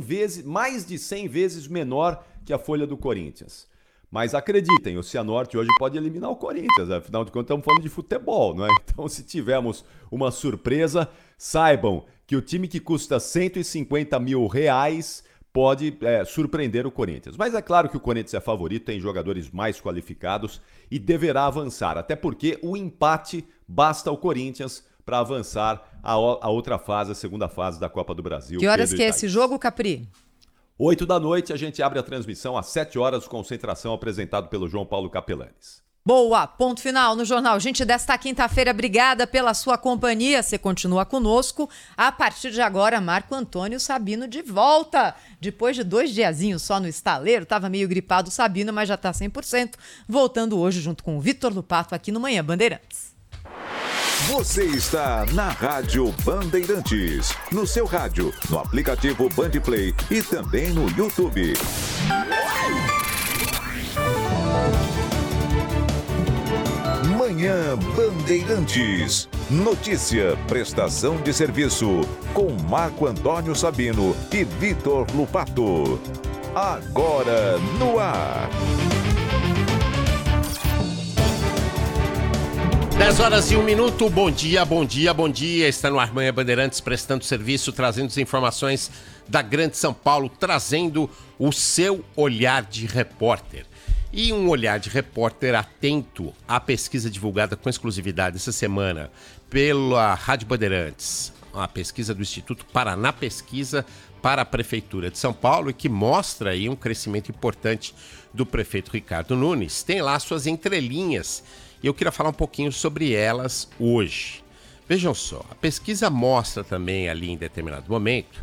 vezes, mais de 100 vezes menor que a folha do Corinthians. Mas acreditem, o Cianorte hoje pode eliminar o Corinthians, afinal de contas estamos falando de futebol, não é? Então, se tivermos uma surpresa, saibam que o time que custa 150 mil reais pode é, surpreender o Corinthians. Mas é claro que o Corinthians é favorito, tem jogadores mais qualificados e deverá avançar, até porque o empate basta ao Corinthians para avançar a, a, outra fase, a segunda fase da Copa do Brasil. Que horas que é esse jogo, Capri? 8 da noite, a gente abre a transmissão às 7 horas, concentração apresentado pelo João Paulo Capelanes. Boa, ponto final no jornal. Gente, desta quinta-feira, obrigada pela sua companhia. Você continua conosco. A partir de agora, Marco Antônio Sabino de volta. Depois de dois diazinhos só no estaleiro, estava meio gripado o Sabino, mas já está 100%. Voltando hoje junto com o Vitor Lupato aqui no Manhã Bandeirantes. Você está na Rádio Bandeirantes. No seu rádio, no aplicativo Bandplay e também no YouTube. Manhã Bandeirantes. Notícia, prestação de serviço com Marco Antônio Sabino e Vitor Lupato. Agora no ar. 10 horas e um minuto, bom dia, bom dia, bom dia. Está no Armanha Bandeirantes prestando serviço, trazendo as informações da Grande São Paulo, trazendo o seu olhar de repórter. E um olhar de repórter atento à pesquisa divulgada com exclusividade essa semana pela Rádio Bandeirantes, a pesquisa do Instituto Paraná Pesquisa para a Prefeitura de São Paulo e que mostra aí um crescimento importante do prefeito Ricardo Nunes. Tem lá suas entrelinhas e eu queria falar um pouquinho sobre elas hoje. Vejam só, a pesquisa mostra também ali em determinado momento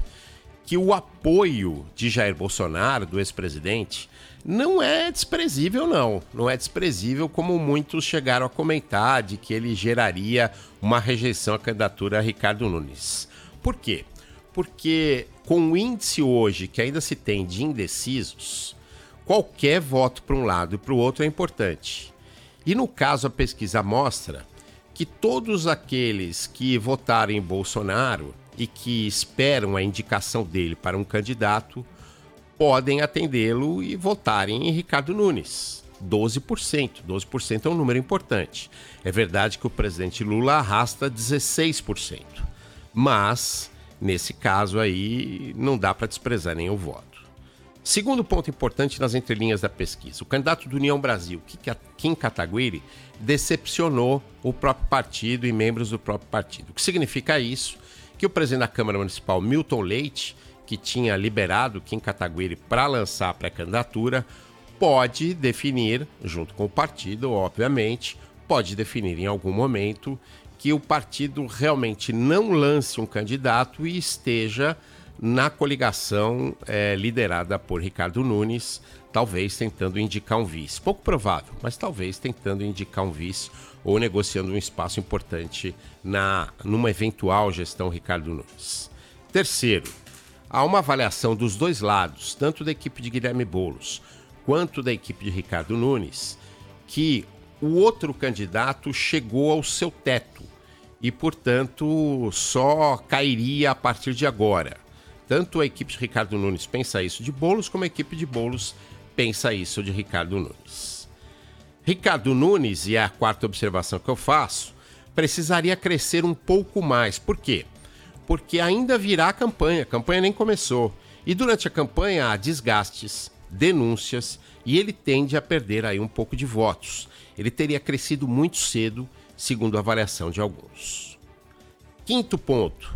que o apoio de Jair Bolsonaro, do ex-presidente, não é desprezível, não. Não é desprezível como muitos chegaram a comentar de que ele geraria uma rejeição à candidatura a Ricardo Nunes. Por quê? Porque com o índice hoje que ainda se tem de indecisos, qualquer voto para um lado e para o outro é importante. E no caso, a pesquisa mostra que todos aqueles que votaram em Bolsonaro e que esperam a indicação dele para um candidato podem atendê-lo e votarem em Ricardo Nunes. 12%. 12% é um número importante. É verdade que o presidente Lula arrasta 16%. Mas, nesse caso aí, não dá para desprezar o voto. Segundo ponto importante nas entrelinhas da pesquisa: o candidato do União Brasil, Kim Kataguiri, decepcionou o próprio partido e membros do próprio partido. O que significa isso? Que o presidente da Câmara Municipal, Milton Leite, que tinha liberado Kim Kataguiri para lançar a pré-candidatura, pode definir, junto com o partido, obviamente, pode definir em algum momento que o partido realmente não lance um candidato e esteja na coligação é, liderada por Ricardo Nunes, talvez tentando indicar um vice. Pouco provável, mas talvez tentando indicar um vice ou negociando um espaço importante na numa eventual gestão Ricardo Nunes. Terceiro, há uma avaliação dos dois lados, tanto da equipe de Guilherme Bolos quanto da equipe de Ricardo Nunes, que o outro candidato chegou ao seu teto e, portanto, só cairia a partir de agora. Tanto a equipe de Ricardo Nunes pensa isso de Bolos, como a equipe de Bolos pensa isso de Ricardo Nunes. Ricardo Nunes, e é a quarta observação que eu faço, precisaria crescer um pouco mais. Por quê? Porque ainda virá a campanha, a campanha nem começou. E durante a campanha há desgastes, denúncias e ele tende a perder aí um pouco de votos. Ele teria crescido muito cedo, segundo a avaliação de alguns. Quinto ponto: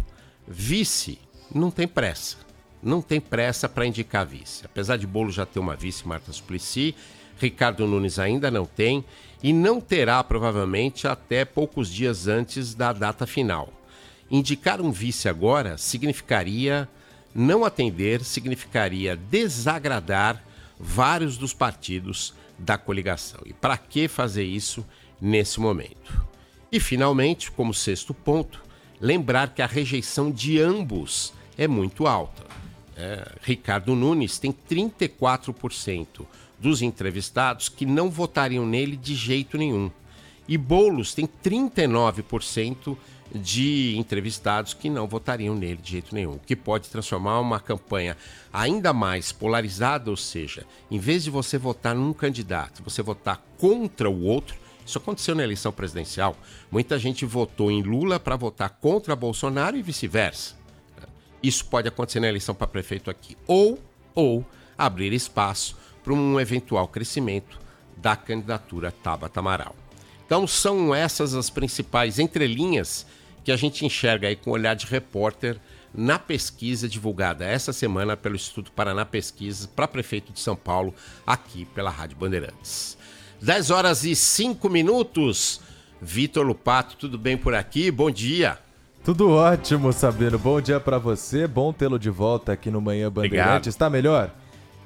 vice não tem pressa. Não tem pressa para indicar vice. Apesar de Bolo já ter uma vice, Marta Suplicy, Ricardo Nunes ainda não tem e não terá provavelmente até poucos dias antes da data final. Indicar um vice agora significaria não atender, significaria desagradar vários dos partidos da coligação. E para que fazer isso nesse momento? E finalmente, como sexto ponto, lembrar que a rejeição de ambos é muito alta. É, Ricardo Nunes tem 34% dos entrevistados que não votariam nele de jeito nenhum. E Boulos tem 39% de entrevistados que não votariam nele de jeito nenhum, o que pode transformar uma campanha ainda mais polarizada, ou seja, em vez de você votar num candidato, você votar contra o outro. Isso aconteceu na eleição presidencial. Muita gente votou em Lula para votar contra Bolsonaro e vice-versa. Isso pode acontecer na eleição para prefeito aqui. Ou, ou abrir espaço para um eventual crescimento da candidatura Tabata Amaral. Então são essas as principais entrelinhas que a gente enxerga aí com o olhar de repórter na pesquisa divulgada essa semana pelo Instituto Paraná Pesquisa para prefeito de São Paulo, aqui pela Rádio Bandeirantes. 10 horas e 5 minutos. Vitor Lupato, tudo bem por aqui? Bom dia. Tudo ótimo, Sabino. Bom dia para você. Bom tê-lo de volta aqui no Manhã Bandeirantes. Está melhor?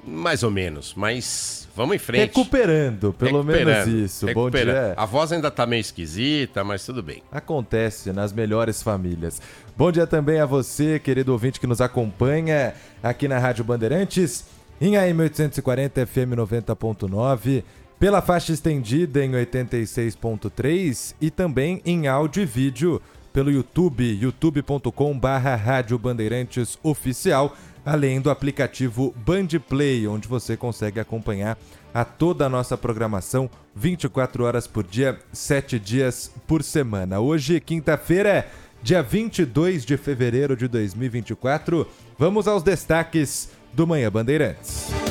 Mais ou menos, mas vamos em frente. Recuperando, pelo recuperando, menos isso. Bom dia. A voz ainda tá meio esquisita, mas tudo bem. Acontece nas melhores famílias. Bom dia também a você, querido ouvinte que nos acompanha aqui na Rádio Bandeirantes, em AM 840 FM 90.9, pela faixa estendida em 86.3 e também em áudio e vídeo pelo YouTube, youtube.com/barra Rádio Bandeirantes Oficial, além do aplicativo Bandplay, onde você consegue acompanhar a toda a nossa programação 24 horas por dia, 7 dias por semana. Hoje, quinta-feira, dia 22 de fevereiro de 2024. Vamos aos destaques do Manhã Bandeirantes.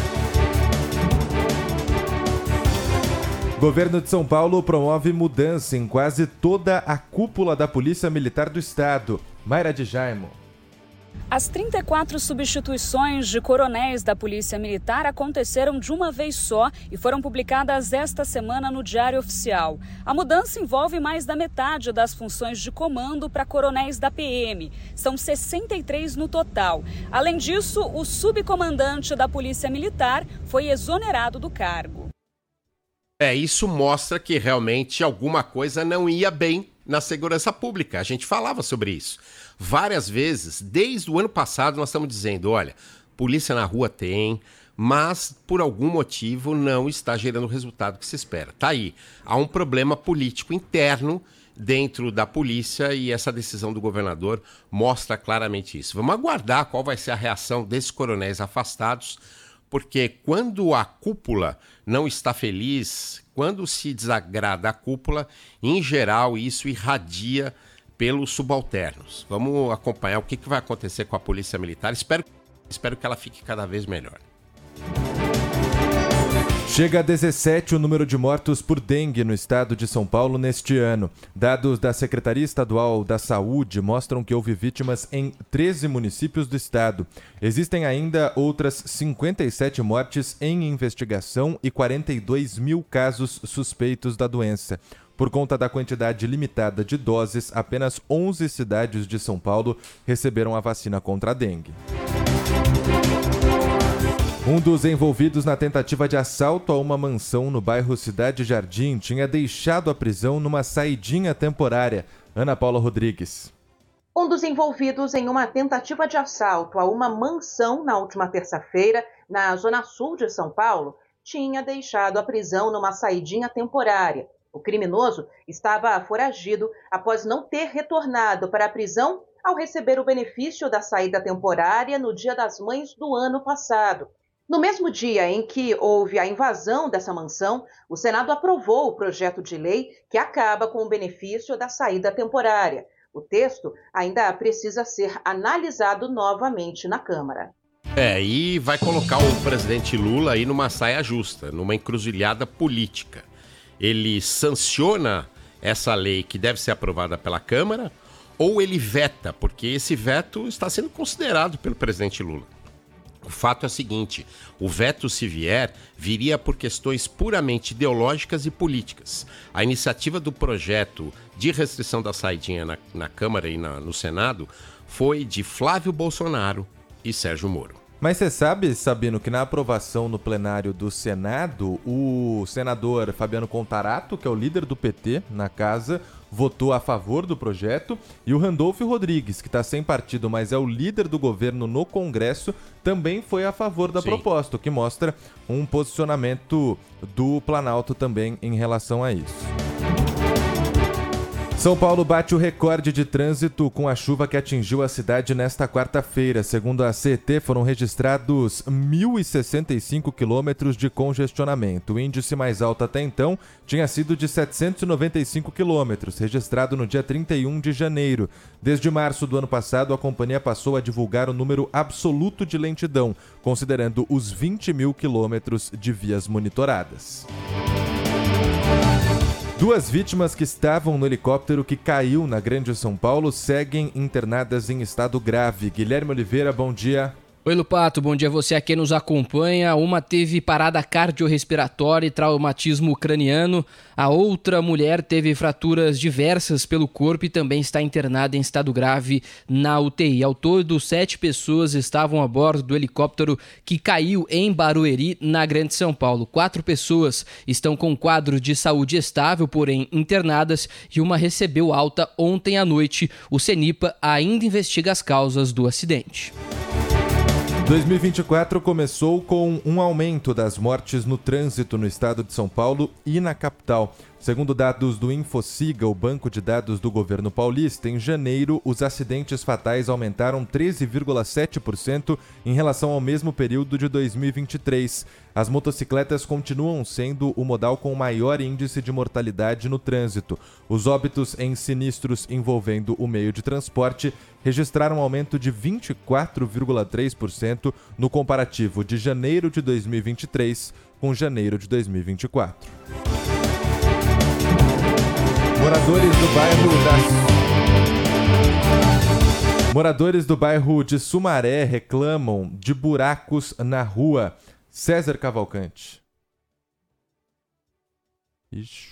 Governo de São Paulo promove mudança em quase toda a cúpula da Polícia Militar do Estado. Mayra de Jaimo. As 34 substituições de coronéis da Polícia Militar aconteceram de uma vez só e foram publicadas esta semana no Diário Oficial. A mudança envolve mais da metade das funções de comando para coronéis da PM. São 63 no total. Além disso, o subcomandante da Polícia Militar foi exonerado do cargo. É, isso mostra que realmente alguma coisa não ia bem na segurança pública. A gente falava sobre isso várias vezes. Desde o ano passado nós estamos dizendo, olha, polícia na rua tem, mas por algum motivo não está gerando o resultado que se espera. Tá aí. Há um problema político interno dentro da polícia e essa decisão do governador mostra claramente isso. Vamos aguardar qual vai ser a reação desses coronéis afastados porque quando a cúpula não está feliz, quando se desagrada a cúpula, em geral isso irradia pelos subalternos. Vamos acompanhar o que, vai acontecer com a Polícia Militar. Espero, espero que ela fique cada vez melhor. Chega a 17 o número de mortos por dengue no estado de São Paulo neste ano. Dados da Secretaria Estadual da Saúde mostram que houve vítimas em 13 municípios do estado. Existem ainda outras 57 mortes em investigação e 42 mil casos suspeitos da doença. Por conta da quantidade limitada de doses, apenas 11 cidades de São Paulo receberam a vacina contra a dengue. Um dos envolvidos na tentativa de assalto a uma mansão no bairro Cidade Jardim tinha deixado a prisão numa saidinha temporária. Ana Paula Rodrigues. Um dos envolvidos em uma tentativa de assalto a uma mansão na última terça-feira, na zona sul de São Paulo, tinha deixado a prisão numa saidinha temporária. O criminoso estava foragido após não ter retornado para a prisão ao receber o benefício da saída temporária no Dia das Mães do ano passado. No mesmo dia em que houve a invasão dessa mansão, o Senado aprovou o projeto de lei que acaba com o benefício da saída temporária. O texto ainda precisa ser analisado novamente na Câmara. É, e vai colocar o presidente Lula aí numa saia justa, numa encruzilhada política. Ele sanciona essa lei que deve ser aprovada pela Câmara ou ele veta, porque esse veto está sendo considerado pelo presidente Lula. O fato é o seguinte: o veto, se vier, viria por questões puramente ideológicas e políticas. A iniciativa do projeto de restrição da saidinha na, na Câmara e na, no Senado foi de Flávio Bolsonaro e Sérgio Moro. Mas você sabe, Sabino, que na aprovação no plenário do Senado, o senador Fabiano Contarato, que é o líder do PT na casa, votou a favor do projeto, e o Randolfo Rodrigues, que está sem partido, mas é o líder do governo no Congresso, também foi a favor da Sim. proposta, o que mostra um posicionamento do Planalto também em relação a isso. São Paulo bate o recorde de trânsito com a chuva que atingiu a cidade nesta quarta-feira. Segundo a CT, foram registrados 1.065 quilômetros de congestionamento. O índice mais alto até então tinha sido de 795 quilômetros, registrado no dia 31 de janeiro. Desde março do ano passado, a companhia passou a divulgar o número absoluto de lentidão, considerando os 20 mil quilômetros de vias monitoradas. Duas vítimas que estavam no helicóptero que caiu na Grande São Paulo seguem internadas em estado grave. Guilherme Oliveira, bom dia. Oi, Lupato, bom dia a você aqui nos acompanha. Uma teve parada cardiorrespiratória e traumatismo craniano. A outra mulher teve fraturas diversas pelo corpo e também está internada em estado grave na UTI. Ao todo, sete pessoas estavam a bordo do helicóptero que caiu em Barueri, na Grande São Paulo. Quatro pessoas estão com quadro de saúde estável, porém internadas, e uma recebeu alta ontem à noite. O CENIPA ainda investiga as causas do acidente. 2024 começou com um aumento das mortes no trânsito no estado de São Paulo e na capital. Segundo dados do Infociga, o banco de dados do governo paulista, em janeiro, os acidentes fatais aumentaram 13,7% em relação ao mesmo período de 2023. As motocicletas continuam sendo o modal com maior índice de mortalidade no trânsito. Os óbitos em sinistros envolvendo o meio de transporte registraram um aumento de 24,3% no comparativo de janeiro de 2023 com janeiro de 2024. Moradores do bairro da... Moradores do bairro de Sumaré reclamam de buracos na rua. César Cavalcante. Ixi.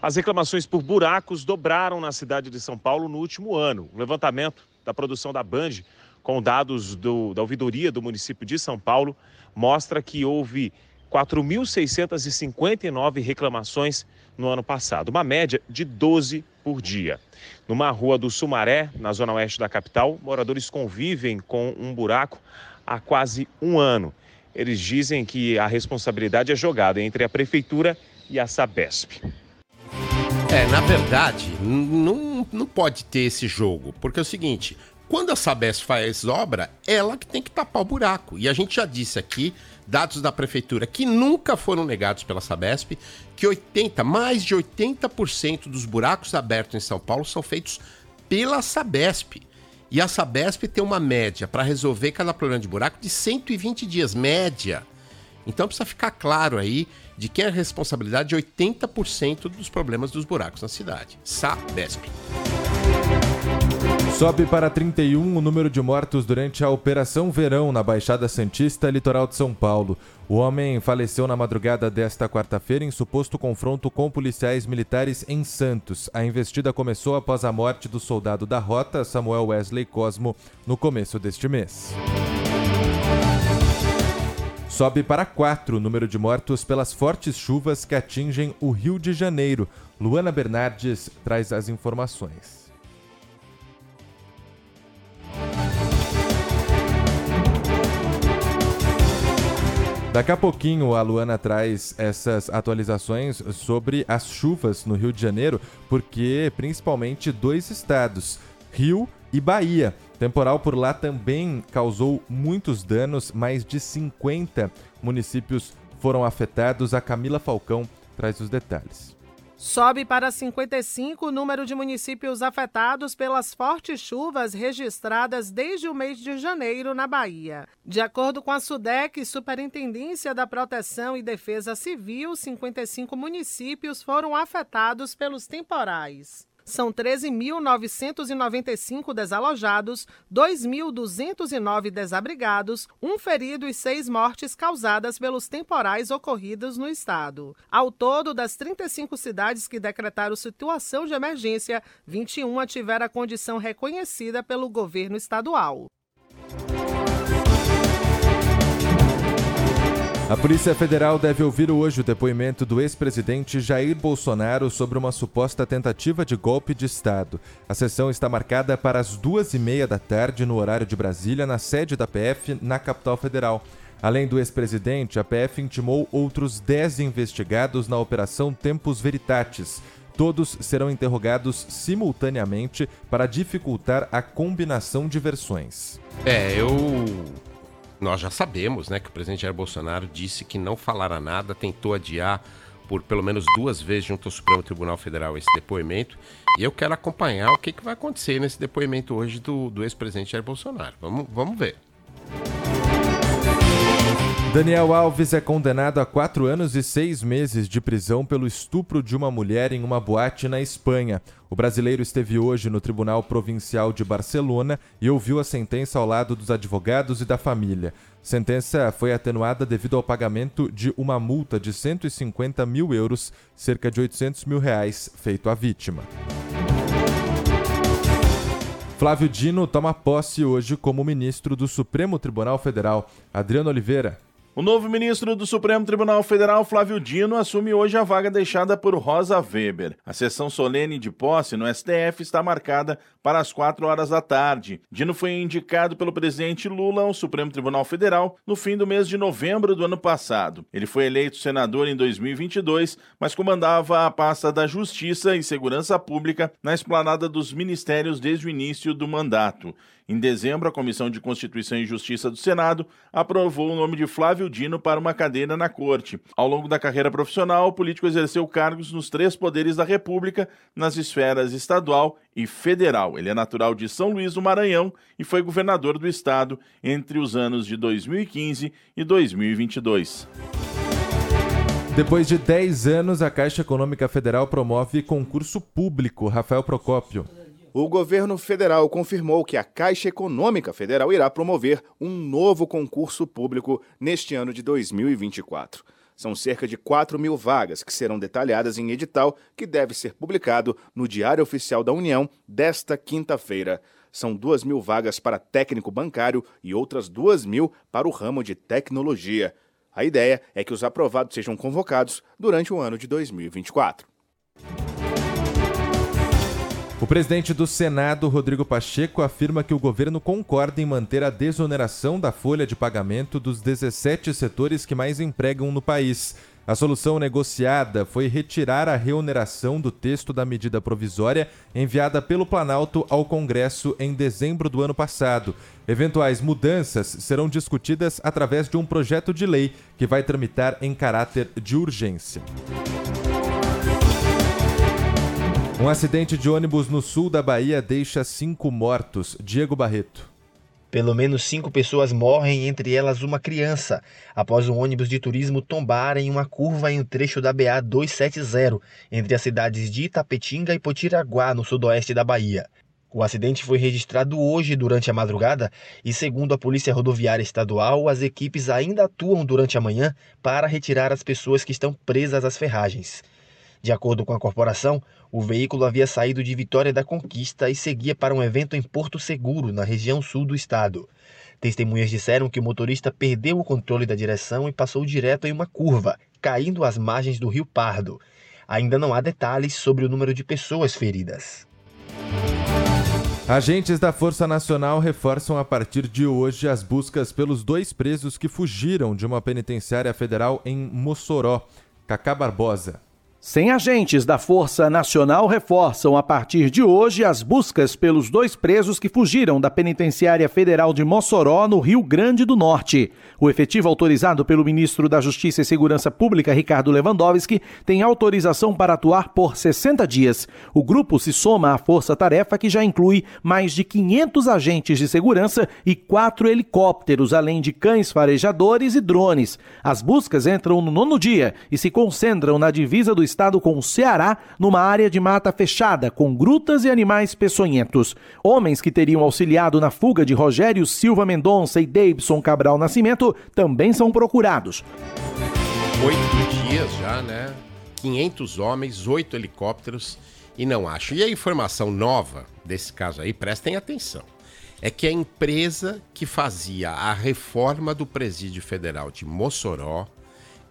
As reclamações por buracos dobraram na cidade de São Paulo no último ano. O levantamento da produção da Band, com dados do, da ouvidoria do município de São Paulo, mostra que houve 4.659 reclamações no ano passado, uma média de 12 por dia. Numa rua do Sumaré, na zona oeste da capital, moradores convivem com um buraco há quase um ano. Eles dizem que a responsabilidade é jogada entre a prefeitura e a Sabesp. É, na verdade, não, não pode ter esse jogo, porque é o seguinte: quando a Sabesp faz obra, ela que tem que tapar o buraco. E a gente já disse aqui dados da prefeitura que nunca foram negados pela Sabesp, que 80, mais de 80% dos buracos abertos em São Paulo são feitos pela Sabesp. E a Sabesp tem uma média para resolver cada problema de buraco de 120 dias, média. Então precisa ficar claro aí de que é a responsabilidade de 80% dos problemas dos buracos na cidade. Sabesp. Sobe para 31 o número de mortos durante a Operação Verão na Baixada Santista, litoral de São Paulo. O homem faleceu na madrugada desta quarta-feira em suposto confronto com policiais militares em Santos. A investida começou após a morte do soldado da rota, Samuel Wesley Cosmo, no começo deste mês. Sobe para 4 o número de mortos pelas fortes chuvas que atingem o Rio de Janeiro. Luana Bernardes traz as informações. Daqui a pouquinho a Luana traz essas atualizações sobre as chuvas no Rio de Janeiro, porque principalmente dois estados, Rio e Bahia. Temporal por lá também causou muitos danos, mais de 50 municípios foram afetados. A Camila Falcão traz os detalhes. Sobe para 55 o número de municípios afetados pelas fortes chuvas registradas desde o mês de janeiro na Bahia. De acordo com a SUDEC, Superintendência da Proteção e Defesa Civil, 55 municípios foram afetados pelos temporais. São 13.995 desalojados, 2.209 desabrigados, um ferido e seis mortes causadas pelos temporais ocorridos no estado. Ao todo, das 35 cidades que decretaram situação de emergência, 21 tiveram a condição reconhecida pelo governo estadual. A Polícia Federal deve ouvir hoje o depoimento do ex-presidente Jair Bolsonaro sobre uma suposta tentativa de golpe de Estado. A sessão está marcada para as duas e meia da tarde, no horário de Brasília, na sede da PF, na capital federal. Além do ex-presidente, a PF intimou outros dez investigados na Operação Tempos Veritatis. Todos serão interrogados simultaneamente para dificultar a combinação de versões. É, eu nós já sabemos né, que o presidente Jair Bolsonaro disse que não falará nada, tentou adiar por pelo menos duas vezes junto ao Supremo Tribunal Federal esse depoimento. E eu quero acompanhar o que, que vai acontecer nesse depoimento hoje do, do ex-presidente Jair Bolsonaro. Vamos, vamos ver. Daniel Alves é condenado a quatro anos e seis meses de prisão pelo estupro de uma mulher em uma boate na Espanha. O brasileiro esteve hoje no Tribunal Provincial de Barcelona e ouviu a sentença ao lado dos advogados e da família. Sentença foi atenuada devido ao pagamento de uma multa de 150 mil euros, cerca de 800 mil reais, feito à vítima. Flávio Dino toma posse hoje como ministro do Supremo Tribunal Federal. Adriano Oliveira. O novo ministro do Supremo Tribunal Federal, Flávio Dino, assume hoje a vaga deixada por Rosa Weber. A sessão solene de posse no STF está marcada para as 4 horas da tarde. Dino foi indicado pelo presidente Lula ao Supremo Tribunal Federal no fim do mês de novembro do ano passado. Ele foi eleito senador em 2022, mas comandava a pasta da Justiça e Segurança Pública na esplanada dos ministérios desde o início do mandato. Em dezembro, a Comissão de Constituição e Justiça do Senado aprovou o nome de Flávio Dino para uma cadeira na corte. Ao longo da carreira profissional, o político exerceu cargos nos três poderes da República, nas esferas estadual e federal. Ele é natural de São Luís do Maranhão e foi governador do estado entre os anos de 2015 e 2022. Depois de 10 anos, a Caixa Econômica Federal promove concurso público. Rafael Procópio. O governo federal confirmou que a Caixa Econômica Federal irá promover um novo concurso público neste ano de 2024. São cerca de 4 mil vagas que serão detalhadas em edital que deve ser publicado no Diário Oficial da União desta quinta-feira. São 2 mil vagas para técnico bancário e outras 2 mil para o ramo de tecnologia. A ideia é que os aprovados sejam convocados durante o ano de 2024. O presidente do Senado, Rodrigo Pacheco, afirma que o governo concorda em manter a desoneração da folha de pagamento dos 17 setores que mais empregam no país. A solução negociada foi retirar a reoneração do texto da medida provisória enviada pelo Planalto ao Congresso em dezembro do ano passado. Eventuais mudanças serão discutidas através de um projeto de lei que vai tramitar em caráter de urgência. Um acidente de ônibus no sul da Bahia deixa cinco mortos. Diego Barreto. Pelo menos cinco pessoas morrem, entre elas uma criança, após um ônibus de turismo tombar em uma curva em um trecho da BA 270, entre as cidades de Itapetinga e Potiraguá, no sudoeste da Bahia. O acidente foi registrado hoje durante a madrugada e, segundo a Polícia Rodoviária Estadual, as equipes ainda atuam durante a manhã para retirar as pessoas que estão presas às ferragens. De acordo com a corporação, o veículo havia saído de Vitória da Conquista e seguia para um evento em Porto Seguro, na região sul do estado. Testemunhas disseram que o motorista perdeu o controle da direção e passou direto em uma curva, caindo às margens do Rio Pardo. Ainda não há detalhes sobre o número de pessoas feridas. Agentes da Força Nacional reforçam a partir de hoje as buscas pelos dois presos que fugiram de uma penitenciária federal em Mossoró. Cacá Barbosa. Sem agentes da Força Nacional reforçam a partir de hoje as buscas pelos dois presos que fugiram da Penitenciária Federal de Mossoró, no Rio Grande do Norte. O efetivo autorizado pelo ministro da Justiça e Segurança Pública, Ricardo Lewandowski, tem autorização para atuar por 60 dias. O grupo se soma à força-tarefa que já inclui mais de 500 agentes de segurança e quatro helicópteros, além de cães farejadores e drones. As buscas entram no nono dia e se concentram na divisa do estado com o Ceará, numa área de mata fechada, com grutas e animais peçonhentos. Homens que teriam auxiliado na fuga de Rogério Silva Mendonça e Davidson Cabral Nascimento também são procurados. Oito dias já, né? 500 homens, oito helicópteros e não acho. E a informação nova desse caso aí, prestem atenção, é que a empresa que fazia a reforma do Presídio Federal de Mossoró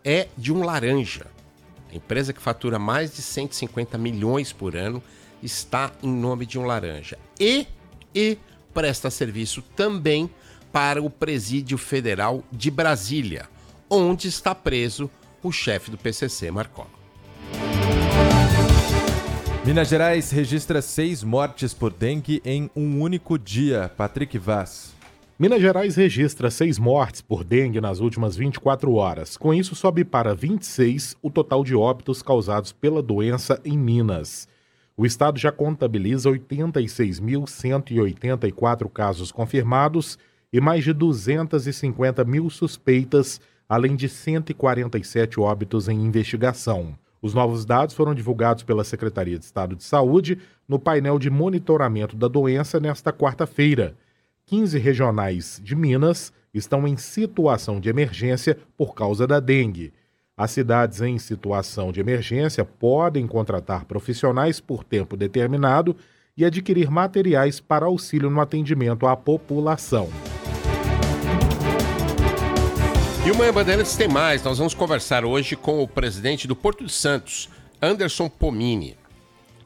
é de um laranja. A empresa que fatura mais de 150 milhões por ano está em nome de um laranja. E, e presta serviço também para o Presídio Federal de Brasília, onde está preso o chefe do PCC, Marcola. Minas Gerais registra seis mortes por dengue em um único dia. Patrick Vaz. Minas Gerais registra seis mortes por dengue nas últimas 24 horas. Com isso, sobe para 26 o total de óbitos causados pela doença em Minas. O estado já contabiliza 86.184 casos confirmados e mais de 250 mil suspeitas, além de 147 óbitos em investigação. Os novos dados foram divulgados pela Secretaria de Estado de Saúde no painel de monitoramento da doença nesta quarta-feira. 15 regionais de Minas estão em situação de emergência por causa da dengue. As cidades em situação de emergência podem contratar profissionais por tempo determinado e adquirir materiais para auxílio no atendimento à população. E o Manhã Bandeirantes tem mais. Nós vamos conversar hoje com o presidente do Porto de Santos, Anderson Pomini.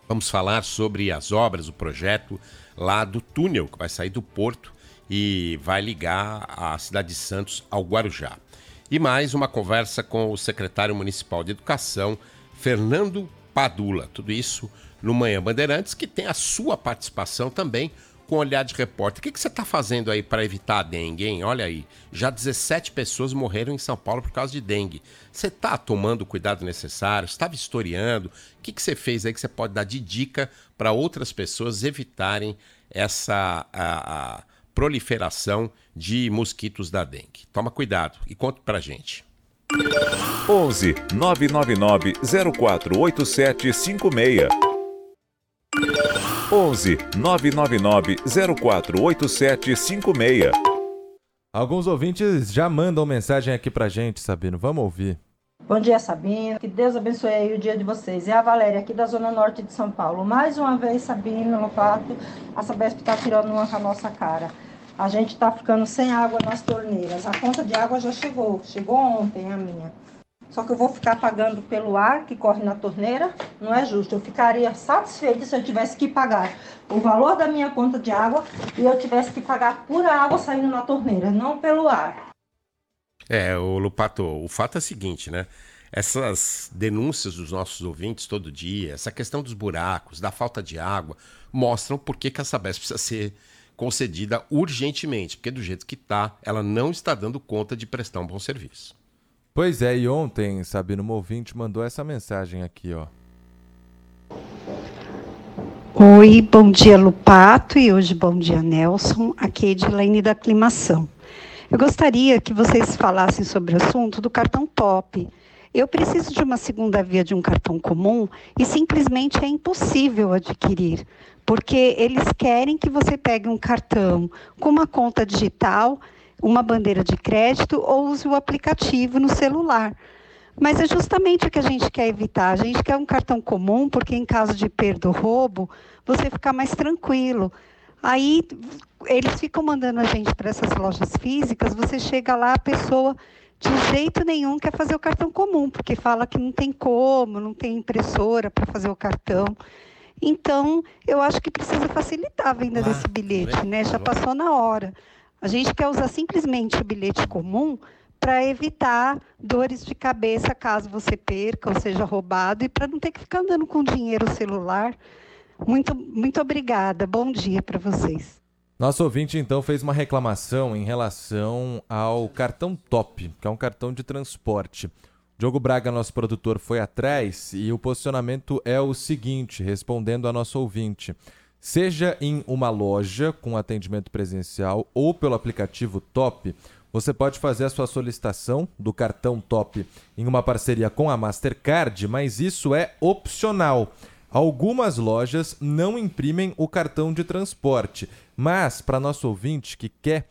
Vamos falar sobre as obras, o projeto lá do túnel que vai sair do porto e vai ligar a cidade de Santos ao Guarujá. E mais uma conversa com o secretário municipal de Educação, Fernando Padula. Tudo isso no Manhã Bandeirantes, que tem a sua participação também com olhar de repórter. O que, que você está fazendo aí para evitar a dengue, hein? Olha aí, já 17 pessoas morreram em São Paulo por causa de dengue. Você está tomando o cuidado necessário? Está vistoriando? O que, que você fez aí que você pode dar de dica para outras pessoas evitarem essa a, a proliferação de mosquitos da dengue? Toma cuidado e conta para gente. 11 999 048756 11 999 048756 Alguns ouvintes já mandam mensagem aqui pra gente, Sabino. Vamos ouvir. Bom dia, Sabino. Que Deus abençoe aí o dia de vocês. É a Valéria, aqui da Zona Norte de São Paulo. Mais uma vez, Sabino, Lopato, a Sabesp está tirando uma com a nossa cara. A gente está ficando sem água nas torneiras. A conta de água já chegou. Chegou ontem a minha. Só que eu vou ficar pagando pelo ar que corre na torneira, não é justo. Eu ficaria satisfeita se eu tivesse que pagar o valor da minha conta de água e eu tivesse que pagar pura água saindo na torneira, não pelo ar. É, o Lupato, o fato é o seguinte, né? Essas denúncias dos nossos ouvintes todo dia, essa questão dos buracos, da falta de água, mostram por que, que a Sabesp precisa ser concedida urgentemente, porque do jeito que está, ela não está dando conta de prestar um bom serviço. Pois é, e ontem, Sabino Movinte mandou essa mensagem aqui, ó. Oi, bom dia Lupato e hoje bom dia Nelson, aqui é Edilene da Aclimação. Eu gostaria que vocês falassem sobre o assunto do cartão top. Eu preciso de uma segunda via de um cartão comum e simplesmente é impossível adquirir, porque eles querem que você pegue um cartão com uma conta digital uma bandeira de crédito ou use o aplicativo no celular. Mas é justamente o que a gente quer evitar. A gente quer um cartão comum, porque em caso de perda ou roubo, você ficar mais tranquilo. Aí eles ficam mandando a gente para essas lojas físicas, você chega lá, a pessoa de jeito nenhum quer fazer o cartão comum, porque fala que não tem como, não tem impressora para fazer o cartão. Então, eu acho que precisa facilitar a venda ah, desse bilhete, né? Já passou na hora. A gente quer usar simplesmente o bilhete comum para evitar dores de cabeça caso você perca ou seja roubado e para não ter que ficar andando com dinheiro celular. Muito, muito obrigada. Bom dia para vocês. Nosso ouvinte então fez uma reclamação em relação ao cartão Top, que é um cartão de transporte. Diogo Braga, nosso produtor, foi atrás e o posicionamento é o seguinte, respondendo a nosso ouvinte. Seja em uma loja com atendimento presencial ou pelo aplicativo Top, você pode fazer a sua solicitação do cartão Top em uma parceria com a Mastercard, mas isso é opcional. Algumas lojas não imprimem o cartão de transporte, mas para nosso ouvinte que quer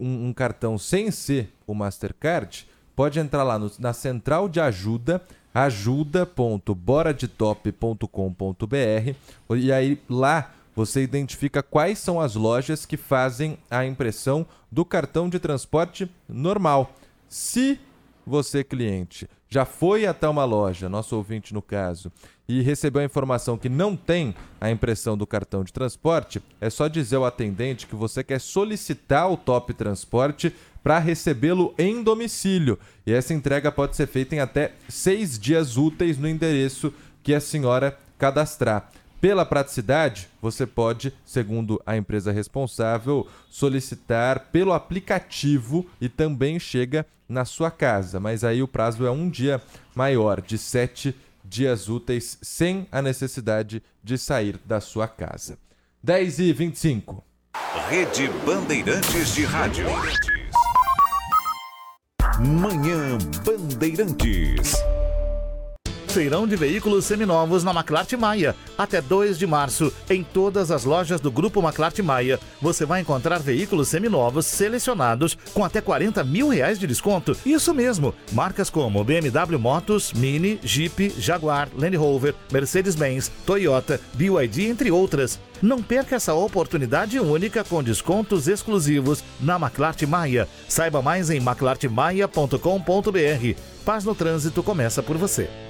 um, um, cartão sem ser o Mastercard, pode entrar lá no, na central de ajuda, ajuda.boradetop.com.br e aí lá você identifica quais são as lojas que fazem a impressão do cartão de transporte normal. Se você, cliente, já foi até uma loja, nosso ouvinte no caso, e recebeu a informação que não tem a impressão do cartão de transporte, é só dizer ao atendente que você quer solicitar o Top Transporte para recebê-lo em domicílio. E essa entrega pode ser feita em até seis dias úteis no endereço que a senhora cadastrar. Pela praticidade, você pode, segundo a empresa responsável, solicitar pelo aplicativo e também chega na sua casa. Mas aí o prazo é um dia maior, de sete dias úteis, sem a necessidade de sair da sua casa. 10 e 25. Rede Bandeirantes de Rádio. Manhã Bandeirantes. Feirão de veículos seminovos na Maclart Maia. Até 2 de março, em todas as lojas do Grupo Maclart Maia, você vai encontrar veículos seminovos selecionados com até 40 mil reais de desconto. Isso mesmo, marcas como BMW Motos, Mini, Jeep, Jaguar, Land Rover, Mercedes-Benz, Toyota, BYD, entre outras. Não perca essa oportunidade única com descontos exclusivos na Maclart Maia. Saiba mais em maclartmaia.com.br. Paz no trânsito começa por você.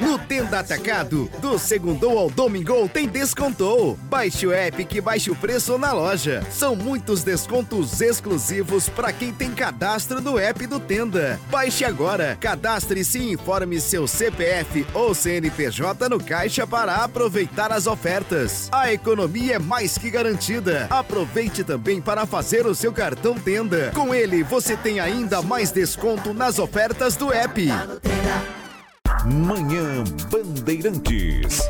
No Tenda Atacado, do segundo ao domingo tem descontou. Baixe o app que baixe o preço na loja. São muitos descontos exclusivos para quem tem cadastro no app do Tenda. Baixe agora, cadastre-se e informe seu CPF ou CNPJ no caixa para aproveitar as ofertas. A economia é mais que garantida. Aproveite também para fazer o seu cartão Tenda. Com ele, você tem ainda mais desconto nas ofertas do app. Manhã Bandeirantes.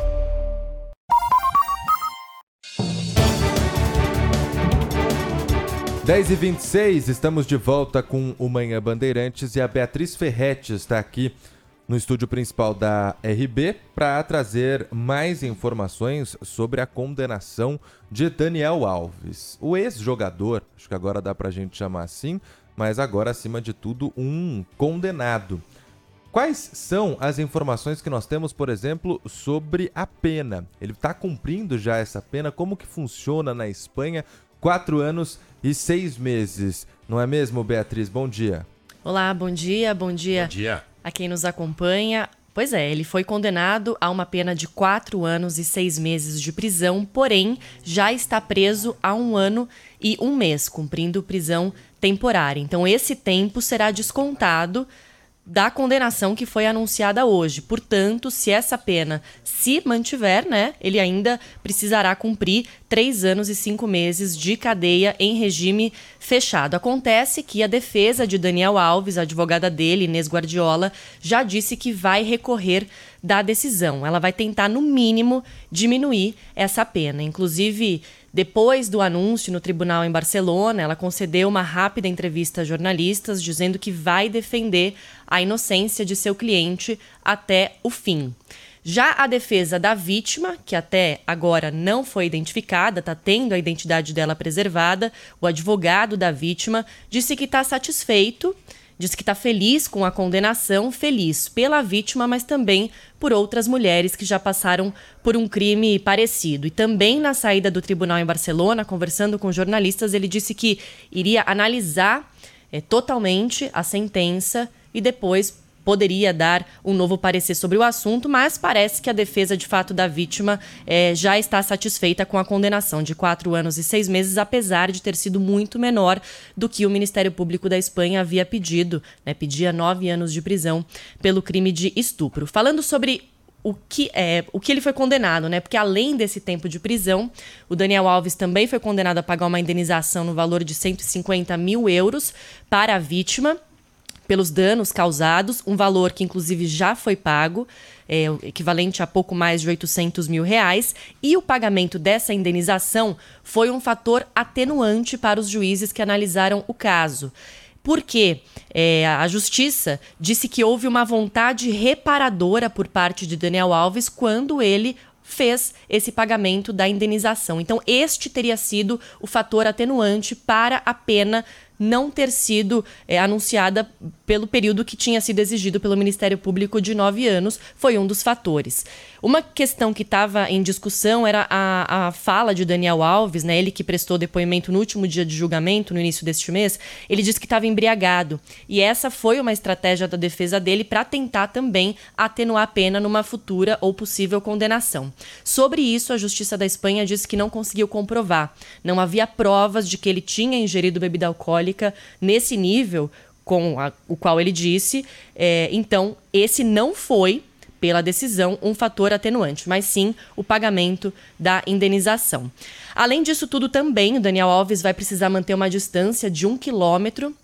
Dez e 26 estamos de volta com o Manhã Bandeirantes e a Beatriz Ferretti está aqui no estúdio principal da RB para trazer mais informações sobre a condenação de Daniel Alves, o ex-jogador, acho que agora dá para a gente chamar assim, mas agora acima de tudo um condenado. Quais são as informações que nós temos, por exemplo, sobre a pena? Ele está cumprindo já essa pena? Como que funciona na Espanha? Quatro anos e seis meses, não é mesmo, Beatriz? Bom dia. Olá, bom dia, bom dia. Bom dia. A quem nos acompanha. Pois é, ele foi condenado a uma pena de quatro anos e seis meses de prisão, porém já está preso há um ano e um mês, cumprindo prisão temporária. Então, esse tempo será descontado da condenação que foi anunciada hoje. Portanto, se essa pena se mantiver, né, ele ainda precisará cumprir três anos e cinco meses de cadeia em regime fechado. Acontece que a defesa de Daniel Alves, a advogada dele, Inês Guardiola, já disse que vai recorrer da decisão. Ela vai tentar, no mínimo, diminuir essa pena. Inclusive, depois do anúncio no tribunal em Barcelona, ela concedeu uma rápida entrevista a jornalistas dizendo que vai defender a inocência de seu cliente até o fim. Já a defesa da vítima, que até agora não foi identificada, está tendo a identidade dela preservada, o advogado da vítima disse que está satisfeito Diz que está feliz com a condenação, feliz pela vítima, mas também por outras mulheres que já passaram por um crime parecido. E também na saída do tribunal em Barcelona, conversando com jornalistas, ele disse que iria analisar é, totalmente a sentença e depois poderia dar um novo parecer sobre o assunto, mas parece que a defesa de fato da vítima é, já está satisfeita com a condenação de quatro anos e seis meses, apesar de ter sido muito menor do que o Ministério Público da Espanha havia pedido, né, pedia nove anos de prisão pelo crime de estupro. Falando sobre o que, é, o que ele foi condenado, né? Porque além desse tempo de prisão, o Daniel Alves também foi condenado a pagar uma indenização no valor de 150 mil euros para a vítima pelos danos causados, um valor que inclusive já foi pago, é, equivalente a pouco mais de 800 mil reais, e o pagamento dessa indenização foi um fator atenuante para os juízes que analisaram o caso. Porque é, a justiça disse que houve uma vontade reparadora por parte de Daniel Alves quando ele fez esse pagamento da indenização. Então, este teria sido o fator atenuante para a pena não ter sido é, anunciada pelo período que tinha sido exigido pelo Ministério Público de nove anos, foi um dos fatores. Uma questão que estava em discussão era a, a fala de Daniel Alves, né, ele que prestou depoimento no último dia de julgamento, no início deste mês, ele disse que estava embriagado. E essa foi uma estratégia da defesa dele para tentar também atenuar a pena numa futura ou possível condenação. Sobre isso, a Justiça da Espanha disse que não conseguiu comprovar. Não havia provas de que ele tinha ingerido bebida alcoólica nesse nível com a, o qual ele disse. É, então, esse não foi pela decisão um fator atenuante, mas sim o pagamento da indenização. Além disso tudo, também o Daniel Alves vai precisar manter uma distância de um quilômetro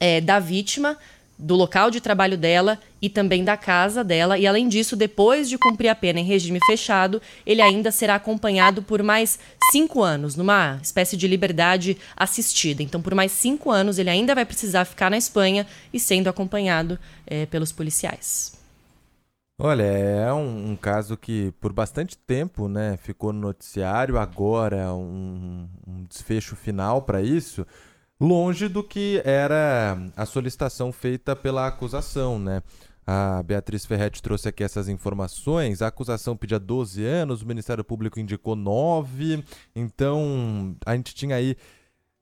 é, da vítima do local de trabalho dela e também da casa dela. E além disso, depois de cumprir a pena em regime fechado, ele ainda será acompanhado por mais cinco anos, numa espécie de liberdade assistida. Então, por mais cinco anos, ele ainda vai precisar ficar na Espanha e sendo acompanhado é, pelos policiais. Olha, é um, um, caso que por bastante tempo né, ficou no noticiário, agora um, um desfecho final para isso longe do que era a solicitação feita pela acusação, né? A Beatriz Ferretti trouxe aqui essas informações. A acusação pedia 12 anos, o Ministério Público indicou 9. Então, a gente tinha aí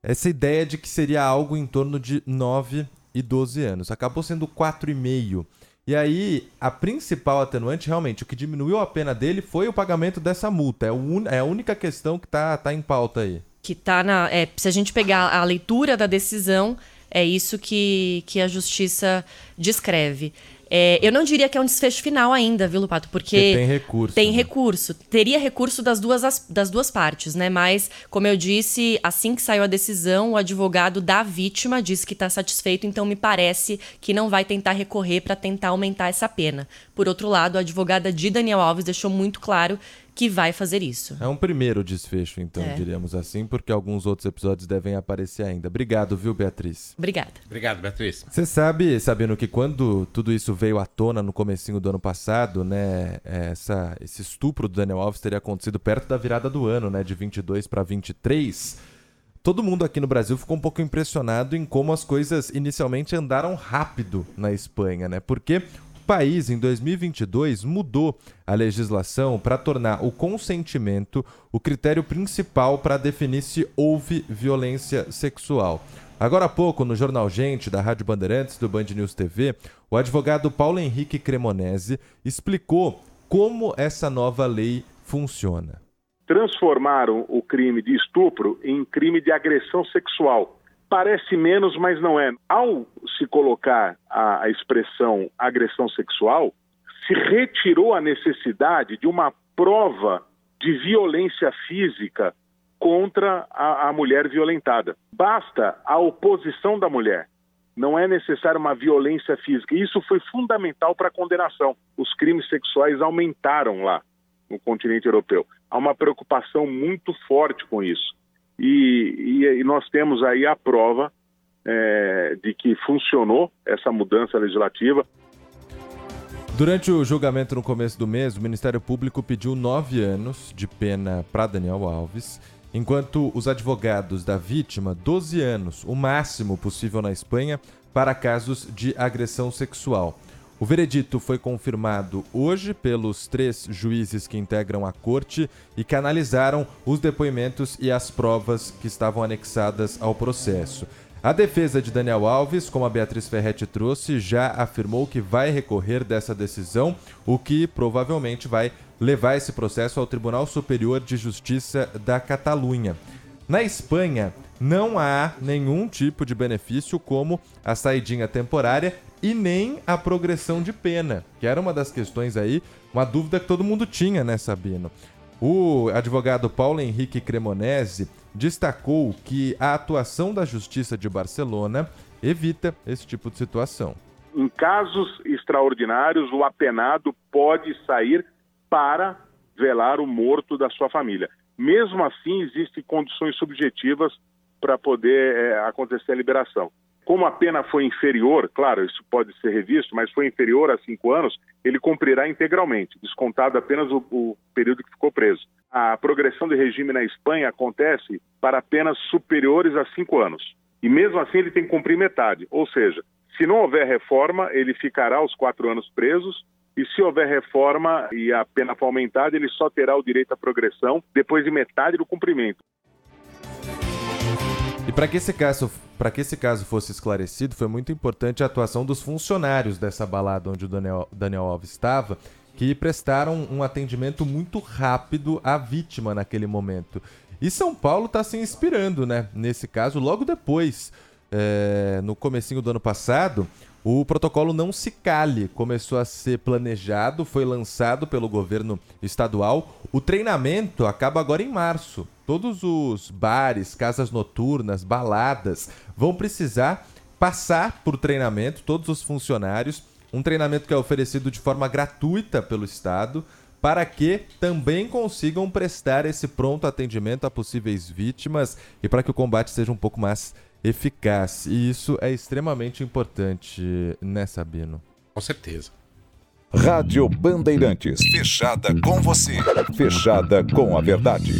essa ideia de que seria algo em torno de 9 e 12 anos. Acabou sendo 4,5. E aí, a principal atenuante, realmente, o que diminuiu a pena dele foi o pagamento dessa multa. É, é a única questão que está tá em pauta aí que está na. É, se a gente pegar a leitura da decisão, é isso que, que a justiça descreve. É, eu não diria que é um desfecho final ainda, viu, Lupato? Porque, Porque tem recurso. Tem né? recurso. Teria recurso das duas, das duas partes, né? Mas, como eu disse, assim que saiu a decisão, o advogado da vítima disse que está satisfeito, então me parece que não vai tentar recorrer para tentar aumentar essa pena. Por outro lado, a advogada de Daniel Alves deixou muito claro que vai fazer isso. É um primeiro desfecho, então, é. diríamos assim, porque alguns outros episódios devem aparecer ainda. Obrigado, viu, Beatriz? Obrigada. Obrigado, Beatriz. Você sabe, sabendo que quando tudo isso veio à tona no comecinho do ano passado, né, essa, esse estupro do Daniel Alves teria acontecido perto da virada do ano, né, de 22 para 23, todo mundo aqui no Brasil ficou um pouco impressionado em como as coisas inicialmente andaram rápido na Espanha, né? Porque país, em 2022, mudou a legislação para tornar o consentimento o critério principal para definir se houve violência sexual. Agora há pouco, no Jornal Gente, da Rádio Bandeirantes, do Band News TV, o advogado Paulo Henrique Cremonese explicou como essa nova lei funciona. Transformaram o crime de estupro em crime de agressão sexual Parece menos, mas não é. Ao se colocar a, a expressão agressão sexual, se retirou a necessidade de uma prova de violência física contra a, a, mulher violentada. Basta a oposição da mulher. Não é necessária uma violência física. Isso foi fundamental para a condenação. Os crimes sexuais aumentaram lá no continente europeu. Há uma preocupação muito forte com isso. E, e, e nós temos aí a prova é, de que funcionou essa mudança legislativa. Durante o julgamento no começo do mês, o Ministério Público pediu nove anos de pena para Daniel Alves, enquanto os advogados da vítima, 12 anos, o máximo possível na Espanha, para casos de agressão sexual. O veredito foi confirmado hoje pelos três juízes que integram a corte e que analisaram os depoimentos e as provas que estavam anexadas ao processo. A defesa de Daniel Alves, como a Beatriz Ferretti trouxe, já afirmou que vai recorrer dessa decisão, o que provavelmente vai levar esse processo ao Tribunal Superior de Justiça da Catalunha. Na Espanha, não há nenhum tipo de benefício como a saidinha temporária e nem a progressão de pena, que era uma das questões aí, uma dúvida que todo mundo tinha, né, Sabino? O advogado Paulo Henrique Cremonese destacou que a atuação da Justiça de Barcelona evita esse tipo de situação. Em casos extraordinários, o apenado pode sair para velar o morto da sua família. Mesmo assim, existem condições subjetivas para poder é, acontecer a liberação. Como a pena foi inferior, claro, isso pode ser revisto, mas foi inferior a cinco anos, ele cumprirá integralmente, descontado apenas o, o período que ficou preso. A progressão de regime na Espanha acontece para penas superiores a cinco anos. E mesmo assim ele tem que cumprir metade. Ou seja, se não houver reforma, ele ficará os quatro anos presos e se houver reforma e a pena for aumentada, ele só terá o direito à progressão depois de metade do cumprimento. E para que esse caso, para que esse caso fosse esclarecido, foi muito importante a atuação dos funcionários dessa balada onde o Daniel, Daniel Alves estava, que prestaram um atendimento muito rápido à vítima naquele momento. E São Paulo está se inspirando, né? Nesse caso, logo depois, é, no comecinho do ano passado, o protocolo Não Se Cale começou a ser planejado, foi lançado pelo governo estadual. O treinamento acaba agora em março. Todos os bares, casas noturnas, baladas vão precisar passar por treinamento, todos os funcionários. Um treinamento que é oferecido de forma gratuita pelo Estado para que também consigam prestar esse pronto atendimento a possíveis vítimas e para que o combate seja um pouco mais eficaz. E isso é extremamente importante, né, Sabino? Com certeza. Rádio Bandeirantes. Fechada com você. Fechada com a verdade.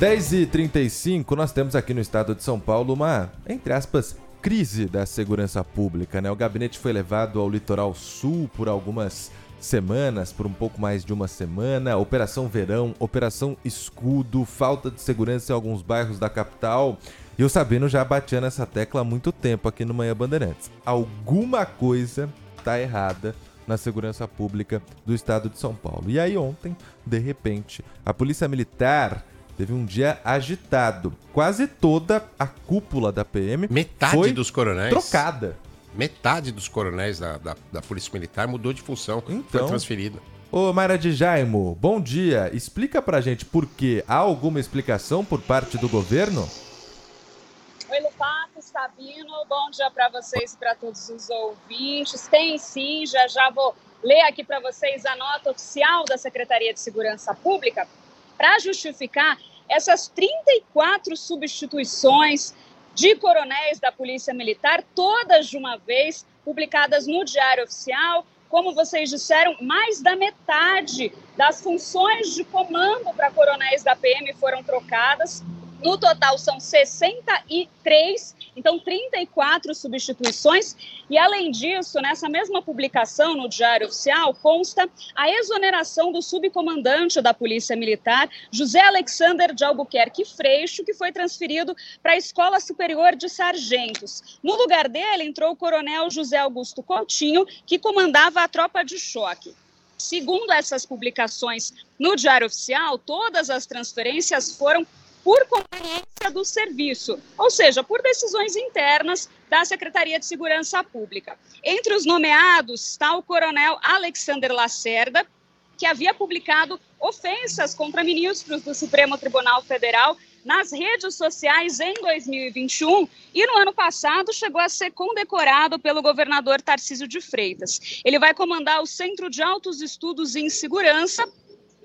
10h35, nós temos aqui no estado de São Paulo uma, entre aspas, crise da segurança pública. Né? O gabinete foi levado ao litoral sul por algumas semanas, por um pouco mais de uma semana. Operação Verão, Operação Escudo, falta de segurança em alguns bairros da capital. E o Sabino já batia nessa tecla há muito tempo aqui no Manhã Bandeirantes. Alguma coisa está errada na segurança pública do estado de São Paulo. E aí ontem, de repente, a Polícia Militar teve um dia agitado. Quase toda a cúpula da PM metade foi dos coronéis trocada metade dos coronéis da, da, da Polícia Militar mudou de função, então, foi transferida. Ô Mayra de Jaimo, bom dia. Explica pra gente por quê. Há alguma explicação por parte do governo? Oi, Lupato, Sabino, bom dia para vocês e para todos os ouvintes. Tem sim, já já vou ler aqui para vocês a nota oficial da Secretaria de Segurança Pública para justificar essas 34 substituições de coronéis da Polícia Militar, todas de uma vez, publicadas no Diário Oficial. Como vocês disseram, mais da metade das funções de comando para coronéis da PM foram trocadas. No total são 63, então 34 substituições. E além disso, nessa mesma publicação no Diário Oficial consta a exoneração do subcomandante da Polícia Militar, José Alexander de Albuquerque Freixo, que foi transferido para a Escola Superior de Sargentos. No lugar dele entrou o coronel José Augusto Coutinho, que comandava a tropa de choque. Segundo essas publicações no Diário Oficial, todas as transferências foram por conveniência do serviço, ou seja, por decisões internas da Secretaria de Segurança Pública. Entre os nomeados está o coronel Alexander Lacerda, que havia publicado ofensas contra ministros do Supremo Tribunal Federal nas redes sociais em 2021 e no ano passado chegou a ser condecorado pelo governador Tarcísio de Freitas. Ele vai comandar o Centro de Altos Estudos em Segurança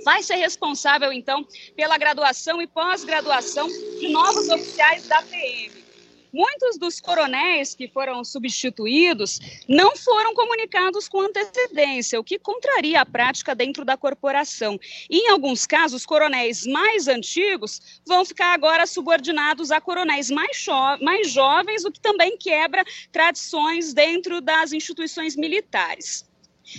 vai ser responsável, então, pela graduação e pós-graduação de novos oficiais da PM. Muitos dos coronéis que foram substituídos não foram comunicados com antecedência, o que contraria a prática dentro da corporação. E, em alguns casos, coronéis mais antigos vão ficar agora subordinados a coronéis mais, mais jovens, o que também quebra tradições dentro das instituições militares.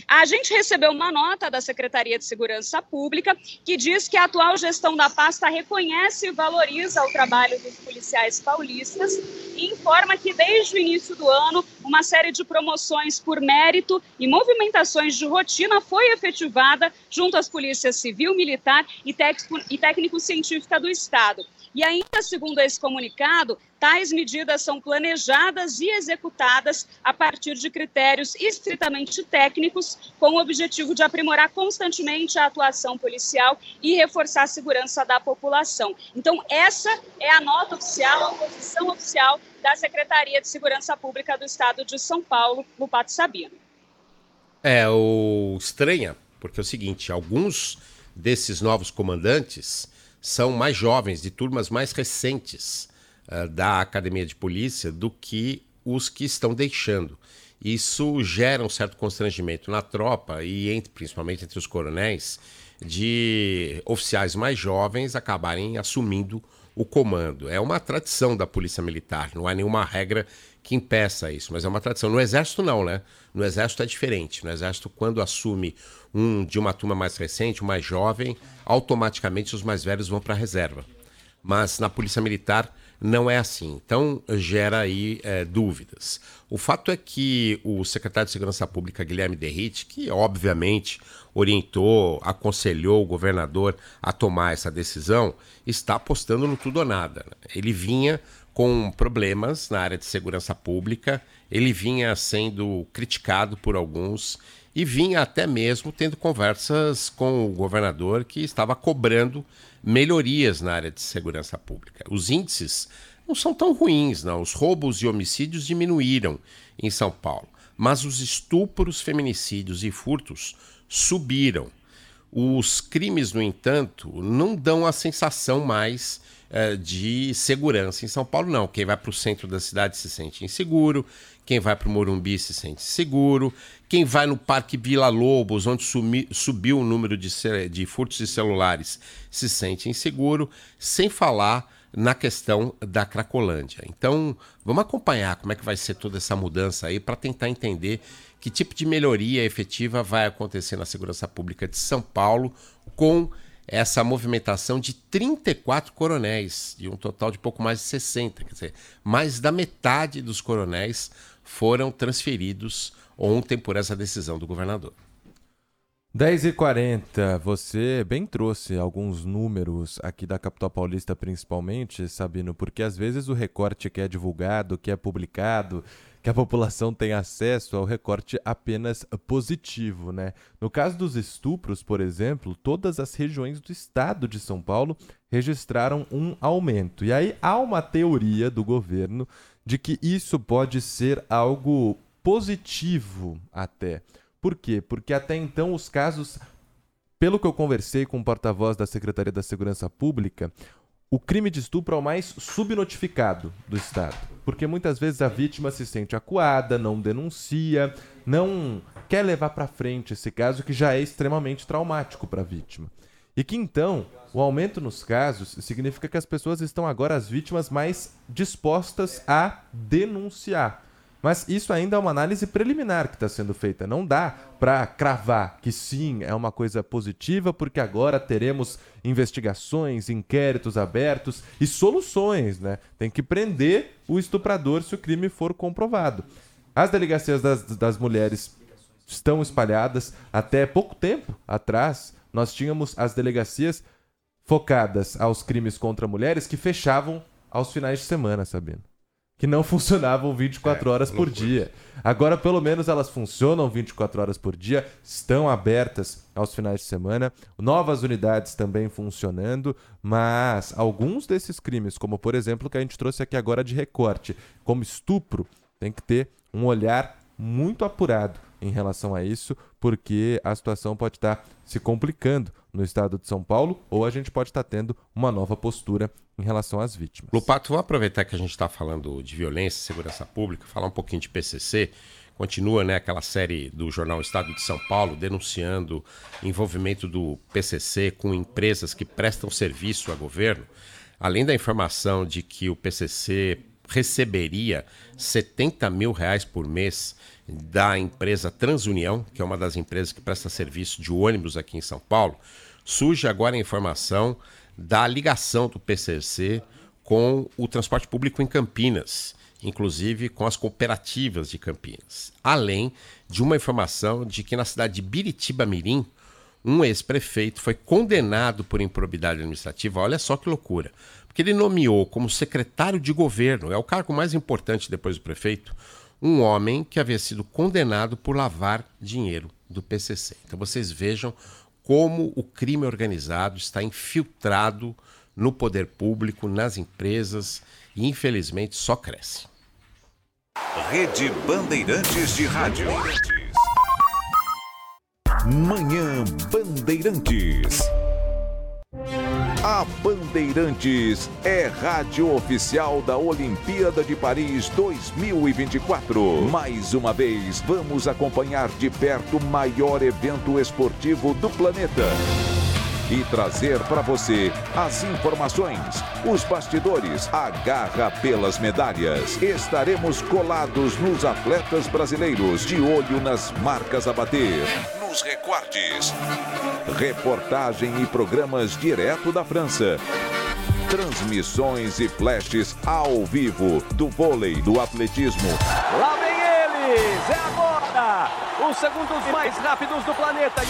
A gente recebeu uma nota da Secretaria de Segurança Pública que diz que a atual gestão da pasta reconhece e valoriza o trabalho dos policiais paulistas e informa que desde o início do ano uma série de promoções por mérito e movimentações de rotina foi efetivada junto às polícias civil, militar e técnico-científica do Estado. E ainda segundo esse comunicado, tais medidas são planejadas e executadas a partir de critérios estritamente técnicos, com o objetivo de aprimorar constantemente a atuação policial e reforçar a segurança da população. Então, essa é a nota oficial, a posição oficial da Secretaria de Segurança Pública do Estado de São Paulo, Lupato Sabino. É, o estranha, porque é o seguinte, alguns desses novos comandantes são mais jovens, de turmas mais recentes uh, da academia de polícia do que os que estão deixando. Isso gera um certo constrangimento na tropa e entre, principalmente entre os coronéis de oficiais mais jovens acabarem assumindo o comando. É uma tradição da polícia militar, não há nenhuma regra que impeça isso, mas é uma tradição. No exército não, né? No exército é diferente. No exército, quando assume um de uma turma mais recente, um mais jovem, automaticamente os mais velhos vão para a reserva. Mas na polícia militar não é assim. Então gera aí é, dúvidas. O fato é que o secretário de Segurança Pública, Guilherme Derrite, que obviamente orientou, aconselhou o governador a tomar essa decisão, está apostando no tudo ou nada. Né? Ele vinha com problemas na área de segurança pública, ele vinha sendo criticado por alguns e vinha até mesmo tendo conversas com o governador que estava cobrando melhorias na área de segurança pública. Os índices não são tão ruins, não. Os roubos e homicídios diminuíram em São Paulo, mas os estupros, feminicídios e furtos subiram. Os crimes, no entanto, não dão a sensação mais eh, de segurança em São Paulo, não. Quem vai para o centro da cidade se sente inseguro, quem vai para o Morumbi se sente seguro, quem vai no Parque Vila Lobos, onde sumi, subiu o número de, de furtos de celulares, se sente inseguro, sem falar na questão da Cracolândia. Então, vamos acompanhar como é que vai ser toda essa mudança aí para tentar entender que tipo de melhoria efetiva vai acontecer na segurança pública de São Paulo com essa movimentação de 34 coronéis, de um total de pouco mais de 60. Quer dizer, mais da metade dos coronéis foram transferidos ontem por essa decisão do governador. 10h40, você bem trouxe alguns números aqui da capital paulista, principalmente, Sabino, porque às vezes o recorte que é divulgado, que é publicado, que a população tem acesso ao recorte apenas positivo, né? No caso dos estupros, por exemplo, todas as regiões do estado de São Paulo registraram um aumento. E aí há uma teoria do governo de que isso pode ser algo positivo até. Por quê? Porque até então os casos, pelo que eu conversei com o porta-voz da Secretaria da Segurança Pública, o crime de estupro é o mais subnotificado do Estado. Porque muitas vezes a vítima se sente acuada, não denuncia, não quer levar para frente esse caso que já é extremamente traumático para a vítima. E que então, o aumento nos casos significa que as pessoas estão agora as vítimas mais dispostas a denunciar. Mas isso ainda é uma análise preliminar que está sendo feita. Não dá para cravar que sim, é uma coisa positiva, porque agora teremos investigações, inquéritos abertos e soluções, né? Tem que prender o estuprador se o crime for comprovado. As delegacias das, das mulheres estão espalhadas. Até pouco tempo atrás, nós tínhamos as delegacias focadas aos crimes contra mulheres que fechavam aos finais de semana, Sabino que não funcionavam 24 é, horas por dia. Agora, pelo menos, elas funcionam 24 horas por dia, estão abertas aos finais de semana, novas unidades também funcionando, mas alguns desses crimes, como por exemplo o que a gente trouxe aqui agora de recorte, como estupro, tem que ter um olhar muito apurado em relação a isso, porque a situação pode estar se complicando no estado de São Paulo ou a gente pode estar tendo uma nova postura em relação às vítimas. Lupato, vou aproveitar que a gente está falando de violência e segurança pública, falar um pouquinho de PCC. Continua né, aquela série do jornal Estado de São Paulo denunciando envolvimento do PCC com empresas que prestam serviço a governo. Além da informação de que o PCC receberia 70 mil reais por mês da empresa Transunião, que é uma das empresas que presta serviço de ônibus aqui em São Paulo, surge agora a informação da ligação do PCC com o transporte público em Campinas, inclusive com as cooperativas de Campinas. Além de uma informação de que na cidade de Biritiba Mirim, um ex-prefeito foi condenado por improbidade administrativa. Olha só que loucura. Porque ele nomeou como secretário de governo, é o cargo mais importante depois do prefeito, um homem que havia sido condenado por lavar dinheiro do PCC. Então vocês vejam como o crime organizado está infiltrado no poder público, nas empresas e infelizmente só cresce. Rede Bandeirantes de Rádio. Manhã Bandeirantes. A Bandeirantes é rádio oficial da Olimpíada de Paris 2024. Mais uma vez, vamos acompanhar de perto o maior evento esportivo do planeta e trazer para você as informações, os bastidores, a garra pelas medalhas. Estaremos colados nos atletas brasileiros, de olho nas marcas a bater, nos recortes, reportagem e programas direto da França. Transmissões e flashes ao vivo do vôlei, do atletismo. Lá vem eles! É agora! Os segundos mais rápidos do planeta.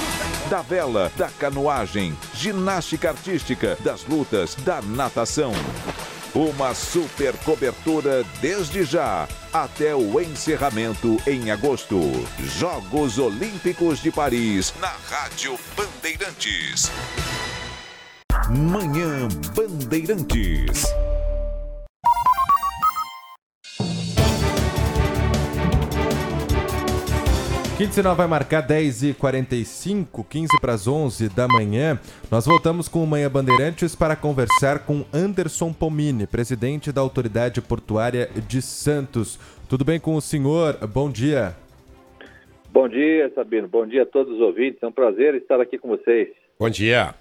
Da vela, da canoagem, ginástica artística, das lutas, da natação. Uma super cobertura desde já até o encerramento em agosto. Jogos Olímpicos de Paris na Rádio Bandeirantes. Manhã Bandeirantes. Quinto sinal vai marcar 10h45, 15 para as 11 da manhã. Nós voltamos com o Manhã Bandeirantes para conversar com Anderson Pomini, presidente da Autoridade Portuária de Santos. Tudo bem com o senhor? Bom dia. Bom dia, Sabino. Bom dia a todos os ouvintes. É um prazer estar aqui com vocês. Bom dia.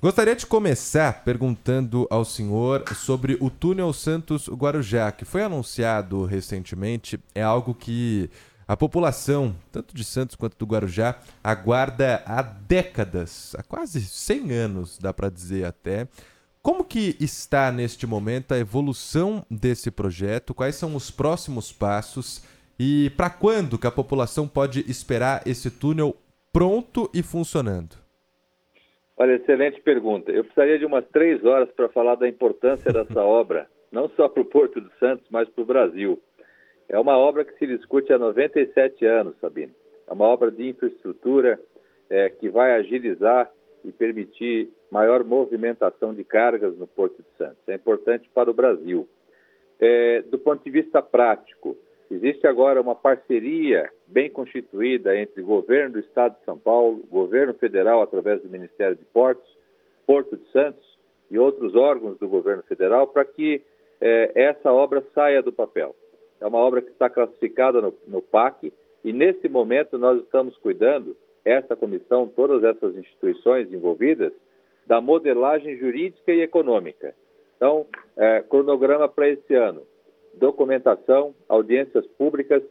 Gostaria de começar perguntando ao senhor sobre o túnel Santos Guarujá, que foi anunciado recentemente. É algo que a população, tanto de Santos quanto do Guarujá, aguarda há décadas, há quase 100 anos, dá para dizer até. Como que está neste momento a evolução desse projeto? Quais são os próximos passos? E para quando que a população pode esperar esse túnel pronto e funcionando? Olha, excelente pergunta. Eu precisaria de umas três horas para falar da importância dessa obra, não só para o Porto do Santos, mas para o Brasil. É uma obra que se discute há 97 anos, Sabino. É uma obra de infraestrutura é, que vai agilizar e permitir maior movimentação de cargas no Porto de Santos. É importante para o Brasil. É, do ponto de vista prático, existe agora uma parceria bem constituída entre o governo do Estado de São Paulo, governo federal através do Ministério de Portos, Porto de Santos e outros órgãos do governo federal para que é, essa obra saia do papel. É uma obra que está classificada no, no PAC e, nesse momento, nós estamos cuidando, essa comissão, todas essas instituições envolvidas, da modelagem jurídica e econômica. Então, é, cronograma para esse ano: documentação, audiências públicas,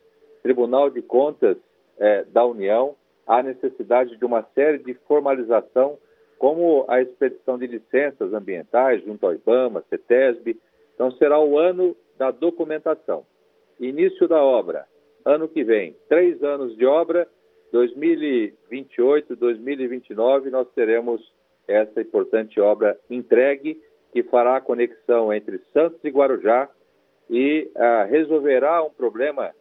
Tribunal de Contas é, da União, a necessidade de uma série de formalização, como a expedição de licenças ambientais junto ao IBAMA, CETESB. Então, será o ano da documentação início da obra, ano que vem, três anos de obra, 2028, 2029, nós teremos essa importante obra entregue, que fará a conexão entre Santos e Guarujá e ah, resolverá um problema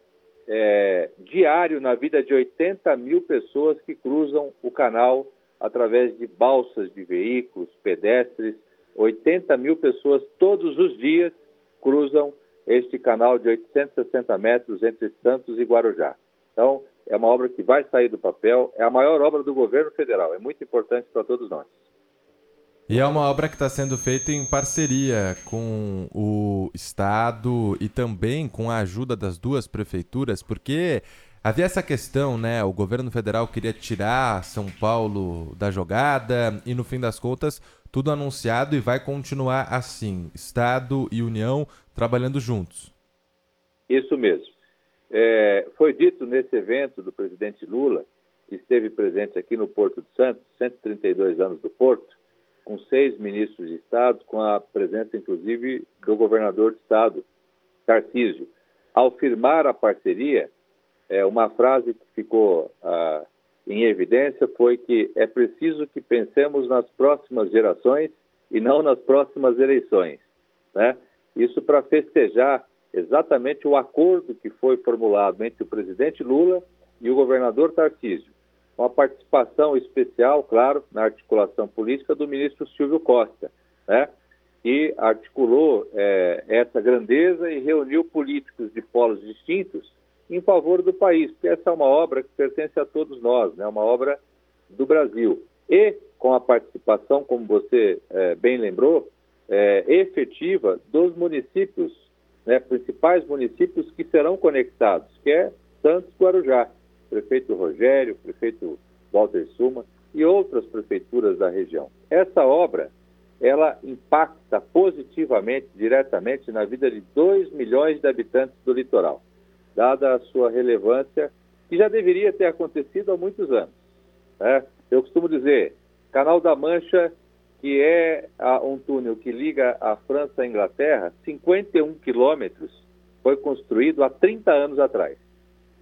é, diário na vida de 80 mil pessoas que cruzam o canal através de balsas de veículos, pedestres. 80 mil pessoas todos os dias cruzam este canal de 860 metros entre Santos e Guarujá. Então, é uma obra que vai sair do papel, é a maior obra do governo federal, é muito importante para todos nós. E é uma obra que está sendo feita em parceria com o Estado e também com a ajuda das duas prefeituras, porque havia essa questão, né? O governo federal queria tirar São Paulo da jogada e, no fim das contas, tudo anunciado e vai continuar assim: Estado e União trabalhando juntos. Isso mesmo. É, foi dito nesse evento do presidente Lula, que esteve presente aqui no Porto de Santos, 132 anos do Porto, com seis ministros de Estado, com a presença, inclusive, do governador de Estado, Tarcísio. Ao firmar a parceria, é, uma frase que ficou ah, em evidência foi que é preciso que pensemos nas próximas gerações e não nas próximas eleições. Né? Isso para festejar exatamente o acordo que foi formulado entre o presidente Lula e o governador Tarcísio, com a participação especial, claro, na articulação política do ministro Silvio Costa, né? que articulou é, essa grandeza e reuniu políticos de polos distintos em favor do país, porque essa é uma obra que pertence a todos nós, né? uma obra do Brasil. E com a participação, como você é, bem lembrou, é, efetiva dos municípios, né, principais municípios que serão conectados, que é Santos Guarujá, prefeito Rogério, prefeito Walter Suma e outras prefeituras da região. Essa obra, ela impacta positivamente, diretamente na vida de 2 milhões de habitantes do litoral, dada a sua relevância, que já deveria ter acontecido há muitos anos. Né? Eu costumo dizer, Canal da Mancha que é a, um túnel que liga a França à Inglaterra, 51 quilômetros, foi construído há 30 anos atrás.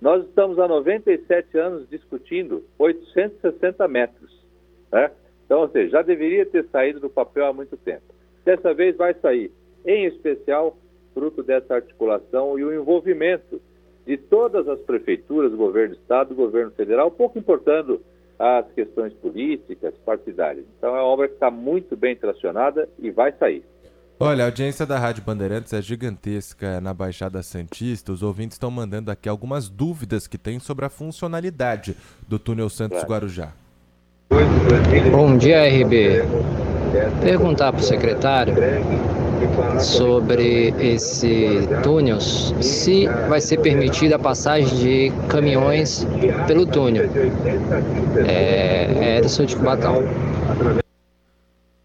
Nós estamos há 97 anos discutindo 860 metros. Né? Então, ou seja, já deveria ter saído do papel há muito tempo. Dessa vez vai sair, em especial, fruto dessa articulação e o envolvimento de todas as prefeituras, governo do Estado, governo federal, pouco importando as questões políticas, partidárias. Então é uma obra que está muito bem tracionada e vai sair. Olha, a audiência da Rádio Bandeirantes é gigantesca na Baixada Santista. Os ouvintes estão mandando aqui algumas dúvidas que têm sobre a funcionalidade do túnel Santos Guarujá. Bom dia, RB. Perguntar para o secretário sobre esse túnel, se vai ser permitida a passagem de caminhões pelo túnel. É, é Edson de Cubatão.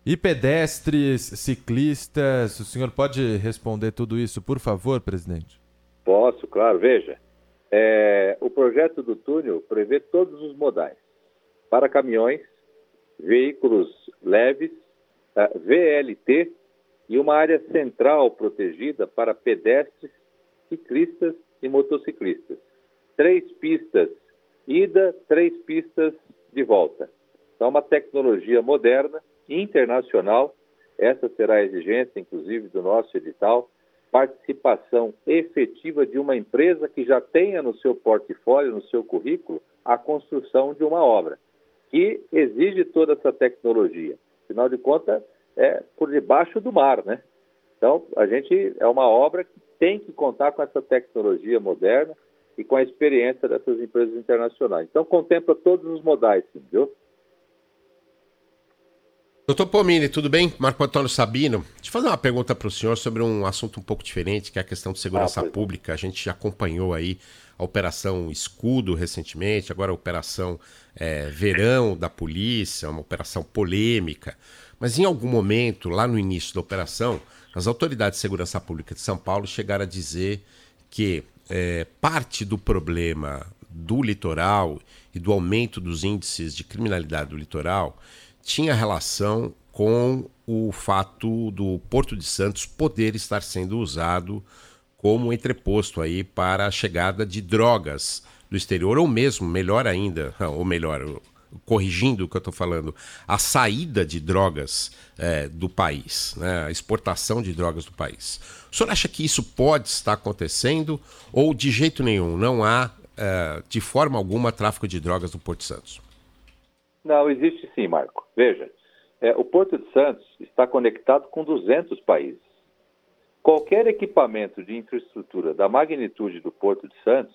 E pedestres, ciclistas, o senhor pode responder tudo isso, por favor, presidente? Posso, claro. Veja, é, o projeto do túnel prevê todos os modais para caminhões, veículos leves, VLT e uma área central protegida para pedestres, ciclistas e motociclistas. Três pistas ida, três pistas de volta. Então, uma tecnologia moderna, internacional. Essa será a exigência, inclusive, do nosso edital. Participação efetiva de uma empresa que já tenha no seu portfólio, no seu currículo, a construção de uma obra, que exige toda essa tecnologia. Afinal de contas, é por debaixo do mar, né? Então, a gente é uma obra que tem que contar com essa tecnologia moderna e com a experiência dessas empresas internacionais. Então, contempla todos os modais, viu? Doutor Pomini, tudo bem? Marco Antônio Sabino. Deixa eu fazer uma pergunta para o senhor sobre um assunto um pouco diferente, que é a questão de segurança ah, pública. A gente já acompanhou aí a Operação Escudo recentemente, agora a Operação é, Verão da Polícia, uma operação polêmica. Mas em algum momento, lá no início da operação, as autoridades de segurança pública de São Paulo chegaram a dizer que é, parte do problema do litoral e do aumento dos índices de criminalidade do litoral tinha relação com o fato do Porto de Santos poder estar sendo usado como entreposto aí para a chegada de drogas do exterior, ou mesmo, melhor ainda, ou melhor, corrigindo o que eu estou falando, a saída de drogas é, do país, né, a exportação de drogas do país. O senhor acha que isso pode estar acontecendo ou de jeito nenhum não há, é, de forma alguma, tráfico de drogas no Porto de Santos? Não, existe sim, Marco. Veja, é, o Porto de Santos está conectado com 200 países. Qualquer equipamento de infraestrutura da magnitude do Porto de Santos,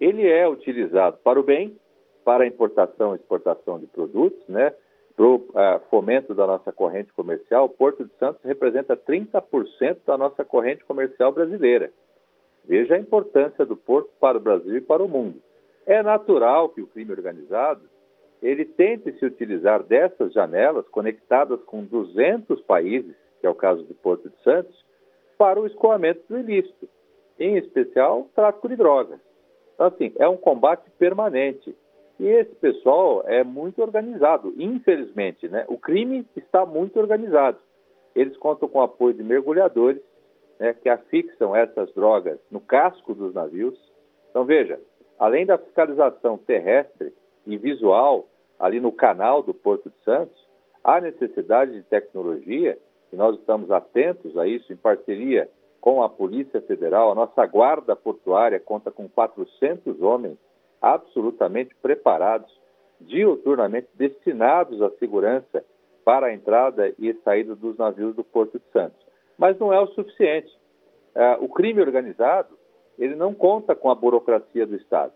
ele é utilizado para o bem para a importação e exportação de produtos, né? Para o uh, fomento da nossa corrente comercial, o Porto de Santos representa 30% da nossa corrente comercial brasileira. Veja a importância do porto para o Brasil e para o mundo. É natural que o crime organizado ele tente se utilizar dessas janelas conectadas com 200 países, que é o caso do Porto de Santos, para o escoamento do ilícito. em especial tráfico de drogas. Então, assim, é um combate permanente. E esse pessoal é muito organizado, infelizmente, né? O crime está muito organizado. Eles contam com o apoio de mergulhadores, né, que afixam essas drogas no casco dos navios. Então, veja, além da fiscalização terrestre e visual ali no canal do Porto de Santos, há necessidade de tecnologia, e nós estamos atentos a isso em parceria com a Polícia Federal. A nossa guarda portuária conta com 400 homens absolutamente preparados, diuturnamente destinados à segurança para a entrada e saída dos navios do Porto de Santos. Mas não é o suficiente. Uh, o crime organizado ele não conta com a burocracia do Estado.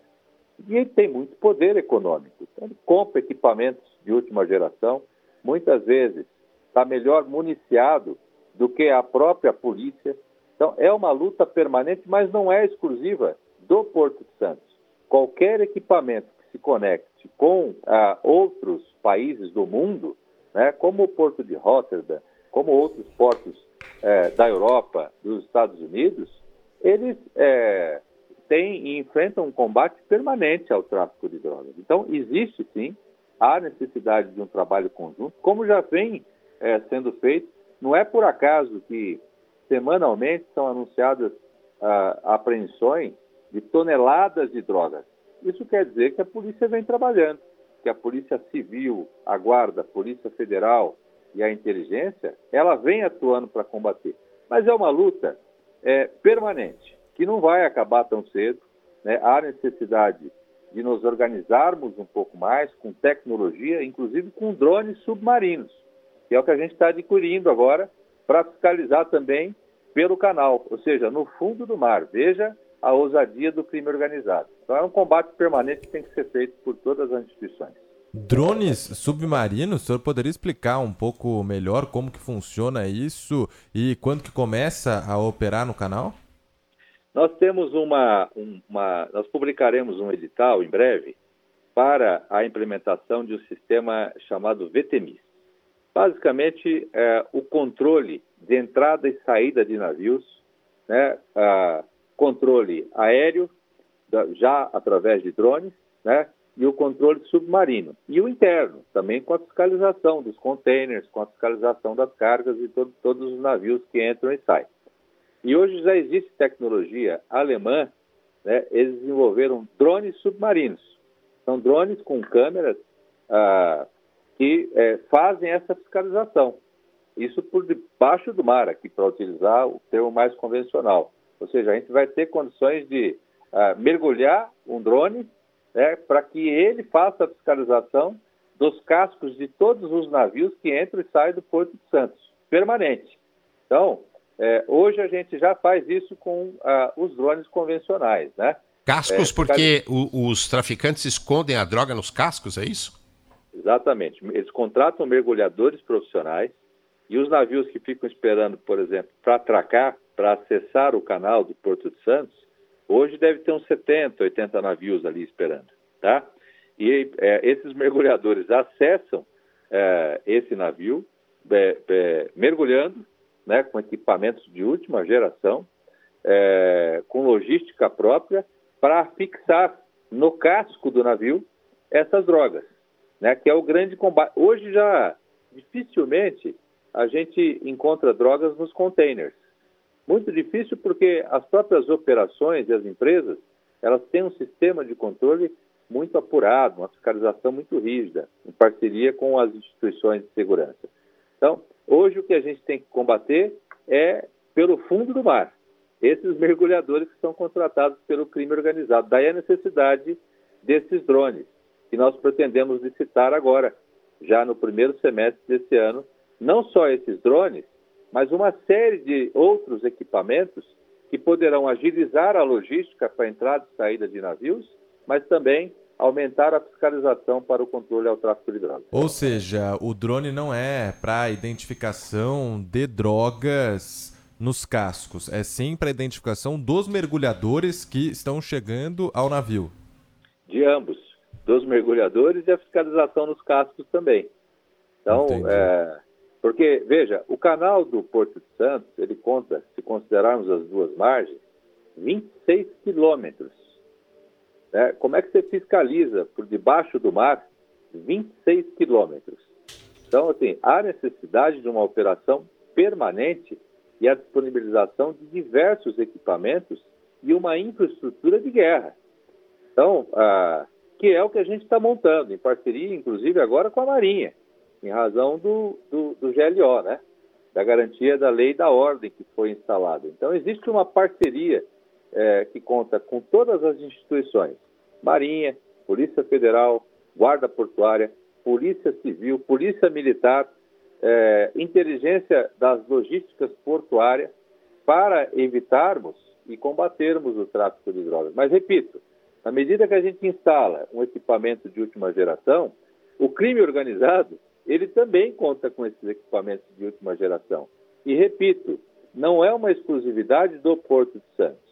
E ele tem muito poder econômico. Então, ele compra equipamentos de última geração, muitas vezes está melhor municiado do que a própria polícia. Então, é uma luta permanente, mas não é exclusiva do Porto de Santos qualquer equipamento que se conecte com ah, outros países do mundo, né, como o porto de Rotterdam, como outros portos eh, da Europa, dos Estados Unidos, eles eh, têm e enfrentam um combate permanente ao tráfico de drogas. Então, existe sim a necessidade de um trabalho conjunto, como já vem eh, sendo feito. Não é por acaso que semanalmente são anunciadas ah, apreensões de toneladas de drogas. Isso quer dizer que a polícia vem trabalhando, que a polícia civil, a guarda, a polícia federal e a inteligência, ela vem atuando para combater. Mas é uma luta é, permanente, que não vai acabar tão cedo. Né? Há necessidade de nos organizarmos um pouco mais com tecnologia, inclusive com drones submarinos, que é o que a gente está adquirindo agora para fiscalizar também pelo canal, ou seja, no fundo do mar. Veja a ousadia do crime organizado. Então é um combate permanente que tem que ser feito por todas as instituições. Drones submarinos, o senhor poderia explicar um pouco melhor como que funciona isso e quando que começa a operar no canal? Nós temos uma, uma nós publicaremos um edital em breve para a implementação de um sistema chamado VTMIS. Basicamente, é, o controle de entrada e saída de navios, né, a, controle aéreo, já através de drones, né? e o controle submarino. E o interno, também com a fiscalização dos containers, com a fiscalização das cargas e todo, todos os navios que entram e saem. E hoje já existe tecnologia alemã, né? eles desenvolveram drones submarinos. São drones com câmeras ah, que é, fazem essa fiscalização. Isso por debaixo do mar, aqui para utilizar o termo mais convencional. Ou seja, a gente vai ter condições de uh, mergulhar um drone né, para que ele faça a fiscalização dos cascos de todos os navios que entram e saem do Porto de Santos, permanente. Então, é, hoje a gente já faz isso com uh, os drones convencionais, né? Cascos é, porque o, os traficantes escondem a droga nos cascos, é isso? Exatamente. Eles contratam mergulhadores profissionais e os navios que ficam esperando, por exemplo, para atracar, para acessar o canal do Porto de Santos, hoje deve ter uns 70, 80 navios ali esperando, tá? E é, esses mergulhadores acessam é, esse navio é, é mergulhando, né, com equipamentos de última geração, é, com logística própria, para fixar no casco do navio essas drogas, né, que é o grande combate. Hoje já dificilmente a gente encontra drogas nos containers. Muito difícil porque as próprias operações e as empresas, elas têm um sistema de controle muito apurado, uma fiscalização muito rígida, em parceria com as instituições de segurança. Então, hoje o que a gente tem que combater é pelo fundo do mar. Esses mergulhadores que são contratados pelo crime organizado. Daí a necessidade desses drones, que nós pretendemos licitar agora, já no primeiro semestre desse ano, não só esses drones, mas uma série de outros equipamentos que poderão agilizar a logística para entrada e saída de navios, mas também aumentar a fiscalização para o controle ao tráfico de drogas. Ou seja, o drone não é para identificação de drogas nos cascos, é sim para identificação dos mergulhadores que estão chegando ao navio. De ambos, dos mergulhadores e a fiscalização nos cascos também. Então, é, porque, veja, o canal do Porto de Santos, ele conta, se considerarmos as duas margens, 26 quilômetros. É, como é que você fiscaliza por debaixo do mar 26 quilômetros? Então, assim, há necessidade de uma operação permanente e a disponibilização de diversos equipamentos e uma infraestrutura de guerra. Então, ah, que é o que a gente está montando, em parceria, inclusive, agora com a Marinha, em razão do, do, do GLO, né? da garantia da lei e da ordem que foi instalada. Então, existe uma parceria é, que conta com todas as instituições, Marinha, Polícia Federal, Guarda Portuária, Polícia Civil, Polícia Militar, é, inteligência das logísticas portuárias, para evitarmos e combatermos o tráfico de drogas. Mas, repito, na medida que a gente instala um equipamento de última geração, o crime organizado ele também conta com esses equipamentos de última geração. E repito, não é uma exclusividade do Porto de Santos.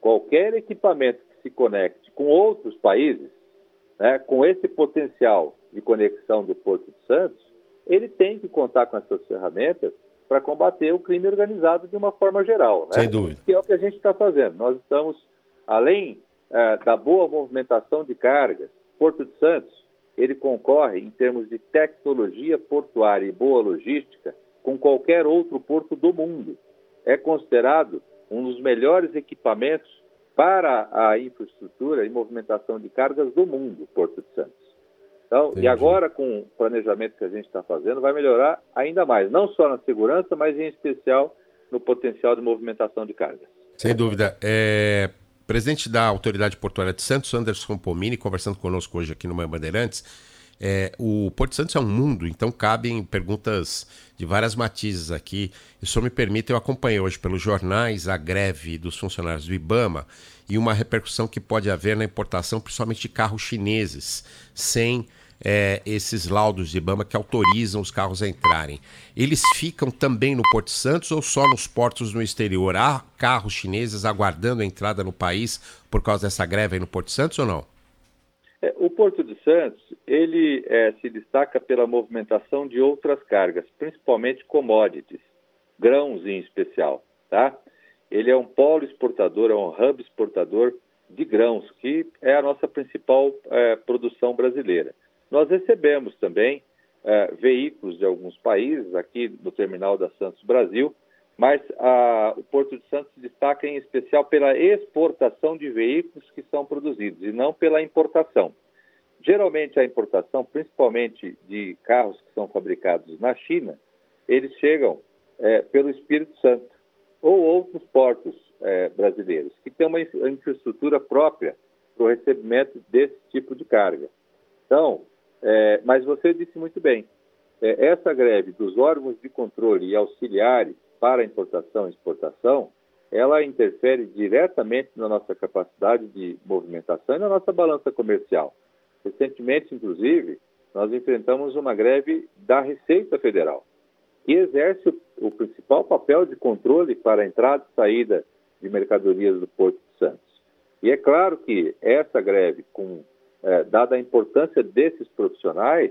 Qualquer equipamento que se conecte com outros países, né, com esse potencial de conexão do Porto de Santos, ele tem que contar com essas ferramentas para combater o crime organizado de uma forma geral. Né? Sem dúvida. Que é o que a gente está fazendo. Nós estamos, além é, da boa movimentação de cargas, Porto de Santos, ele concorre em termos de tecnologia portuária e boa logística com qualquer outro porto do mundo. É considerado um dos melhores equipamentos para a infraestrutura e movimentação de cargas do mundo, Porto de Santos. Então, e agora, com o planejamento que a gente está fazendo, vai melhorar ainda mais, não só na segurança, mas em especial no potencial de movimentação de cargas. Sem dúvida. É, presidente da Autoridade Portuária de Santos, Anderson Pomini, conversando conosco hoje aqui no Manhã Bandeirantes. É, o Porto Santos é um mundo, então cabem perguntas de várias matizes aqui. E se me permite, eu acompanhei hoje pelos jornais a greve dos funcionários do IBAMA e uma repercussão que pode haver na importação, principalmente de carros chineses, sem é, esses laudos de IBAMA que autorizam os carros a entrarem. Eles ficam também no Porto Santos ou só nos portos no exterior? Há carros chineses aguardando a entrada no país por causa dessa greve aí no Porto Santos ou não? É, o Porto de Santos ele é, se destaca pela movimentação de outras cargas, principalmente commodities, grãos em especial, tá? Ele é um polo exportador, é um hub exportador de grãos, que é a nossa principal é, produção brasileira. Nós recebemos também é, veículos de alguns países aqui no terminal da Santos Brasil, mas a, o Porto de Santos se destaca em especial pela exportação de veículos que são produzidos e não pela importação. Geralmente a importação, principalmente de carros que são fabricados na China, eles chegam é, pelo Espírito Santo ou outros portos é, brasileiros que têm uma infraestrutura própria para o recebimento desse tipo de carga. Então, é, mas você disse muito bem, é, essa greve dos órgãos de controle e auxiliares para importação e exportação, ela interfere diretamente na nossa capacidade de movimentação e na nossa balança comercial. Recentemente, inclusive, nós enfrentamos uma greve da Receita Federal, que exerce o, principal papel de controle para a entrada e saída de mercadorias do Porto de Santos. E é claro que essa greve, com é, dada a importância desses profissionais,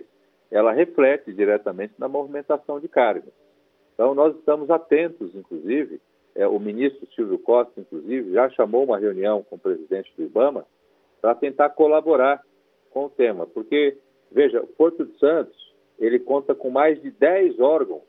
ela reflete diretamente na movimentação de cargas. Então, nós estamos atentos, inclusive, é, o ministro Silvio Costa, inclusive, já chamou uma reunião com o presidente do IBAMA para tentar colaborar com o tema, porque, veja, o Porto de Santos, ele conta com mais de 10 órgãos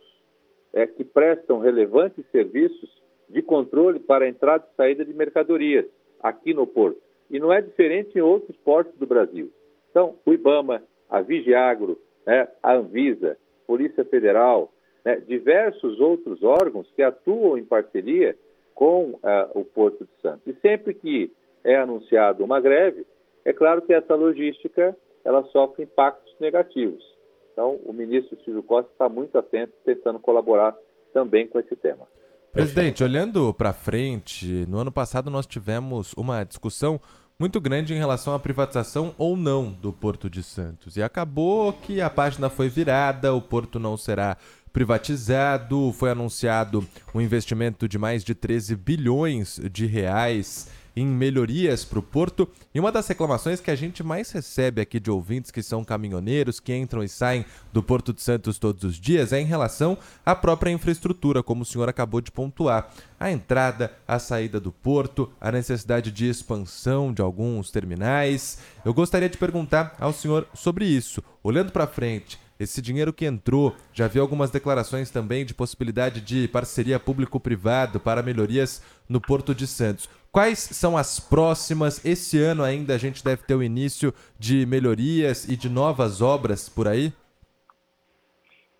é, que prestam relevantes serviços de controle para entrada e saída de mercadorias aqui no Porto. E não é diferente em outros portos do Brasil. Então, o IBAMA, a Vigiagro, né, a Anvisa, Polícia Federal, né, diversos outros órgãos que atuam em parceria com uh, o Porto de Santos. E sempre que é anunciado uma greve, é claro que essa logística ela sofre impactos negativos. Então, o ministro Silvio Costa está muito atento, tentando colaborar também com esse tema. Presidente, olhando para frente, no ano passado nós tivemos uma discussão muito grande em relação à privatização ou não do Porto de Santos. E acabou que a página foi virada, o porto não será privatizado, foi anunciado um investimento de mais de 13 bilhões de reais em melhorias para o porto. E uma das reclamações que a gente mais recebe aqui de ouvintes que são caminhoneiros, que entram e saem do Porto de Santos todos os dias, é em relação à própria infraestrutura, como o senhor acabou de pontuar. A entrada, a saída do porto, a necessidade de expansão de alguns terminais. Eu gostaria de perguntar ao senhor sobre isso. Olhando para frente, esse dinheiro que entrou, já vi algumas declarações também de possibilidade de parceria público-privado para melhorias no Porto de Santos. Quais são as próximas? Esse ano ainda a gente deve ter o início de melhorias e de novas obras por aí?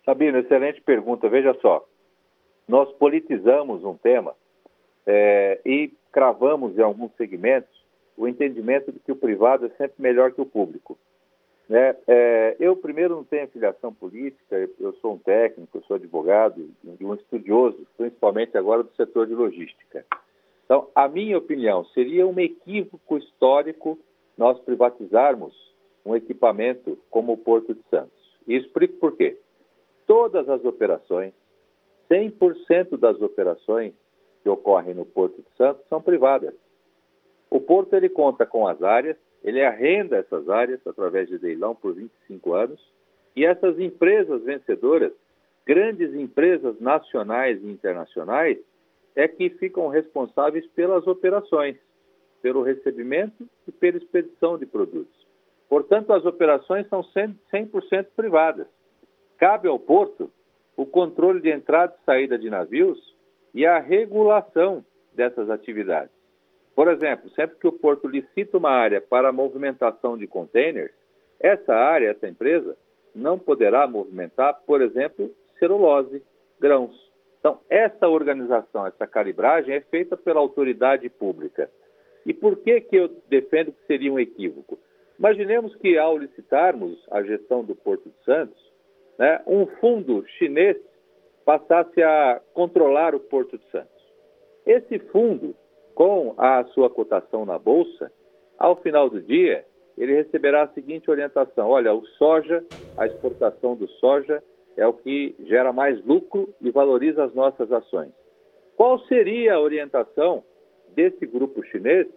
Sabino, excelente pergunta. Veja só, nós politizamos um tema é, e cravamos em alguns segmentos o entendimento de que o privado é sempre melhor que o público. Né? É, eu, primeiro, não tenho filiação política, eu sou um técnico, eu sou advogado um estudioso, principalmente agora do setor de logística. Então, a minha opinião, seria um equívoco histórico nós privatizarmos um equipamento como o Porto de Santos. E explico por quê. Todas as operações, 100% das operações que ocorrem no Porto de Santos são privadas. O porto ele conta com as áreas ele arrenda essas áreas através de leilão por 25 anos e essas empresas vencedoras, grandes empresas nacionais e internacionais, é que ficam responsáveis pelas operações, pelo recebimento e pela expedição de produtos. Portanto, as operações são 100% privadas. Cabe ao porto o controle de entrada e saída de navios e a regulação dessas atividades. Por exemplo, sempre que o porto licita uma área para movimentação de containers, essa área, essa empresa, não poderá movimentar, por exemplo, celulose, grãos. Então, essa organização, essa calibragem é feita pela autoridade pública. E por que, que eu defendo que seria um equívoco? Imaginemos que, ao licitarmos a gestão do Porto de Santos, né, um fundo chinês passasse a controlar o Porto de Santos. Esse fundo com a sua cotação na bolsa, ao final do dia, ele receberá a seguinte orientação: olha, o soja, a exportação do soja é o que gera mais lucro e valoriza as nossas ações. Qual seria a orientação desse grupo chinês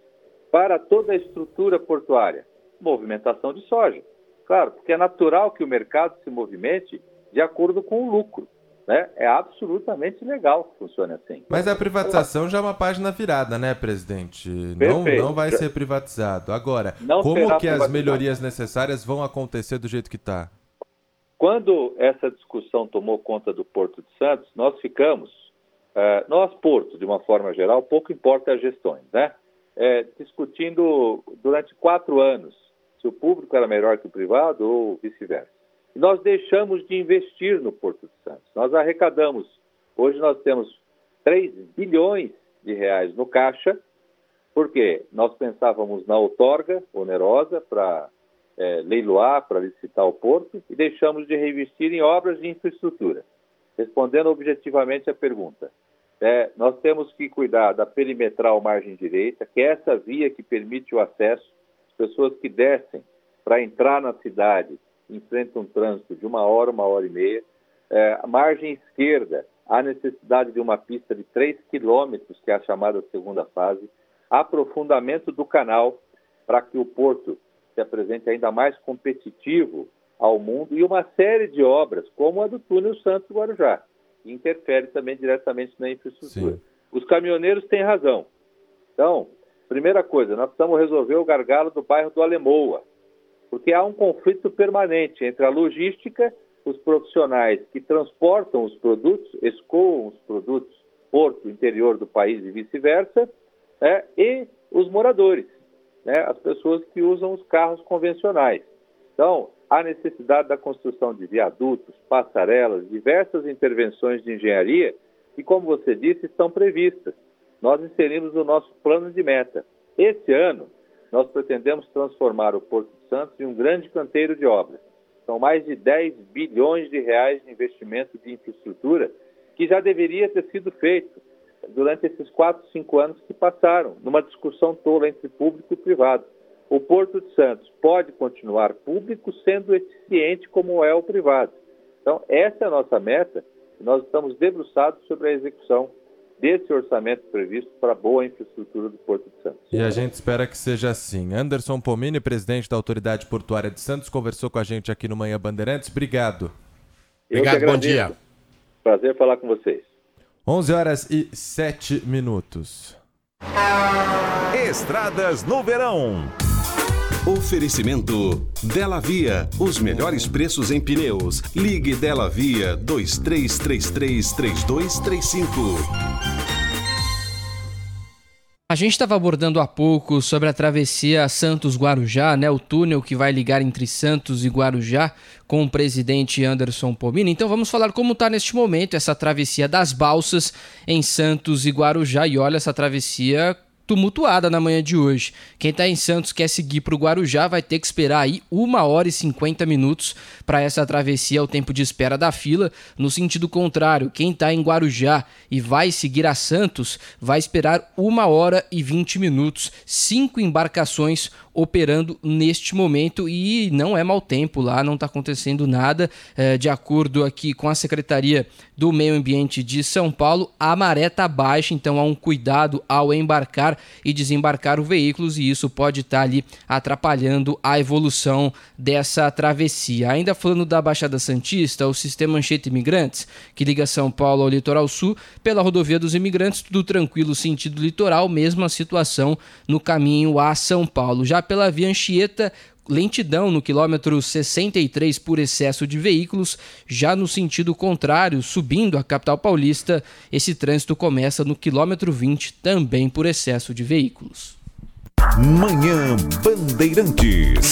para toda a estrutura portuária? Movimentação de soja. Claro, porque é natural que o mercado se movimente de acordo com o lucro. Né? É absolutamente legal que funcione assim. Mas a privatização já é uma página virada, né, presidente? Não, não vai ser privatizado. Agora, não como que as melhorias necessárias vão acontecer do jeito que está? Quando essa discussão tomou conta do Porto de Santos, nós ficamos, uh, nós, Porto, de uma forma geral, pouco importa as gestões, né? É, discutindo durante quatro anos se o público era melhor que o privado ou vice-versa nós deixamos de investir no Porto de Santos. Nós arrecadamos, hoje nós temos 3 bilhões de reais no caixa, porque nós pensávamos na outorga onerosa para é, leiloar, para licitar o porto, e deixamos de reinvestir em obras de infraestrutura. Respondendo objetivamente a pergunta, é, nós temos que cuidar da perimetral margem direita, que é essa via que permite o acesso, as pessoas que descem para entrar na cidade enfrenta um trânsito de uma hora, uma hora e meia. É, a margem esquerda, há necessidade de uma pista de 3 quilômetros, que é a chamada segunda fase, aprofundamento do canal para que o porto se apresente ainda mais competitivo ao mundo e uma série de obras, como a do túnel Santos Guarujá, que interfere também diretamente na infraestrutura. Sim. Os caminhoneiros têm razão. Então, primeira coisa, nós precisamos resolver o gargalo do bairro do Alemoa, porque há um conflito permanente entre a logística, os profissionais que transportam os produtos, escoam os produtos porto interior do país e vice-versa, né, e os moradores, né, as pessoas que usam os carros convencionais. Então, há necessidade da construção de viadutos, passarelas, diversas intervenções de engenharia que, como você disse, estão previstas. Nós inserimos no nosso plano de meta. Esse ano, nós pretendemos transformar o Porto Santos em um grande canteiro de obras. São mais de 10 bilhões de reais de investimento de infraestrutura que já deveria ter sido feito durante esses quatro, cinco anos que passaram, numa discussão tola entre público e privado. O Porto de Santos pode continuar público sendo eficiente como é o privado. Então, essa é a nossa meta e nós estamos debruçados sobre a execução desse orçamento previsto para a boa infraestrutura do Porto de Santos. E a gente espera que seja assim. Anderson Pomini, presidente da Autoridade Portuária de Santos, conversou com a gente aqui no Manhã Bandeirantes. Obrigado. Obrigado, bom dia. Prazer falar com vocês. 11 horas e 7 minutos. Estradas no verão. Oferecimento Dela Via, os melhores preços em pneus. Ligue Dela Via 2333 3235. A gente estava abordando há pouco sobre a travessia Santos-Guarujá, né? O túnel que vai ligar entre Santos e Guarujá com o presidente Anderson Pomini. Então vamos falar como está neste momento essa travessia das balsas em Santos e Guarujá. E olha, essa travessia tumultuada na manhã de hoje. Quem está em Santos quer seguir para o Guarujá vai ter que esperar aí uma hora e 50 minutos para essa travessia, o tempo de espera da fila. No sentido contrário, quem está em Guarujá e vai seguir a Santos vai esperar uma hora e 20 minutos. Cinco embarcações operando neste momento e não é mau tempo lá, não está acontecendo nada. É, de acordo aqui com a Secretaria do Meio Ambiente de São Paulo, a maré está baixa, então há um cuidado ao embarcar e desembarcar os veículos e isso pode estar tá ali atrapalhando a evolução dessa travessia. Ainda falando da Baixada Santista, o sistema Anchieta Imigrantes, que liga São Paulo ao litoral sul, pela rodovia dos imigrantes, tudo tranquilo sentido litoral, mesma situação no caminho a São Paulo. Já pela via Anchieta, lentidão no quilômetro 63 por excesso de veículos, já no sentido contrário, subindo a capital paulista, esse trânsito começa no quilômetro 20, também por excesso de veículos. Manhã Bandeirantes.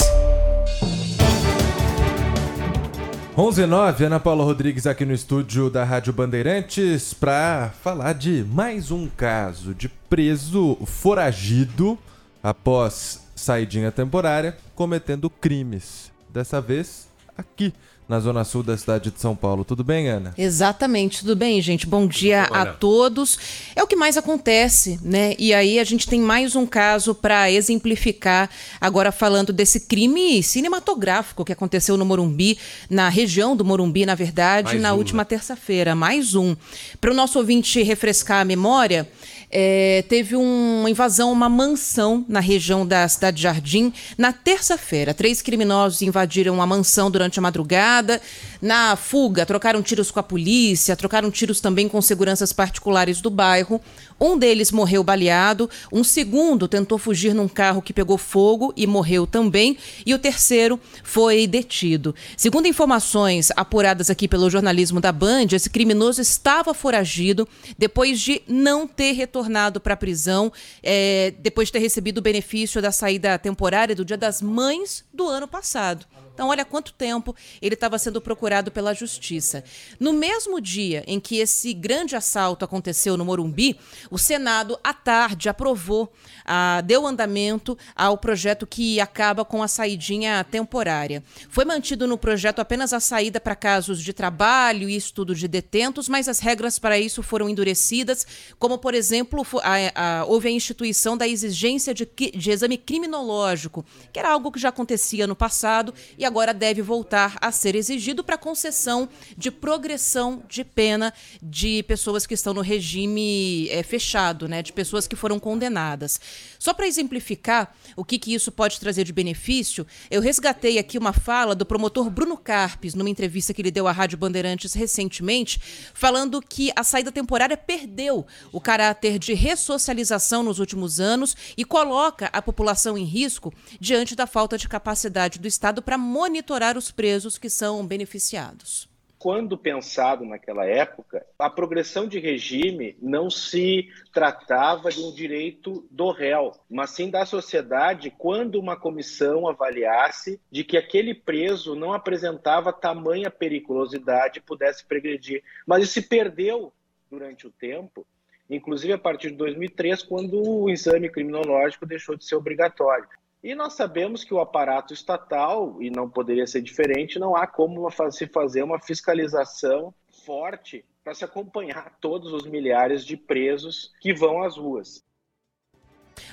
11 9, Ana Paula Rodrigues aqui no estúdio da Rádio Bandeirantes para falar de mais um caso de preso foragido após saidinha temporária, cometendo crimes. Dessa vez aqui na zona sul da cidade de São Paulo. Tudo bem, Ana? Exatamente, tudo bem, gente. Bom dia a todos. É o que mais acontece, né? E aí a gente tem mais um caso para exemplificar, agora falando desse crime cinematográfico que aconteceu no Morumbi, na região do Morumbi, na verdade, mais na um, última né? terça-feira. Mais um. Para o nosso ouvinte refrescar a memória, é, teve uma invasão, uma mansão na região da cidade de Jardim na terça-feira. Três criminosos invadiram a mansão durante a madrugada. Na fuga, trocaram tiros com a polícia, trocaram tiros também com seguranças particulares do bairro. Um deles morreu baleado, um segundo tentou fugir num carro que pegou fogo e morreu também, e o terceiro foi detido. Segundo informações apuradas aqui pelo jornalismo da Band, esse criminoso estava foragido depois de não ter retornado para a prisão, é, depois de ter recebido o benefício da saída temporária do Dia das Mães do ano passado. Então, olha quanto tempo ele estava sendo procurado pela justiça. No mesmo dia em que esse grande assalto aconteceu no Morumbi, o Senado, à tarde, aprovou, ah, deu andamento ao projeto que acaba com a saidinha temporária. Foi mantido no projeto apenas a saída para casos de trabalho e estudo de detentos, mas as regras para isso foram endurecidas, como, por exemplo, a, a, houve a instituição da exigência de, de exame criminológico, que era algo que já acontecia no passado e agora deve voltar a ser exigido para concessão de progressão de pena de pessoas que estão no regime é, fechado, né, de pessoas que foram condenadas. Só para exemplificar o que, que isso pode trazer de benefício, eu resgatei aqui uma fala do promotor Bruno Carpes, numa entrevista que ele deu à Rádio Bandeirantes recentemente, falando que a saída temporária perdeu o caráter de ressocialização nos últimos anos e coloca a população em risco diante da falta de capacidade do Estado para monitorar os presos que são beneficiados quando pensado naquela época, a progressão de regime não se tratava de um direito do réu, mas sim da sociedade quando uma comissão avaliasse de que aquele preso não apresentava tamanha periculosidade pudesse progredir. Mas isso se perdeu durante o tempo, inclusive a partir de 2003, quando o exame criminológico deixou de ser obrigatório. E nós sabemos que o aparato estatal, e não poderia ser diferente, não há como se fazer uma fiscalização forte para se acompanhar todos os milhares de presos que vão às ruas.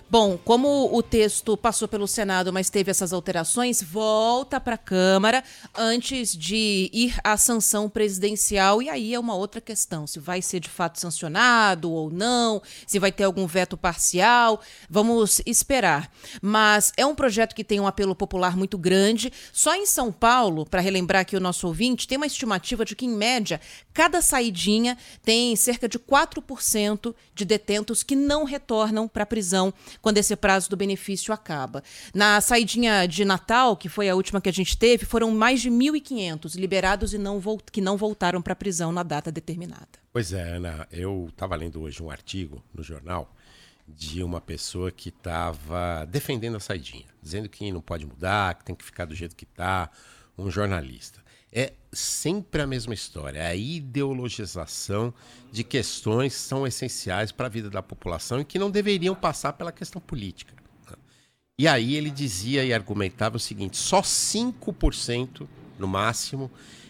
Bom, como o texto passou pelo Senado, mas teve essas alterações, volta para a Câmara antes de ir à sanção presidencial. E aí é uma outra questão: se vai ser de fato sancionado ou não, se vai ter algum veto parcial. Vamos esperar. Mas é um projeto que tem um apelo popular muito grande. Só em São Paulo, para relembrar aqui o nosso ouvinte, tem uma estimativa de que, em média, cada saidinha tem cerca de 4% de detentos que não retornam para a prisão quando esse prazo do benefício acaba. Na saidinha de Natal, que foi a última que a gente teve, foram mais de 1.500 liberados e não que não voltaram para a prisão na data determinada. Pois é, Ana, eu estava lendo hoje um artigo no jornal de uma pessoa que estava defendendo a saidinha, dizendo que não pode mudar, que tem que ficar do jeito que está, um jornalista. É sempre a mesma história, a ideologização de questões que são essenciais para a vida da população e que não deveriam passar pela questão política. E aí ele dizia e argumentava o seguinte: só 5% no máximo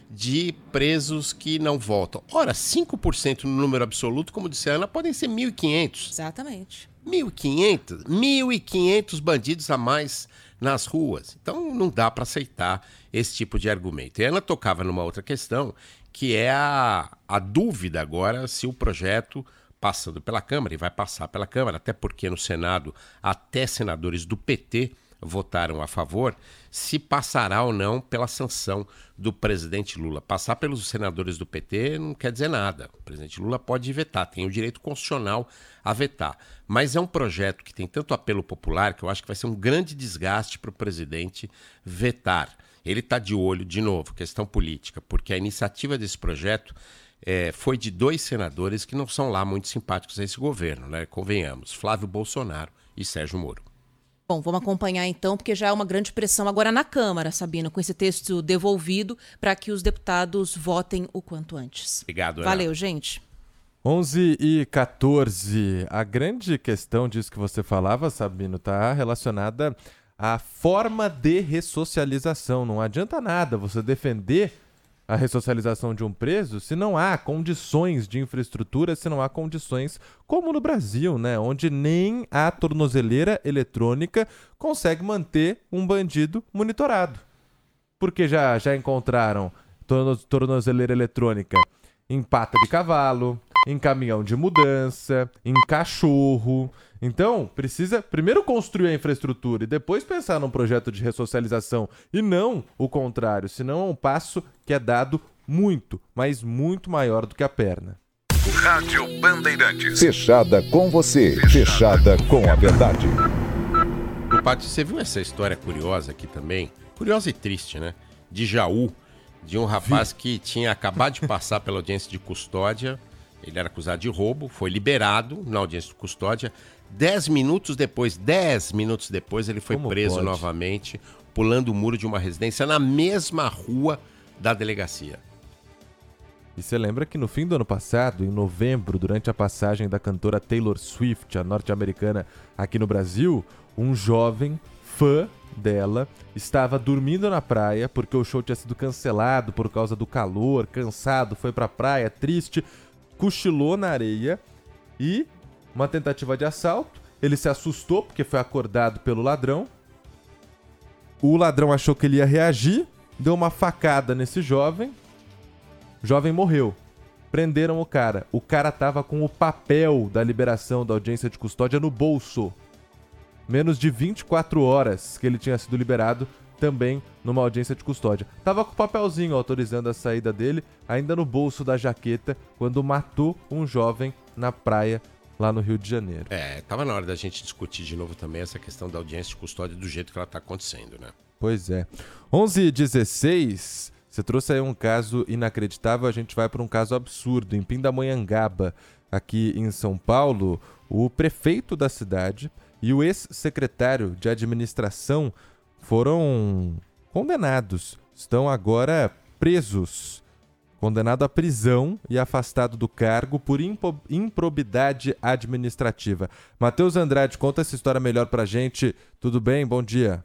de presos que não voltam. Ora, 5% no número absoluto, como disse a Ana, podem ser 1.500. Exatamente. 1.500, 1.500 bandidos a mais nas ruas. Então não dá para aceitar esse tipo de argumento. E ela tocava numa outra questão, que é a, a dúvida agora se o projeto passando pela Câmara, e vai passar pela Câmara, até porque no Senado até senadores do PT votaram a favor, se passará ou não pela sanção do presidente Lula. Passar pelos senadores do PT não quer dizer nada. O presidente Lula pode vetar, tem o direito constitucional a vetar. Mas é um projeto que tem tanto apelo popular que eu acho que vai ser um grande desgaste para o presidente vetar. Ele está de olho, de novo, questão política, porque a iniciativa desse projeto é, foi de dois senadores que não são lá muito simpáticos a esse governo, né? Convenhamos, Flávio Bolsonaro e Sérgio Moro. Bom, vamos acompanhar então, porque já é uma grande pressão agora na Câmara, Sabina, com esse texto devolvido para que os deputados votem o quanto antes. Obrigado, Ana. Valeu, gente. 11 e 14. A grande questão disso que você falava, Sabino, está relacionada à forma de ressocialização. Não adianta nada você defender a ressocialização de um preso se não há condições de infraestrutura, se não há condições como no Brasil, né, onde nem a tornozeleira eletrônica consegue manter um bandido monitorado. Porque já já encontraram tornozeleira eletrônica em pata de cavalo, em caminhão de mudança, em cachorro. Então, precisa primeiro construir a infraestrutura e depois pensar num projeto de ressocialização e não o contrário, senão é um passo que é dado muito, mas muito maior do que a perna. Rádio Bandeirantes. Fechada com você, fechada com a verdade. O Pátio, você viu essa história curiosa aqui também? Curiosa e triste, né? De Jaú, de um rapaz que tinha acabado de passar pela audiência de custódia ele era acusado de roubo, foi liberado na audiência de custódia. Dez minutos depois, dez minutos depois, ele foi Como preso pode? novamente, pulando o muro de uma residência na mesma rua da delegacia. E você lembra que no fim do ano passado, em novembro, durante a passagem da cantora Taylor Swift, a norte-americana, aqui no Brasil, um jovem fã dela estava dormindo na praia porque o show tinha sido cancelado por causa do calor, cansado, foi pra praia, triste, cochilou na areia e uma tentativa de assalto. Ele se assustou porque foi acordado pelo ladrão. O ladrão achou que ele ia reagir, deu uma facada nesse jovem. O jovem morreu. Prenderam o cara. O cara tava com o papel da liberação da audiência de custódia no bolso. Menos de 24 horas que ele tinha sido liberado, também numa audiência de custódia. Tava com o papelzinho autorizando a saída dele, ainda no bolso da jaqueta, quando matou um jovem na praia lá no Rio de Janeiro. É, tava na hora da gente discutir de novo também essa questão da audiência de custódia do jeito que ela tá acontecendo, né? Pois é. 11 e 16, você trouxe aí um caso inacreditável, a gente vai para um caso absurdo. Em Pindamonhangaba, aqui em São Paulo, o prefeito da cidade e o ex-secretário de administração foram condenados. Estão agora presos. Condenado à prisão e afastado do cargo por improbidade administrativa. Matheus Andrade, conta essa história melhor pra gente. Tudo bem? Bom dia.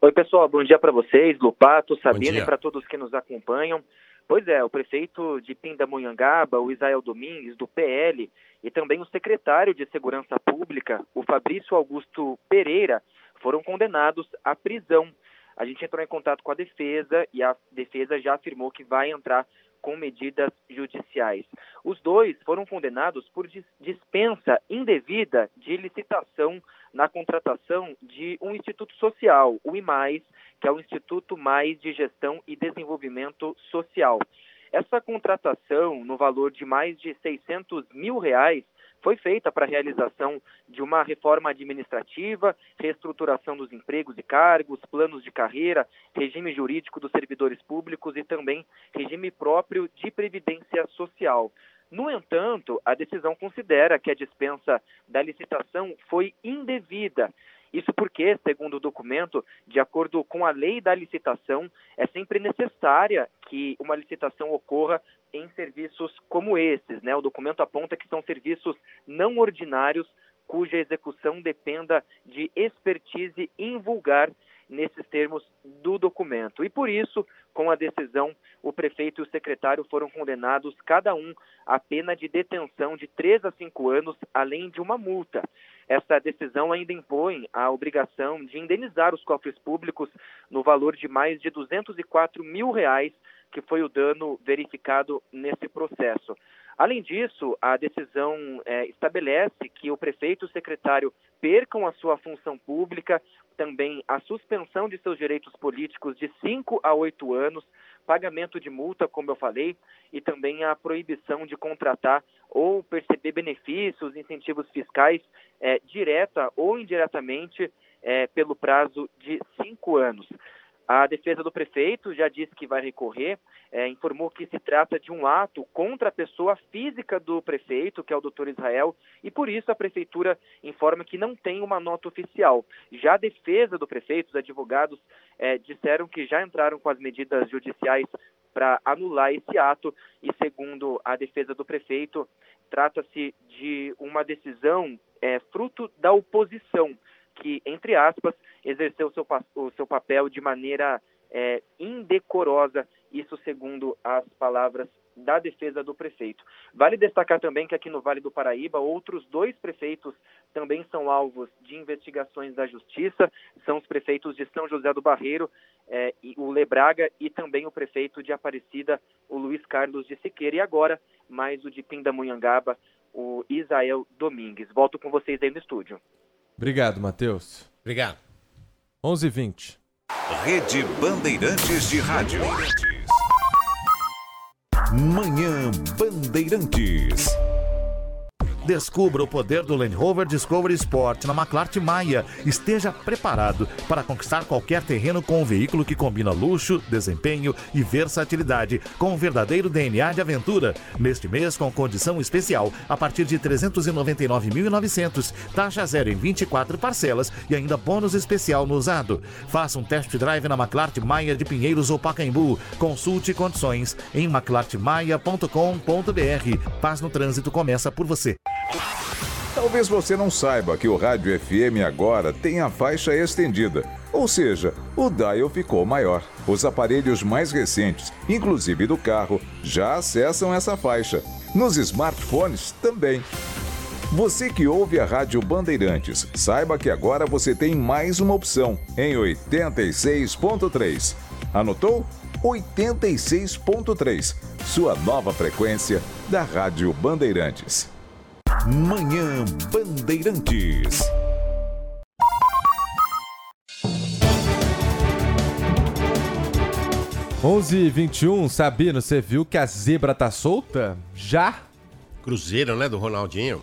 Oi, pessoal. Bom dia para vocês, Lupato, Sabina e para todos que nos acompanham. Pois é, o prefeito de Pindamonhangaba, o Israel Domingues, do PL, e também o secretário de Segurança Pública, o Fabrício Augusto Pereira, foram condenados à prisão. A gente entrou em contato com a defesa e a defesa já afirmou que vai entrar com medidas judiciais. Os dois foram condenados por dispensa indevida de licitação na contratação de um instituto social, o IMAIS, que é o Instituto Mais de Gestão e Desenvolvimento Social. Essa contratação, no valor de mais de 600 mil reais, foi feita para a realização de uma reforma administrativa, reestruturação dos empregos e cargos, planos de carreira, regime jurídico dos servidores públicos e também regime próprio de previdência social. No entanto, a decisão considera que a dispensa da licitação foi indevida isso porque, segundo o documento, de acordo com a lei da licitação, é sempre necessária que uma licitação ocorra em serviços como esses. Né? O documento aponta que são serviços não ordinários cuja execução dependa de expertise invulgar nesses termos do documento. E por isso, com a decisão, o prefeito e o secretário foram condenados, cada um, a pena de detenção de 3 a 5 anos, além de uma multa. Essa decisão ainda impõe a obrigação de indenizar os cofres públicos no valor de mais de 204 mil reais, que foi o dano verificado nesse processo. Além disso, a decisão é, estabelece que o prefeito e o secretário percam a sua função pública, também a suspensão de seus direitos políticos de 5 a 8 anos, pagamento de multa, como eu falei, e também a proibição de contratar ou perceber benefícios, incentivos fiscais, é, direta ou indiretamente, é, pelo prazo de cinco anos. A defesa do prefeito já disse que vai recorrer, é, informou que se trata de um ato contra a pessoa física do prefeito, que é o doutor Israel, e por isso a prefeitura informa que não tem uma nota oficial. Já a defesa do prefeito, os advogados é, disseram que já entraram com as medidas judiciais para anular esse ato, e segundo a defesa do prefeito, trata-se de uma decisão é, fruto da oposição que, entre aspas, exerceu seu, o seu papel de maneira é, indecorosa, isso segundo as palavras da defesa do prefeito. Vale destacar também que aqui no Vale do Paraíba, outros dois prefeitos também são alvos de investigações da Justiça, são os prefeitos de São José do Barreiro, é, o Lebraga e também o prefeito de Aparecida, o Luiz Carlos de Siqueira, e agora mais o de Pindamonhangaba, o Isael Domingues. Volto com vocês aí no estúdio. Obrigado, Matheus. Obrigado. 11:20. Rede Bandeirantes de Rádio. Manhã Bandeirantes. Descubra o poder do Land Rover Discovery Sport na McLaren Maia. Esteja preparado para conquistar qualquer terreno com um veículo que combina luxo, desempenho e versatilidade com um verdadeiro DNA de aventura. Neste mês, com condição especial, a partir de 399.900, taxa zero em 24 parcelas e ainda bônus especial no usado. Faça um test drive na McLaren Maia de Pinheiros ou Pacaembu. Consulte condições em mclartmaia.com.br. Paz no trânsito começa por você. Talvez você não saiba que o rádio FM agora tem a faixa estendida, ou seja, o dial ficou maior. Os aparelhos mais recentes, inclusive do carro, já acessam essa faixa. Nos smartphones também. Você que ouve a Rádio Bandeirantes, saiba que agora você tem mais uma opção em 86.3. Anotou? 86.3, sua nova frequência da Rádio Bandeirantes. Manhã Bandeirantes. Onze vinte e Sabino, você viu que a zebra tá solta? Já? Cruzeiro, né, do Ronaldinho.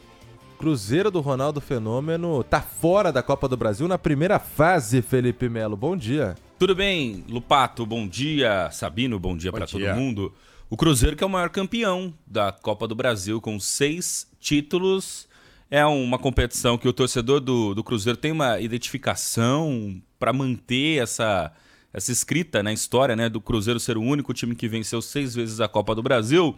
Cruzeiro do Ronaldo Fenômeno tá fora da Copa do Brasil na primeira fase, Felipe Melo. Bom dia. Tudo bem, Lupato? Bom dia, Sabino. Bom dia para todo mundo. O Cruzeiro que é o maior campeão da Copa do Brasil com seis títulos. É uma competição que o torcedor do, do Cruzeiro tem uma identificação para manter essa, essa escrita na história né, do Cruzeiro ser o único time que venceu seis vezes a Copa do Brasil.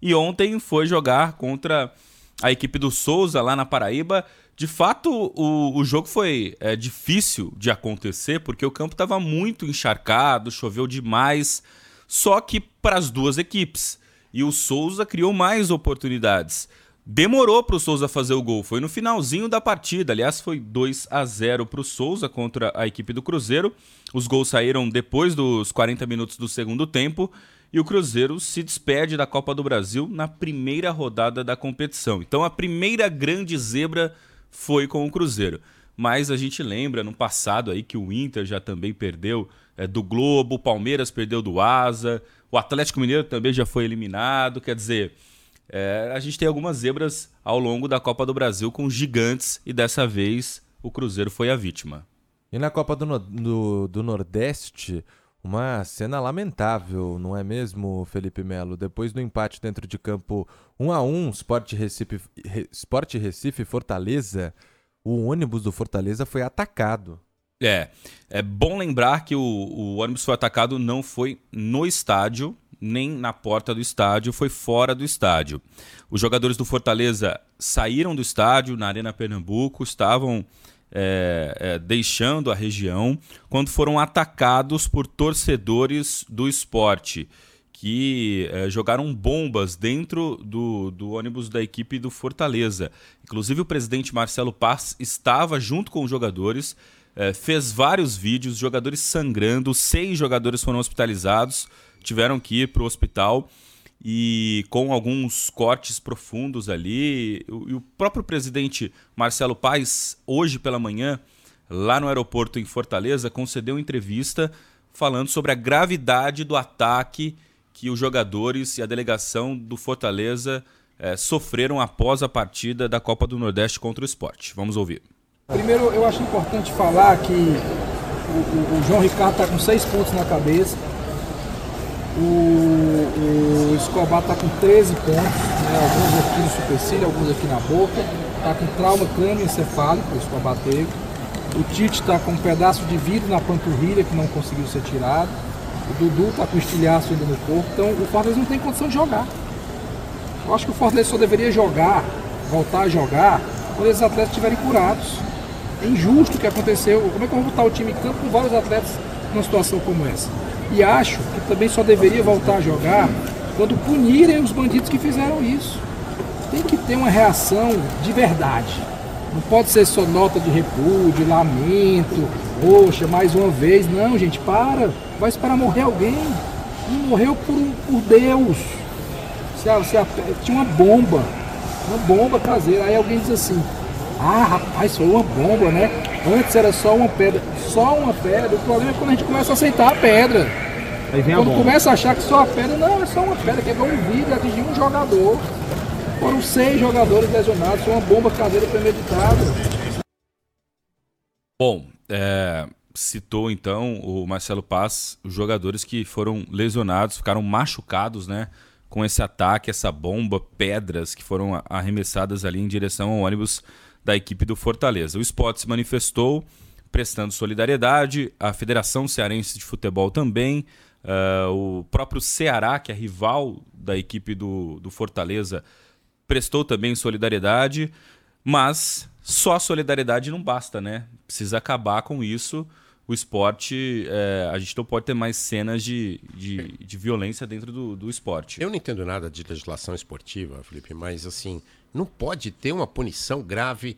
E ontem foi jogar contra a equipe do Souza lá na Paraíba. De fato, o, o jogo foi é, difícil de acontecer porque o campo estava muito encharcado, choveu demais. Só que para as duas equipes. E o Souza criou mais oportunidades. Demorou para o Souza fazer o gol, foi no finalzinho da partida. Aliás, foi 2 a 0 para o Souza contra a equipe do Cruzeiro. Os gols saíram depois dos 40 minutos do segundo tempo e o Cruzeiro se despede da Copa do Brasil na primeira rodada da competição. Então a primeira grande zebra foi com o Cruzeiro. Mas a gente lembra no passado aí que o Inter já também perdeu é, do Globo, o Palmeiras perdeu do Asa, o Atlético Mineiro também já foi eliminado. Quer dizer, é, a gente tem algumas zebras ao longo da Copa do Brasil com gigantes e dessa vez o Cruzeiro foi a vítima. E na Copa do, no do, do Nordeste, uma cena lamentável, não é mesmo, Felipe Melo? Depois do empate dentro de campo 1 a 1 Sport Recife, Sport Recife Fortaleza, o ônibus do Fortaleza foi atacado. É, é bom lembrar que o, o ônibus foi atacado não foi no estádio, nem na porta do estádio, foi fora do estádio. Os jogadores do Fortaleza saíram do estádio na Arena Pernambuco, estavam é, é, deixando a região quando foram atacados por torcedores do esporte que é, jogaram bombas dentro do, do ônibus da equipe do Fortaleza. Inclusive, o presidente Marcelo Paz estava junto com os jogadores, é, fez vários vídeos, jogadores sangrando, seis jogadores foram hospitalizados tiveram que ir para o hospital e com alguns cortes profundos ali. E o próprio presidente Marcelo Paes, hoje pela manhã, lá no aeroporto em Fortaleza, concedeu entrevista falando sobre a gravidade do ataque que os jogadores e a delegação do Fortaleza eh, sofreram após a partida da Copa do Nordeste contra o esporte. Vamos ouvir. Primeiro, eu acho importante falar que o, o, o João Ricardo está com seis pontos na cabeça o, o Escobar está com 13 pontos, né? alguns aqui no supercílio, alguns aqui na boca. Está com trauma crânioencefálico, o Escobar teve. O Tite está com um pedaço de vidro na panturrilha que não conseguiu ser tirado. O Dudu está com estilhaço ainda no corpo. Então o Fortaleza não tem condição de jogar. Eu acho que o Fortaleza só deveria jogar, voltar a jogar, quando esses atletas estiverem curados. É injusto o que aconteceu. Como é que eu vou botar o time em campo com vários atletas numa situação como essa? E acho que também só deveria voltar a jogar quando punirem os bandidos que fizeram isso. Tem que ter uma reação de verdade. Não pode ser só nota de repúdio, lamento, poxa, mais uma vez. Não, gente, para. Vai esperar morrer alguém. Morreu por, por Deus. Se, se, tinha uma bomba, uma bomba caseira. Aí alguém diz assim: Ah, rapaz, foi uma bomba, né? Antes era só uma pedra. Só uma pedra. O problema é quando a gente começa a aceitar a pedra. Aí vem quando a começa a achar que só a pedra, não, é só uma pedra, quebrou um vidro, atingiu um jogador. Foram seis jogadores lesionados, foi uma bomba caseira premeditada. Bom, é, citou então o Marcelo Paz, os jogadores que foram lesionados, ficaram machucados, né? Com esse ataque, essa bomba, pedras que foram arremessadas ali em direção ao ônibus da equipe do Fortaleza. O esporte se manifestou prestando solidariedade, a Federação Cearense de Futebol também, uh, o próprio Ceará, que é rival da equipe do, do Fortaleza, prestou também solidariedade, mas só solidariedade não basta, né? Precisa acabar com isso. O esporte, é, a gente não pode ter mais cenas de, de, de violência dentro do, do esporte. Eu não entendo nada de legislação esportiva, Felipe, mas assim, não pode ter uma punição grave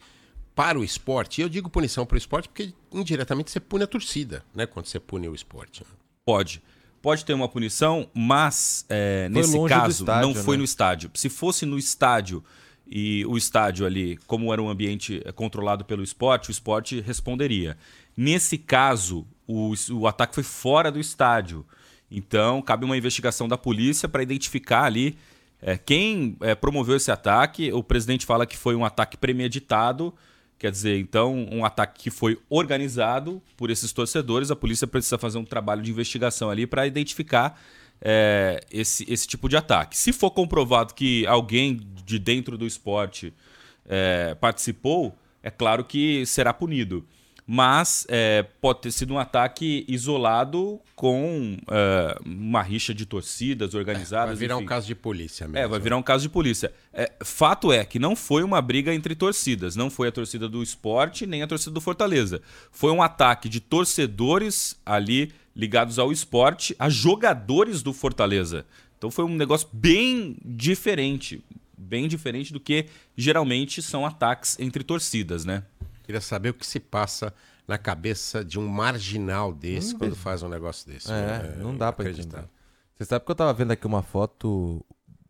para o esporte. E eu digo punição para o esporte porque indiretamente você pune a torcida, né? Quando você pune o esporte. Pode. Pode ter uma punição, mas é, nesse caso estádio, não foi né? no estádio. Se fosse no estádio e o estádio ali, como era um ambiente é, controlado pelo esporte, o esporte responderia. Nesse caso, o, o ataque foi fora do estádio. Então, cabe uma investigação da polícia para identificar ali é, quem é, promoveu esse ataque, o presidente fala que foi um ataque premeditado, quer dizer, então, um ataque que foi organizado por esses torcedores. A polícia precisa fazer um trabalho de investigação ali para identificar é, esse, esse tipo de ataque. Se for comprovado que alguém de dentro do esporte é, participou, é claro que será punido mas é, pode ter sido um ataque isolado com é, uma rixa de torcidas organizadas. vai virar enfim. um caso de polícia mesmo. É, vai virar um caso de polícia. É, fato é que não foi uma briga entre torcidas, não foi a torcida do esporte nem a torcida do Fortaleza. Foi um ataque de torcedores ali ligados ao esporte, a jogadores do Fortaleza. Então foi um negócio bem diferente, bem diferente do que geralmente são ataques entre torcidas, né? Queria saber o que se passa na cabeça de um marginal desse quando faz um negócio desse. É, não dá pra acreditar. Você sabe que eu tava vendo aqui uma foto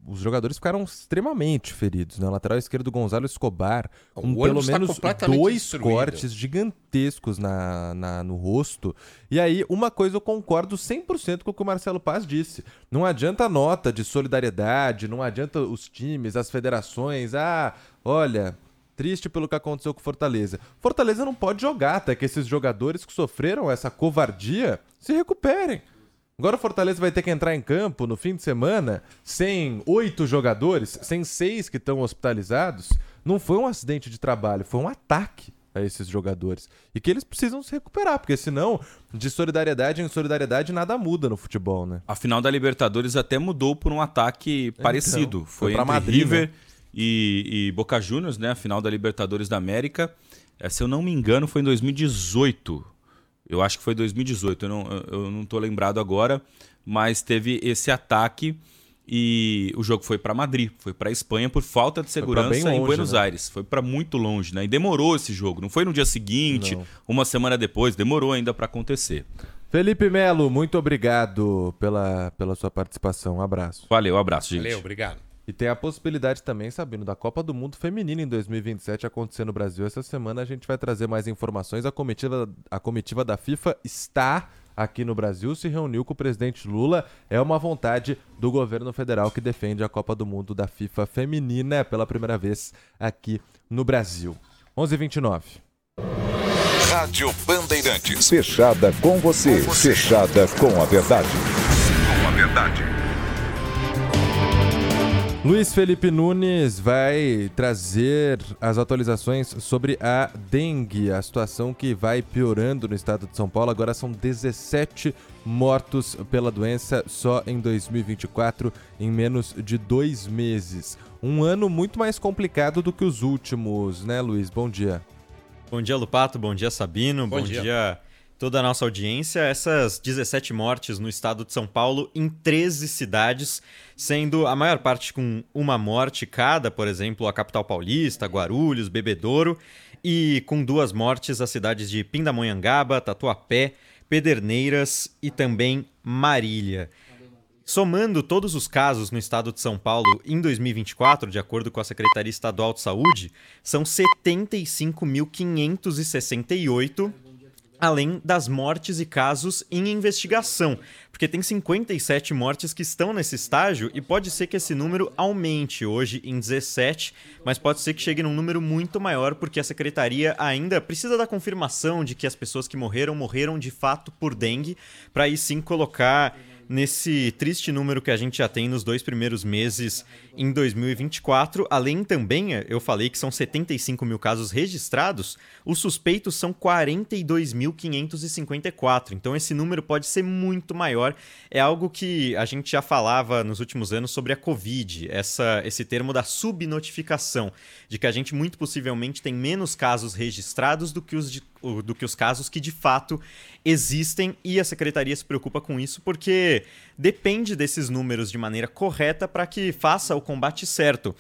os jogadores ficaram extremamente feridos, né? O lateral esquerdo Gonzalo Escobar, com pelo tá menos dois destruído. cortes gigantescos na, na, no rosto. E aí, uma coisa eu concordo 100% com o que o Marcelo Paz disse. Não adianta nota de solidariedade, não adianta os times, as federações. Ah, olha, triste pelo que aconteceu com Fortaleza. Fortaleza não pode jogar até que esses jogadores que sofreram essa covardia se recuperem. Agora o Fortaleza vai ter que entrar em campo no fim de semana sem oito jogadores, sem seis que estão hospitalizados. Não foi um acidente de trabalho, foi um ataque a esses jogadores. E que eles precisam se recuperar, porque senão, de solidariedade em solidariedade, nada muda no futebol, né? A final da Libertadores até mudou por um ataque então, parecido. Foi, foi entre Madrid, River né? E, e Boca Juniors, né? A final da Libertadores da América. É, se eu não me engano, foi em 2018 eu acho que foi 2018, eu não, eu não tô lembrado agora, mas teve esse ataque e o jogo foi para Madrid, foi para Espanha por falta de segurança longe, em Buenos né? Aires. Foi para muito longe, né? E demorou esse jogo. Não foi no dia seguinte, não. uma semana depois, demorou ainda para acontecer. Felipe Melo, muito obrigado pela, pela sua participação. Um abraço. Valeu, um abraço, gente. Valeu, obrigado. E tem a possibilidade também, Sabino, da Copa do Mundo Feminina em 2027 acontecer no Brasil. Essa semana a gente vai trazer mais informações. A comitiva, a comitiva da FIFA está aqui no Brasil, se reuniu com o presidente Lula. É uma vontade do governo federal que defende a Copa do Mundo da FIFA Feminina pela primeira vez aqui no Brasil. 11h29. Rádio Bandeirantes. Fechada com você. com você. Fechada com a verdade. Com a verdade. Luiz Felipe Nunes vai trazer as atualizações sobre a dengue, a situação que vai piorando no estado de São Paulo. Agora são 17 mortos pela doença só em 2024, em menos de dois meses. Um ano muito mais complicado do que os últimos, né, Luiz? Bom dia. Bom dia, Lupato. Bom dia, Sabino. Bom, Bom dia. dia toda a nossa audiência. Essas 17 mortes no estado de São Paulo em 13 cidades, sendo a maior parte com uma morte cada, por exemplo, a capital paulista, Guarulhos, Bebedouro, e com duas mortes as cidades de Pindamonhangaba, Tatuapé, Pederneiras e também Marília. Somando todos os casos no estado de São Paulo em 2024, de acordo com a Secretaria Estadual de Saúde, são 75.568 além das mortes e casos em investigação, porque tem 57 mortes que estão nesse estágio e pode ser que esse número aumente hoje em 17, mas pode ser que chegue num número muito maior porque a secretaria ainda precisa da confirmação de que as pessoas que morreram morreram de fato por dengue, para aí sim colocar nesse triste número que a gente já tem nos dois primeiros meses em 2024. Além também, eu falei que são 75 mil casos registrados, os suspeitos são 42.554. Então esse número pode ser muito maior. É algo que a gente já falava nos últimos anos sobre a Covid, essa, esse termo da subnotificação, de que a gente muito possivelmente tem menos casos registrados do que os de do que os casos que de fato existem e a secretaria se preocupa com isso porque depende desses números de maneira correta para que faça o combate certo.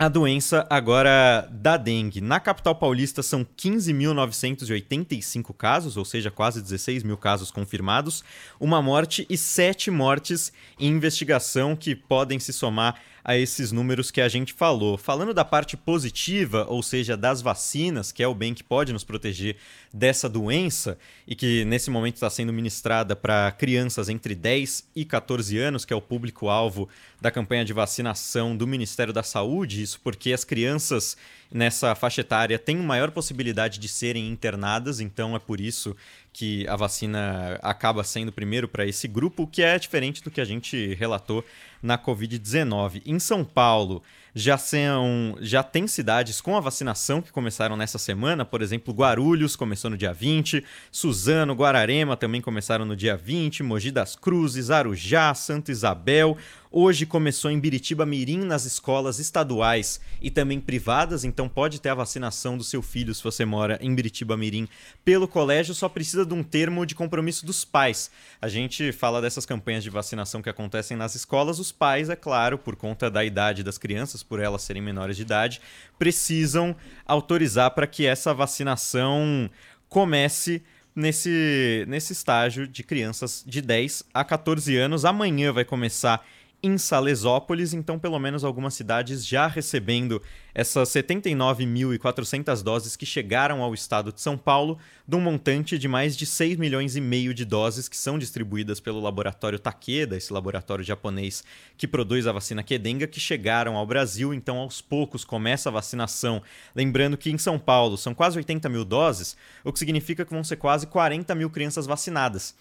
A doença agora da dengue. Na capital paulista são 15.985 casos, ou seja, quase 16 mil casos confirmados, uma morte e sete mortes em investigação que podem se somar a esses números que a gente falou. Falando da parte positiva, ou seja, das vacinas, que é o bem que pode nos proteger dessa doença e que nesse momento está sendo ministrada para crianças entre 10 e 14 anos, que é o público-alvo da campanha de vacinação do Ministério da Saúde. Isso porque as crianças nessa faixa etária têm maior possibilidade de serem internadas, então é por isso que a vacina acaba sendo primeiro para esse grupo, que é diferente do que a gente relatou na Covid-19. Em São Paulo, já são já tem cidades com a vacinação que começaram nessa semana, por exemplo, Guarulhos começou no dia 20, Suzano, Guararema também começaram no dia 20, Mogi das Cruzes, Arujá, Santa Isabel, Hoje começou em Biritiba Mirim nas escolas estaduais e também privadas, então pode ter a vacinação do seu filho se você mora em Biritiba Mirim pelo colégio, só precisa de um termo de compromisso dos pais. A gente fala dessas campanhas de vacinação que acontecem nas escolas, os pais, é claro, por conta da idade das crianças, por elas serem menores de idade, precisam autorizar para que essa vacinação comece nesse, nesse estágio de crianças de 10 a 14 anos. Amanhã vai começar em Salesópolis, então pelo menos algumas cidades já recebendo essas 79.400 doses que chegaram ao estado de São Paulo, de um montante de mais de 6 milhões e meio de doses que são distribuídas pelo laboratório Takeda, esse laboratório japonês que produz a vacina Kedenga, que chegaram ao Brasil, então aos poucos começa a vacinação. Lembrando que em São Paulo são quase 80 mil doses, o que significa que vão ser quase 40 mil crianças vacinadas.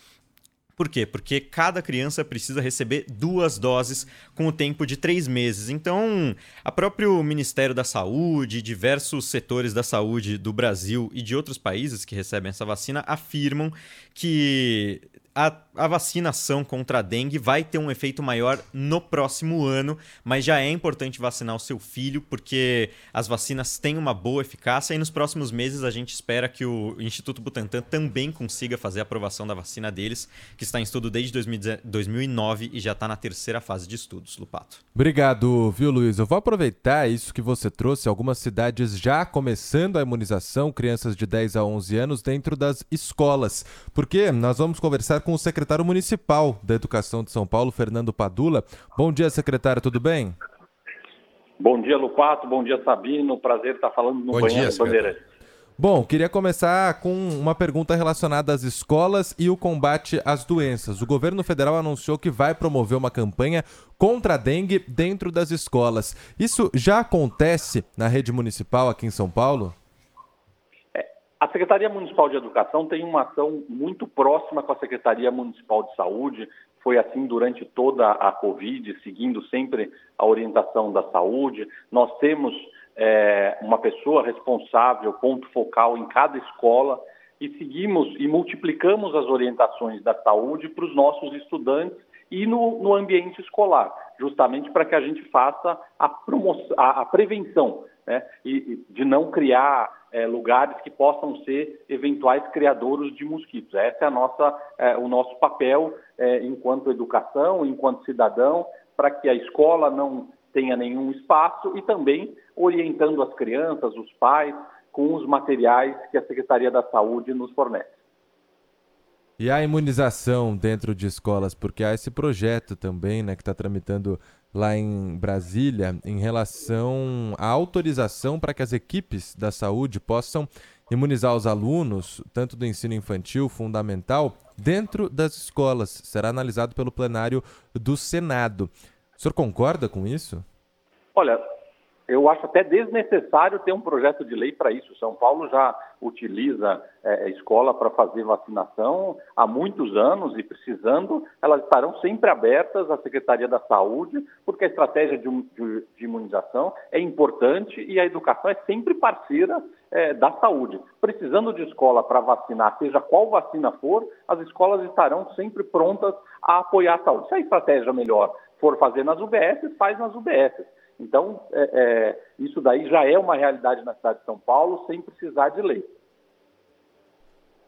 Por quê? Porque cada criança precisa receber duas doses com o tempo de três meses. Então, a próprio Ministério da Saúde, diversos setores da saúde do Brasil e de outros países que recebem essa vacina afirmam que a, a, vacinação contra a dengue vai ter um efeito maior no próximo ano, mas já é importante vacinar o seu filho, porque as vacinas têm uma boa eficácia e nos próximos meses a gente espera que o Instituto Butantan também consiga fazer a aprovação da vacina deles, que está em estudo desde 2009 e já está na terceira fase de estudos, Lupato. Obrigado, viu, Luiz? Eu vou aproveitar isso que você trouxe, algumas cidades já começando a imunização, crianças de 10 a 11 anos, dentro das escolas, porque nós vamos conversar com o secretário municipal da Educação de São Paulo, Fernando Padula. Bom dia, secretário, tudo bem? Bom dia, Lupato. Bom dia, Sabino. Prazer estar falando no Bom Banheiro Bandeirante. Bom, queria começar com uma pergunta relacionada às escolas e o combate às doenças. O governo federal anunciou que vai promover uma campanha contra a dengue dentro das escolas. Isso já acontece na rede municipal aqui em São Paulo? A Secretaria Municipal de Educação tem uma ação muito próxima com a Secretaria Municipal de Saúde. Foi assim durante toda a Covid, seguindo sempre a orientação da saúde. Nós temos é, uma pessoa responsável, ponto focal em cada escola, e seguimos e multiplicamos as orientações da saúde para os nossos estudantes e no, no ambiente escolar, justamente para que a gente faça a, promoção, a, a prevenção né, e, de não criar é, lugares que possam ser eventuais criadouros de mosquitos. Esse é a nossa, é, o nosso papel é, enquanto educação, enquanto cidadão, para que a escola não tenha nenhum espaço e também orientando as crianças, os pais, com os materiais que a Secretaria da Saúde nos fornece. E a imunização dentro de escolas, porque há esse projeto também, né, que está tramitando lá em Brasília, em relação à autorização para que as equipes da saúde possam imunizar os alunos, tanto do ensino infantil, fundamental, dentro das escolas. Será analisado pelo plenário do Senado. O senhor concorda com isso? Olha, eu acho até desnecessário ter um projeto de lei para isso. São Paulo já utiliza é, a escola para fazer vacinação há muitos anos e precisando, elas estarão sempre abertas à Secretaria da Saúde, porque a estratégia de, de, de imunização é importante e a educação é sempre parceira é, da saúde. Precisando de escola para vacinar, seja qual vacina for, as escolas estarão sempre prontas a apoiar a saúde. Se a estratégia melhor for fazer nas UBS, faz nas UBS. Então, é, é, isso daí já é uma realidade na cidade de São Paulo, sem precisar de lei.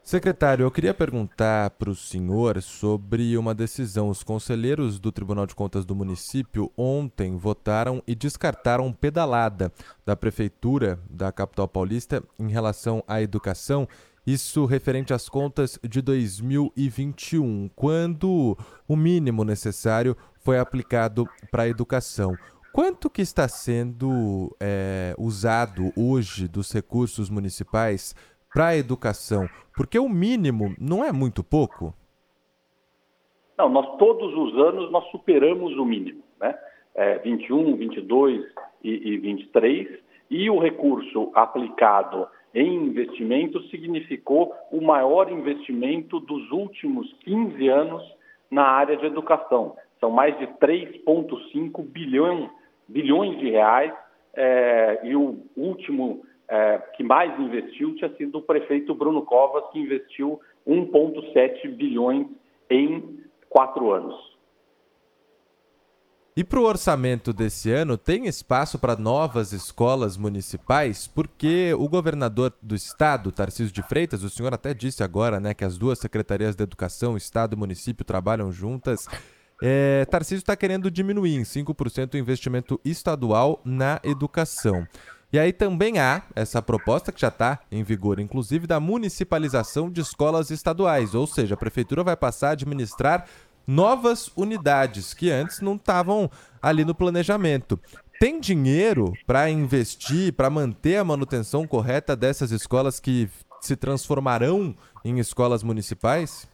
Secretário, eu queria perguntar para o senhor sobre uma decisão. Os conselheiros do Tribunal de Contas do município ontem votaram e descartaram pedalada da Prefeitura da capital paulista em relação à educação. Isso referente às contas de 2021, quando o mínimo necessário foi aplicado para a educação. Quanto que está sendo é, usado hoje dos recursos municipais para a educação? Porque o mínimo não é muito pouco? Não, nós todos os anos nós superamos o mínimo, né? É, 21, 22 e, e 23, e o recurso aplicado em investimento significou o maior investimento dos últimos 15 anos na área de educação. São mais de 3,5 bilhões bilhões de reais é, e o último é, que mais investiu tinha sido o prefeito Bruno Covas, que investiu 1,7 bilhões em quatro anos. E para o orçamento desse ano, tem espaço para novas escolas municipais? Porque o governador do estado, Tarcísio de Freitas, o senhor até disse agora né, que as duas secretarias de educação, estado e município, trabalham juntas. É, Tarcísio está querendo diminuir em 5% o investimento estadual na educação. E aí também há essa proposta que já está em vigor, inclusive, da municipalização de escolas estaduais, ou seja, a prefeitura vai passar a administrar novas unidades que antes não estavam ali no planejamento. Tem dinheiro para investir, para manter a manutenção correta dessas escolas que se transformarão em escolas municipais?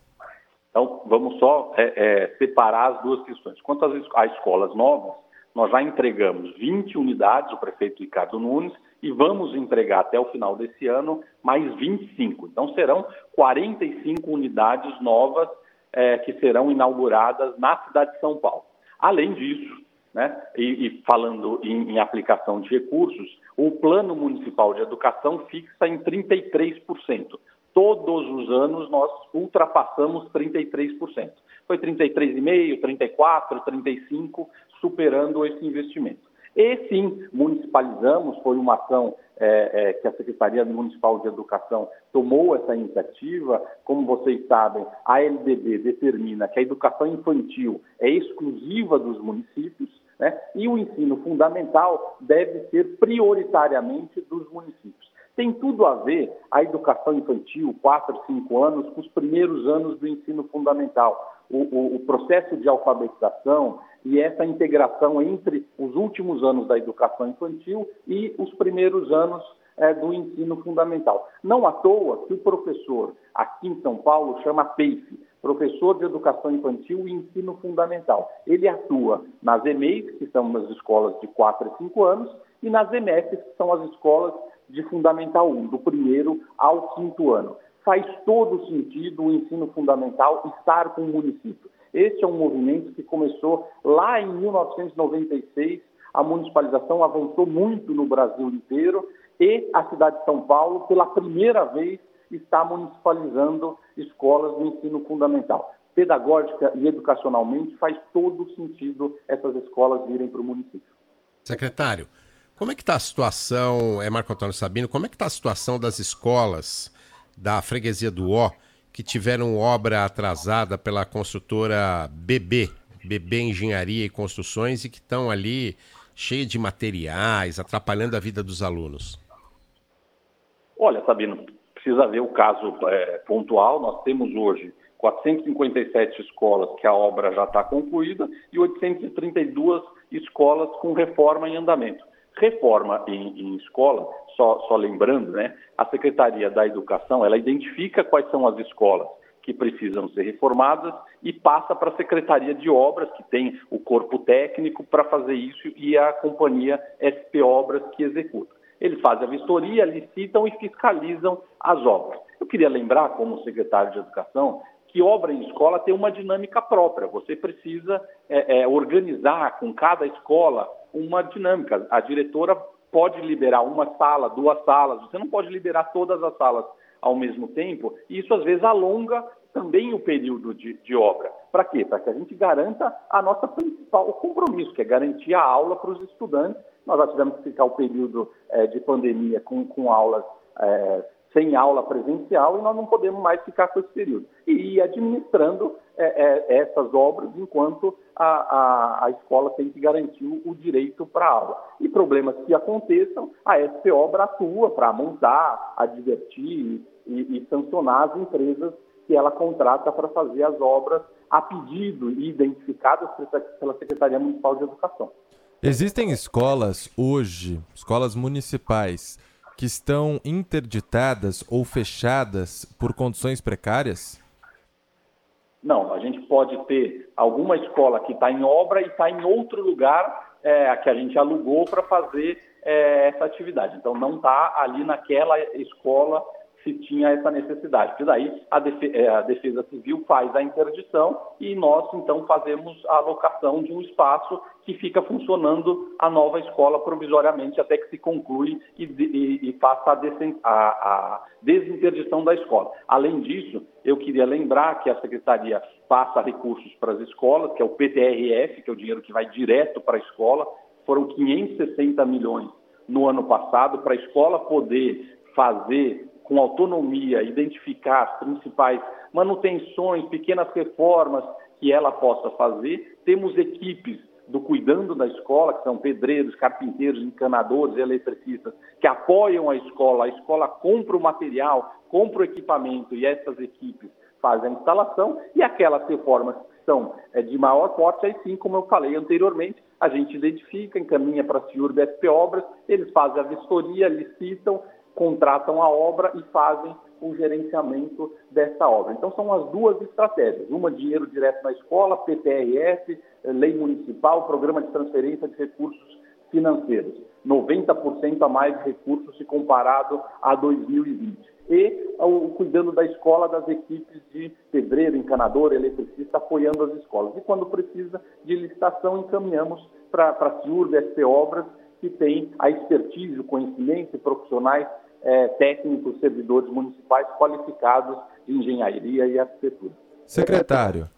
Então, vamos só é, é, separar as duas questões. Quanto às, às escolas novas, nós já entregamos 20 unidades, o prefeito Ricardo Nunes, e vamos entregar até o final desse ano mais 25. Então, serão 45 unidades novas é, que serão inauguradas na cidade de São Paulo. Além disso, né, e, e falando em, em, aplicação de recursos, o Plano Municipal de Educação fixa em 33%. Todos os anos nós ultrapassamos 33%. Foi 33,5%, 34%, 35%, superando esse investimento. E sim, municipalizamos, foi uma ação é, é, que a Secretaria Municipal de Educação tomou essa iniciativa. Como vocês sabem, a LDB determina que a educação infantil é exclusiva dos municípios né, e o ensino fundamental deve ser prioritariamente dos municípios. Tem tudo a ver a educação infantil, 4, 5 anos, com os primeiros anos do ensino fundamental. O, o, o, processo de alfabetização e essa integração entre os últimos anos da educação infantil e os primeiros anos é, do ensino fundamental. Não à toa que o professor aqui em São Paulo chama PEIF, professor de educação infantil e ensino fundamental. Ele atua nas EMEIs, que são as escolas de 4 e 5 anos, e nas EMEFs, que são as escolas de Fundamental 1, do primeiro ao quinto ano. Faz todo sentido o ensino fundamental estar com o município. Este é um movimento que começou lá em 1996, a municipalização avançou muito no Brasil inteiro e a cidade de São Paulo, pela primeira vez, está municipalizando escolas do ensino fundamental. Pedagógica e educacionalmente faz todo sentido essas escolas virem para o município. Secretário, como é que está a situação, é Marco Antônio Sabino, como é que está a situação das escolas da freguesia do Ó que tiveram obra atrasada pela construtora BB, BB Engenharia e Construções, e que estão ali cheias de materiais, atrapalhando a vida dos alunos? Olha, Sabino, precisa ver o caso é, pontual. Nós temos hoje 457 escolas que a obra já está concluída e 832 escolas com reforma em andamento. Reforma em, em escola, só, só, lembrando, né, a Secretaria da Educação ela identifica quais são as escolas que precisam ser reformadas e passa para a Secretaria de Obras, que tem o corpo técnico para fazer isso, e a companhia SP Obras que executa. Eles fazem a vistoria, licitam e fiscalizam as obras. Eu queria lembrar, como secretário de Educação, que obra em escola tem uma dinâmica própria. Você precisa é, é, organizar com cada escola uma dinâmica. A diretora pode liberar uma sala, duas salas, você não pode liberar todas as salas ao mesmo tempo, e isso às vezes alonga também o período de, de obra. Para quê? Para que a gente garanta a nossa principal compromisso, que é garantir a aula para os estudantes. Nós já tivemos que ficar o período é, de pandemia com, com aulas é, sem aula presencial e nós não podemos mais ficar com esse período. E ir administrando é, é, essas obras enquanto a, a, a, escola tem que garantir o direito para aula. E problemas que aconteçam, a SP Obra atua para montar, advertir e, e sancionar as empresas que ela contrata para fazer as obras a pedido e identificadas pela Secretaria Municipal de Educação. Existem escolas hoje, escolas municipais, que estão interditadas ou fechadas por condições precárias? Não, a gente pode ter alguma escola que está em obra e está em outro lugar é, que a gente alugou para fazer é, essa atividade. Então, não está ali naquela escola se tinha essa necessidade. Porque daí a defesa, é, a defesa Civil faz a interdição e nós, então, fazemos a alocação de um espaço que fica funcionando a nova escola provisoriamente até que se conclui e, e, e faça a, a, a, desinterdição da escola. Além disso, eu queria lembrar que a Secretaria passa recursos para as escolas, que é o PTRF, que é o dinheiro que vai direto para a escola, foram 560 milhões no ano passado para a escola poder fazer com autonomia, identificar as principais manutenções, pequenas reformas que ela possa fazer. Temos equipes do Cuidando da Escola, que são pedreiros, carpinteiros, encanadores, eletricistas, que apoiam a escola. A escola compra o material, compra o equipamento e essas equipes fazem a instalação. E aquelas reformas que são é, de maior porte, aí sim, como eu falei anteriormente, a gente identifica, encaminha para a CIURB SP Obras, eles fazem a vistoria, licitam, contratam a obra e fazem o gerenciamento dessa obra. Então, são as duas estratégias: uma, dinheiro direto na escola, PTRS, lei municipal, programa de transferência de recursos financeiros. 90% a mais de recursos se comparado a 2020. E o cuidando da escola, das equipes de pedreiro, encanador, eletricista, apoiando as escolas. E quando precisa de licitação, encaminhamos para a CIURB, SP Obras, que tem a expertise, o conhecimento e profissionais é, técnicos, servidores municipais qualificados de engenharia e arquitetura. Secretário,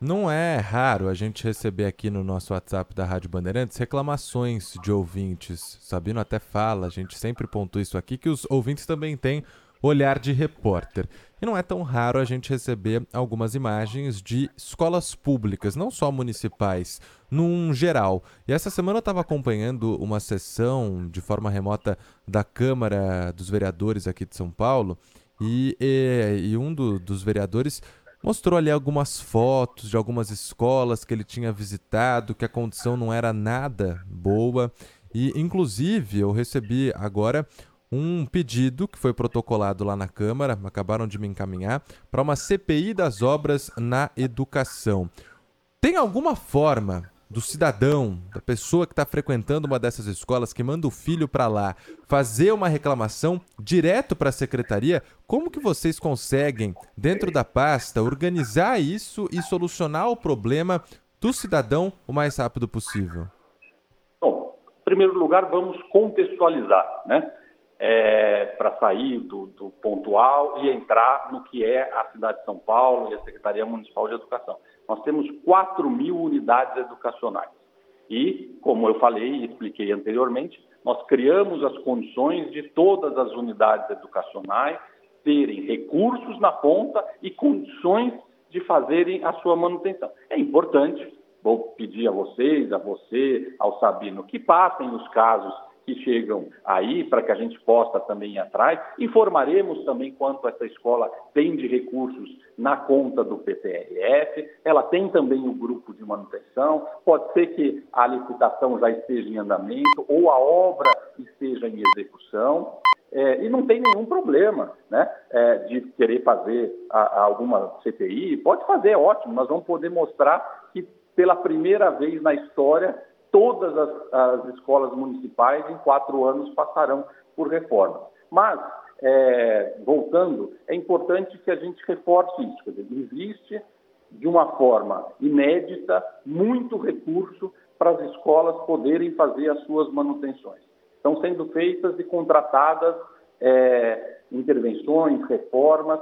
não é raro a gente receber aqui no nosso WhatsApp da Rádio Bandeirantes reclamações de ouvintes. Sabino até fala, a gente sempre pontua isso aqui, que os ouvintes também têm olhar de repórter. E não é tão raro a gente receber algumas imagens de escolas públicas, não só municipais, num geral. E essa semana eu estava acompanhando uma sessão de forma remota da Câmara dos Vereadores aqui de São Paulo e, e, e um do, dos vereadores mostrou ali algumas fotos de algumas escolas que ele tinha visitado, que a condição não era nada boa. E, inclusive, eu recebi agora um pedido que foi protocolado lá na Câmara, acabaram de me encaminhar, para uma CPI das obras na educação. Tem alguma forma do cidadão, da pessoa que está frequentando uma dessas escolas, que manda o filho para lá, fazer uma reclamação direto para a secretaria? Como que vocês conseguem, dentro da pasta, organizar isso e solucionar o problema do cidadão o mais rápido possível? Bom, em primeiro lugar, vamos contextualizar, né? É, para sair do, do, pontual e entrar no que é a cidade de São Paulo e a Secretaria Municipal de Educação. Nós temos 4 mil unidades educacionais. E, como eu falei e expliquei anteriormente, nós criamos as condições de todas as unidades educacionais terem recursos na ponta e condições de fazerem a sua manutenção. É importante, vou pedir a vocês, a você, ao Sabino, que passem os casos que chegam aí para que a gente possa também ir atrás. Informaremos também quanto essa escola tem de recursos na conta do PTRF. Ela tem também o grupo de manutenção. Pode ser que a licitação já esteja em andamento ou a obra esteja em execução. É, e não tem nenhum problema né, é, de querer fazer a, a alguma CPI. Pode fazer, ótimo. Nós vamos poder mostrar que pela primeira vez na história todas as, as escolas municipais em quatro anos passarão por reforma. Mas, é, voltando, é importante que a gente reforce isso. Dizer, existe, de uma forma inédita, muito recurso para as escolas poderem fazer as suas manutenções. Estão sendo feitas e contratadas é, intervenções, reformas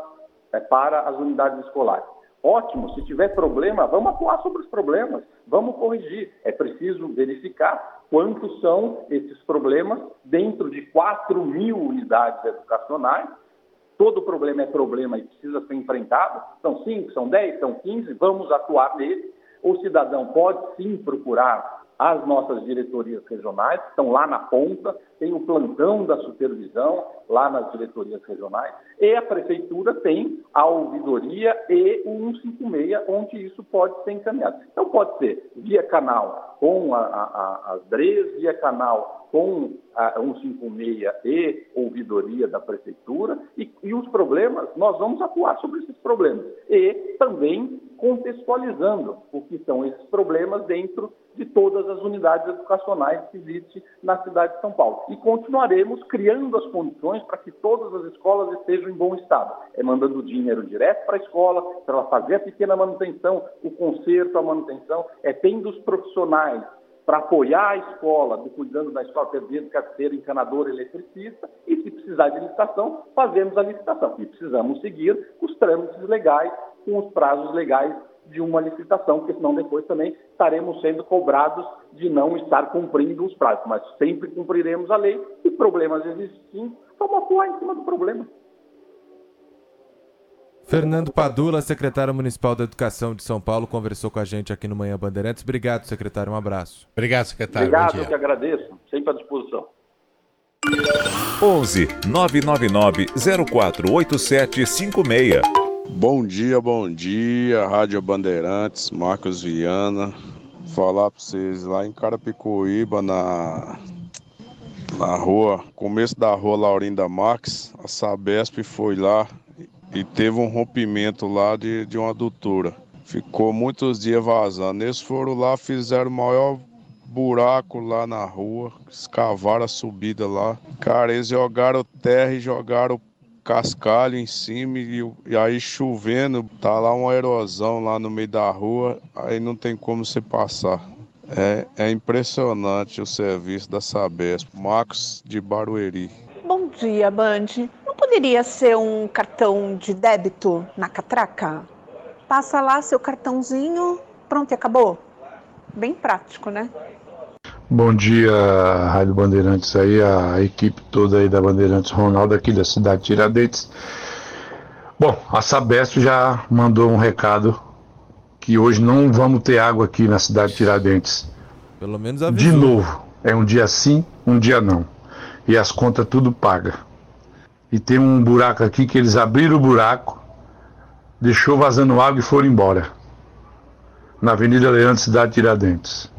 é, para as unidades escolares. Ótimo, se tiver problema, vamos atuar sobre os problemas, vamos corrigir. É preciso verificar quantos são esses problemas dentro de 4 mil unidades educacionais. Todo problema é problema e precisa ser enfrentado. São 5, são 10, são 15, vamos atuar nele. O cidadão pode sim procurar as nossas diretorias regionais, que estão lá na ponta, tem o plantão da supervisão lá nas diretorias regionais, e a prefeitura tem a ouvidoria e o 156, onde isso pode ser encaminhado. Então, pode ser via canal com a, a, as DREs, via canal com a 156 e ouvidoria da prefeitura, e, e os problemas, nós vamos atuar sobre esses problemas. E também contextualizando o que são esses problemas dentro de todas as unidades educacionais que existem na cidade de São Paulo. E continuaremos criando as condições para que todas as escolas estejam em bom estado. É mandando dinheiro direto para a escola, para ela fazer a pequena manutenção, o conserto, a manutenção, é tendo os profissionais para apoiar a escola, cuidando da escola, perdendo carteira, encanador, eletricista, e se precisar de licitação, fazemos a licitação. E precisamos seguir os trâmites legais, com os prazos legais de uma licitação, porque senão depois também estaremos sendo cobrados de não estar cumprindo os prazos. Mas sempre cumpriremos a lei e problemas existem, vamos atuar em cima do problema. Fernando Padula, secretário municipal da Educação de São Paulo, conversou com a gente aqui no Manhã Bandeirantes. Obrigado, secretário. Um abraço. Obrigado, secretário. Obrigado, eu que agradeço. Sempre à disposição. 11 999 048756. Bom dia, bom dia, Rádio Bandeirantes, Marcos Viana. Falar para vocês lá em Carapicuíba, na, na rua, começo da rua Laurinda Marques, a Sabesp foi lá e teve um rompimento lá de, de uma adutora. Ficou muitos dias vazando. Eles foram lá, fizeram o maior buraco lá na rua, escavaram a subida lá. Cara, eles jogaram terra e jogaram cascalho em cima e, e, aí chovendo, tá lá uma erosão lá no meio da rua, aí não tem como você passar. É, é impressionante o serviço da Sabesp. Marcos de Barueri. Bom dia, Band poderia ser um cartão de débito na catraca? Passa lá seu cartãozinho, pronto e acabou. Bem prático, né? Bom dia, Rádio Bandeirantes aí, a equipe toda aí da Bandeirantes Ronaldo aqui da cidade de Tiradentes. Bom, a Sabesp já mandou um recado que hoje não vamos ter água aqui na cidade de Tiradentes. Pelo menos avisou. De novo, é um dia sim, um dia não. E as contas tudo paga e tem um buraco aqui que eles abriram o buraco, deixou vazando água e foram embora. Na Avenida Leandro, cidade de Tiradentes.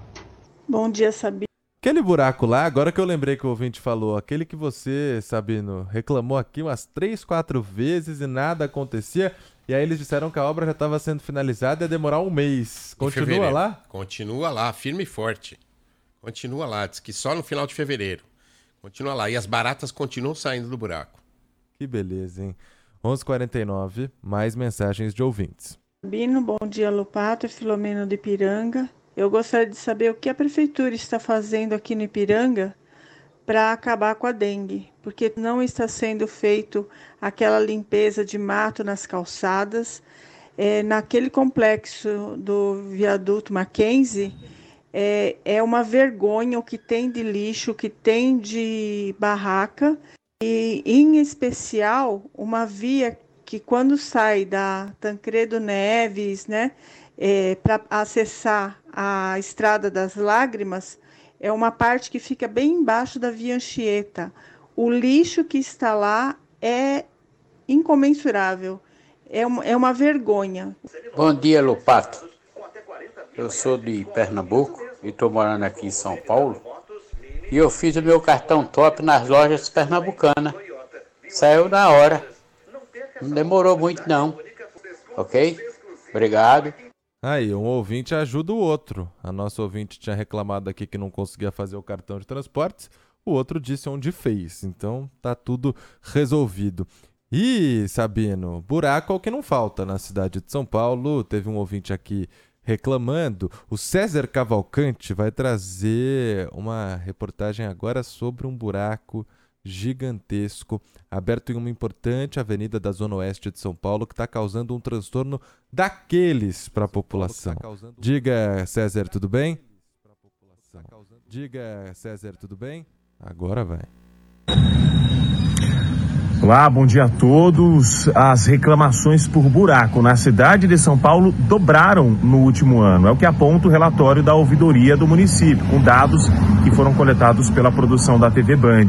Bom dia, Sabino. Aquele buraco lá, agora que eu lembrei que o ouvinte falou, aquele que você, Sabino, reclamou aqui umas três, quatro vezes e nada acontecia. E aí eles disseram que a obra já estava sendo finalizada e ia demorar um mês. Continua lá? Continua lá, firme e forte. Continua lá, diz que só no final de fevereiro. Continua lá. E as baratas continuam saindo do buraco. Que beleza, hein? 11:49 mais mensagens de ouvintes. Bino, bom dia, Lupato e Filomeno de Ipiranga. Eu gostaria de saber o que a prefeitura está fazendo aqui no Ipiranga para acabar com a dengue, porque não está sendo feito aquela limpeza de mato nas calçadas. É, naquele complexo do viaduto Mackenzie, é, é uma vergonha o que tem de lixo, o que tem de barraca e, em especial, uma via que, quando sai da Tancredo Neves, né, é, para acessar a Estrada das Lágrimas, é uma parte que fica bem embaixo da Via Anchieta. O lixo que está lá é incomensurável, é uma, é uma vergonha. Bom dia, Lopato. Eu sou de Pernambuco e estou morando aqui em São Paulo. E eu fiz o meu cartão top nas lojas pernambucanas. Saiu na hora. Não demorou muito não. Ok? Obrigado. Aí, um ouvinte ajuda o outro. A nossa ouvinte tinha reclamado aqui que não conseguia fazer o cartão de transportes. O outro disse onde fez. Então tá tudo resolvido. E, Sabino, buraco é o que não falta na cidade de São Paulo. Teve um ouvinte aqui reclamando. O César Cavalcante vai trazer uma reportagem agora sobre um buraco gigantesco aberto em uma importante avenida da Zona Oeste de São Paulo que está causando um transtorno daqueles para a população. Diga, César, tudo bem? Diga, César, tudo bem? Agora vai. Olá, bom dia a todos. As reclamações por buraco na cidade de São Paulo dobraram no último ano. É o que aponta o relatório da ouvidoria do município, com dados que foram coletados pela produção da TV Band.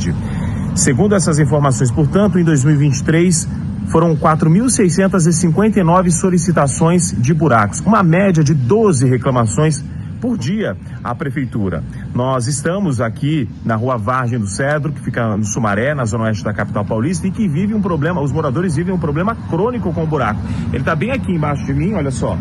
Segundo essas informações, portanto, em 2023 foram 4.659 solicitações de buracos, uma média de 12 reclamações por dia à prefeitura. Nós estamos aqui na rua Vargem do Cedro, que fica no Sumaré, na zona oeste da capital paulista, e que vive um problema, os moradores vivem um problema crônico com o buraco. Ele está bem aqui embaixo de mim, olha só.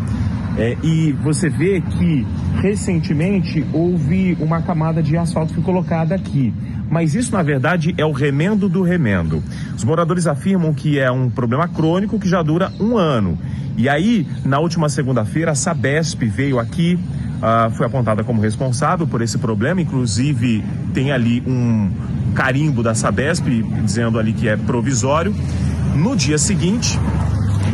É, e você vê que recentemente houve uma camada de asfalto que foi colocada aqui. Mas isso, na verdade, é o remendo do remendo. Os moradores afirmam que é um problema crônico que já dura um ano. E aí, na última segunda-feira, a Sabesp veio aqui, uh, foi apontada como responsável por esse problema, inclusive tem ali um carimbo da Sabesp dizendo ali que é provisório. No dia seguinte,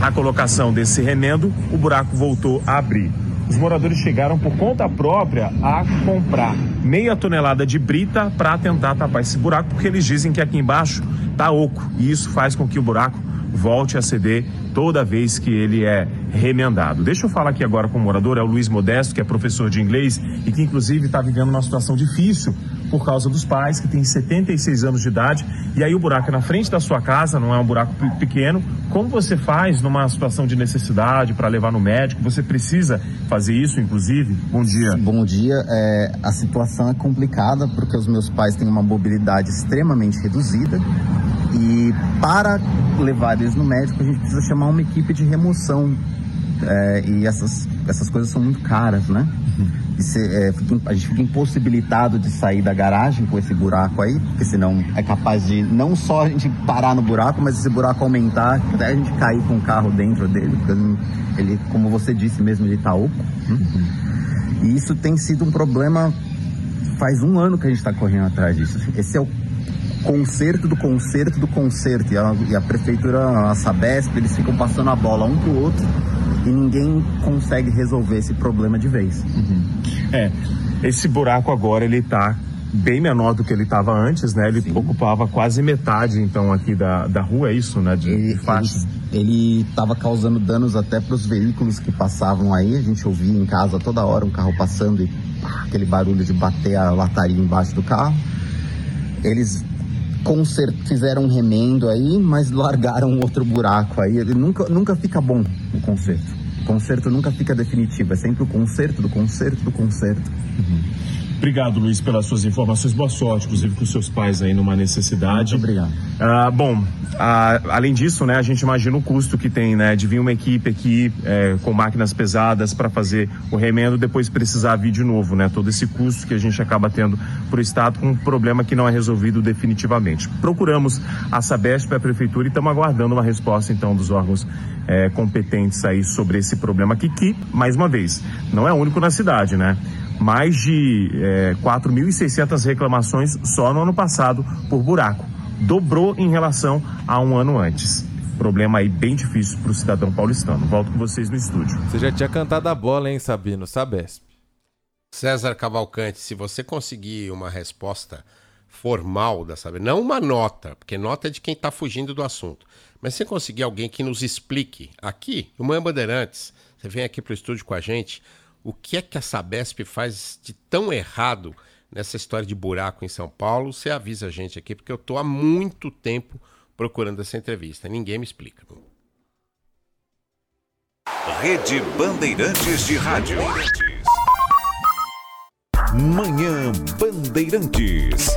a colocação desse remendo, o buraco voltou a abrir. Os moradores chegaram por conta própria a comprar meia tonelada de brita para tentar tapar esse buraco, porque eles dizem que aqui embaixo está oco e isso faz com que o buraco volte a ceder toda vez que ele é remendado. Deixa eu falar aqui agora com o morador, é o Luiz Modesto, que é professor de inglês e que inclusive está vivendo uma situação difícil por causa dos pais, que tem 76 anos de idade, e aí o buraco é na frente da sua casa, não é um buraco pequeno. Como você faz numa situação de necessidade para levar no médico? Você precisa fazer isso, inclusive? Bom dia. Bom dia. É, a situação é complicada porque os meus pais têm uma mobilidade extremamente reduzida e para levar eles no médico, a gente precisa chamar uma equipe de remoção. É, e essas, essas coisas são muito caras, né? Se, é, a gente fica impossibilitado de sair da garagem com esse buraco aí, porque senão é capaz de não só a gente parar no buraco, mas esse buraco aumentar, até a gente cair com o carro dentro dele, porque ele, como você disse mesmo, ele tá oco. Né? E isso tem sido um problema faz um ano que a gente está correndo atrás disso. Esse é o conserto do conserto do conserto. E a, e a prefeitura, a Sabesp, eles ficam passando a bola um pro outro e ninguém consegue resolver esse problema de vez. Uhum. É, esse buraco agora ele tá bem menor do que ele estava antes, né? Ele Sim. ocupava quase metade, então, aqui da, da rua, é isso, né? De, ele, Ele estava causando danos até para os veículos que passavam aí. A gente ouvia em casa toda hora um carro passando e pá, aquele barulho de bater a lataria embaixo do carro. Eles fizeram um remendo aí, mas largaram outro buraco aí. Ele nunca, nunca fica bom o conserto. O conserto nunca fica definitivo, é sempre o conserto do conserto do conserto. Uhum. Obrigado, Luiz, pelas suas informações. Boa sorte, inclusive, com seus pais aí numa necessidade. Muito obrigado. Ah, bom, ah, além disso, né, a gente imagina o custo que tem, né, de vir uma equipe aqui é, com máquinas pesadas para fazer o remendo, depois precisar vir de novo, né? Todo esse custo que a gente acaba tendo para o Estado com um problema que não é resolvido definitivamente. Procuramos a Sabesp, a Prefeitura, e estamos aguardando uma resposta, então, dos órgãos é, competentes aí sobre esse problema aqui, que, mais uma vez, não é único na cidade, né? Mais de é, 4.600 reclamações só no ano passado por buraco. Dobrou em relação a um ano antes. Problema aí bem difícil para o cidadão paulistano. Volto com vocês no estúdio. Você já tinha cantado a bola, hein, Sabino? Sabesp. César Cavalcante, se você conseguir uma resposta formal da Sabesp, não uma nota, porque nota é de quem está fugindo do assunto, mas se conseguir alguém que nos explique aqui, o Manhã Bandeirantes, você vem aqui para o estúdio com a gente, o que é que a Sabesp faz de tão errado nessa história de buraco em São Paulo? Você avisa a gente aqui, porque eu estou há muito tempo procurando essa entrevista. Ninguém me explica. Rede Bandeirantes de Rádio. Manhã Bandeirantes.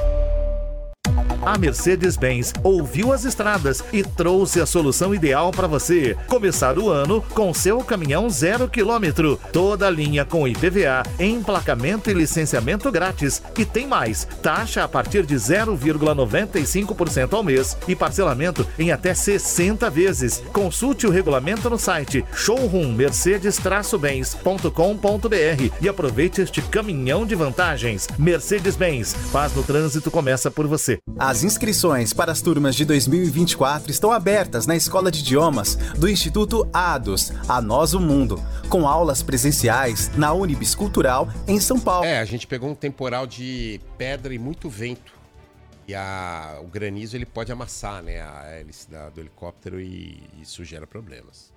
A Mercedes-Benz ouviu as estradas e trouxe a solução ideal para você. Começar o ano com seu caminhão zero quilômetro. Toda a linha com IPVA, emplacamento e licenciamento grátis. E tem mais: taxa a partir de 0,95% ao mês e parcelamento em até 60 vezes. Consulte o regulamento no site showroom-mercedes-bens.com.br e aproveite este caminhão de vantagens. Mercedes-Benz, paz no trânsito começa por você. As inscrições para as turmas de 2024 estão abertas na Escola de Idiomas do Instituto ADOS, A Nós o Mundo, com aulas presenciais na Unibis Cultural em São Paulo. É, a gente pegou um temporal de pedra e muito vento. E a, o granizo ele pode amassar né, a hélice da, do helicóptero e isso gera problemas.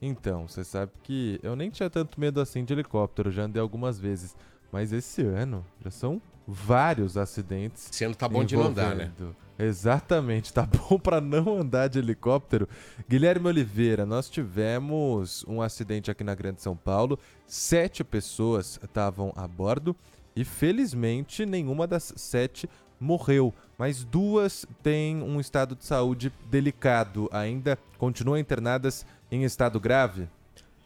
Então, você sabe que eu nem tinha tanto medo assim de helicóptero, já andei algumas vezes. Mas esse ano já são vários acidentes. Esse ano tá bom de não andar, né? Exatamente, tá bom para não andar de helicóptero. Guilherme Oliveira, nós tivemos um acidente aqui na Grande São Paulo. Sete pessoas estavam a bordo e felizmente nenhuma das sete morreu, mas duas têm um estado de saúde delicado. Ainda continuam internadas em estado grave.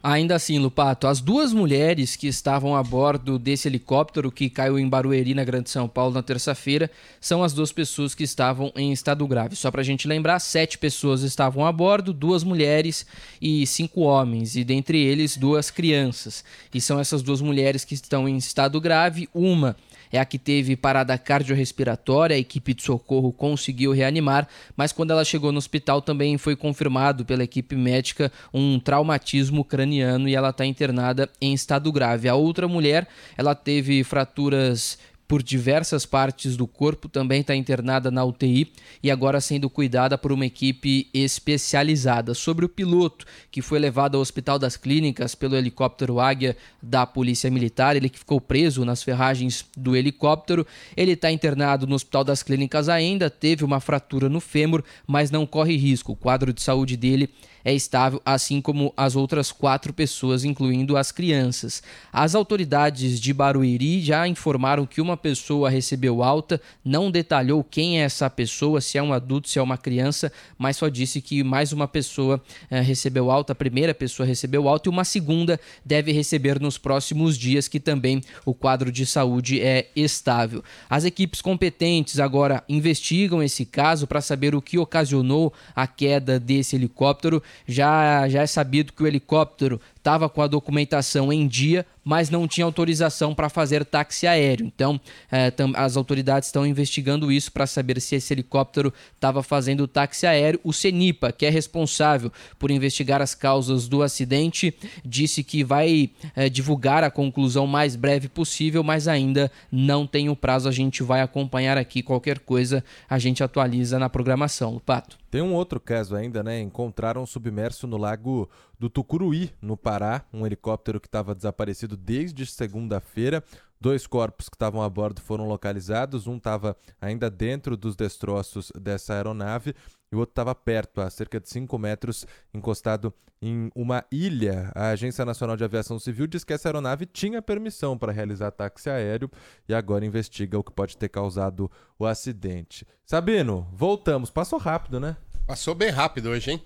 Ainda assim, Lupato, as duas mulheres que estavam a bordo desse helicóptero que caiu em Barueri, na Grande São Paulo, na terça-feira, são as duas pessoas que estavam em estado grave. Só para a gente lembrar, sete pessoas estavam a bordo, duas mulheres e cinco homens, e dentre eles duas crianças. E são essas duas mulheres que estão em estado grave. Uma é a que teve parada cardiorrespiratória, a equipe de socorro conseguiu reanimar, mas quando ela chegou no hospital também foi confirmado pela equipe médica um traumatismo craniano e ela está internada em estado grave. A outra mulher, ela teve fraturas por diversas partes do corpo, também está internada na UTI e agora sendo cuidada por uma equipe especializada. Sobre o piloto, que foi levado ao Hospital das Clínicas pelo helicóptero Águia da Polícia Militar, ele que ficou preso nas ferragens do helicóptero, ele está internado no Hospital das Clínicas ainda, teve uma fratura no fêmur, mas não corre risco. O quadro de saúde dele é estável, assim como as outras quatro pessoas, incluindo as crianças. As autoridades de Barueri já informaram que uma pessoa recebeu alta, não detalhou quem é essa pessoa, se é um adulto, se é uma criança, mas só disse que mais uma pessoa eh, recebeu alta, a primeira pessoa recebeu alta e uma segunda deve receber nos próximos dias, que também o quadro de saúde é estável. As equipes competentes agora investigam esse caso para saber o que ocasionou a queda desse helicóptero já, já é sabido que o helicóptero estava com a documentação em dia, mas não tinha autorização para fazer táxi aéreo. Então, é, as autoridades estão investigando isso para saber se esse helicóptero estava fazendo táxi aéreo. O CENIPA, que é responsável por investigar as causas do acidente, disse que vai é, divulgar a conclusão mais breve possível, mas ainda não tem o prazo. A gente vai acompanhar aqui qualquer coisa, a gente atualiza na programação. Pato. Tem um outro caso ainda, né? Encontraram submerso no lago do Tucuruí, no Pará, um helicóptero que estava desaparecido desde segunda-feira. Dois corpos que estavam a bordo foram localizados, um estava ainda dentro dos destroços dessa aeronave e o outro estava perto, a cerca de 5 metros, encostado em uma ilha. A Agência Nacional de Aviação Civil diz que essa aeronave tinha permissão para realizar táxi aéreo e agora investiga o que pode ter causado o acidente. Sabino, voltamos. Passou rápido, né? Passou bem rápido hoje, hein?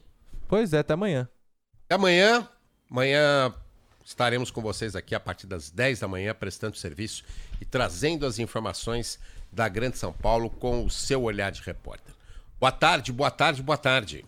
Pois é, até amanhã. Amanhã. Amanhã estaremos com vocês aqui a partir das 10 da manhã, prestando serviço e trazendo as informações da Grande São Paulo com o seu olhar de repórter. Boa tarde, boa tarde, boa tarde.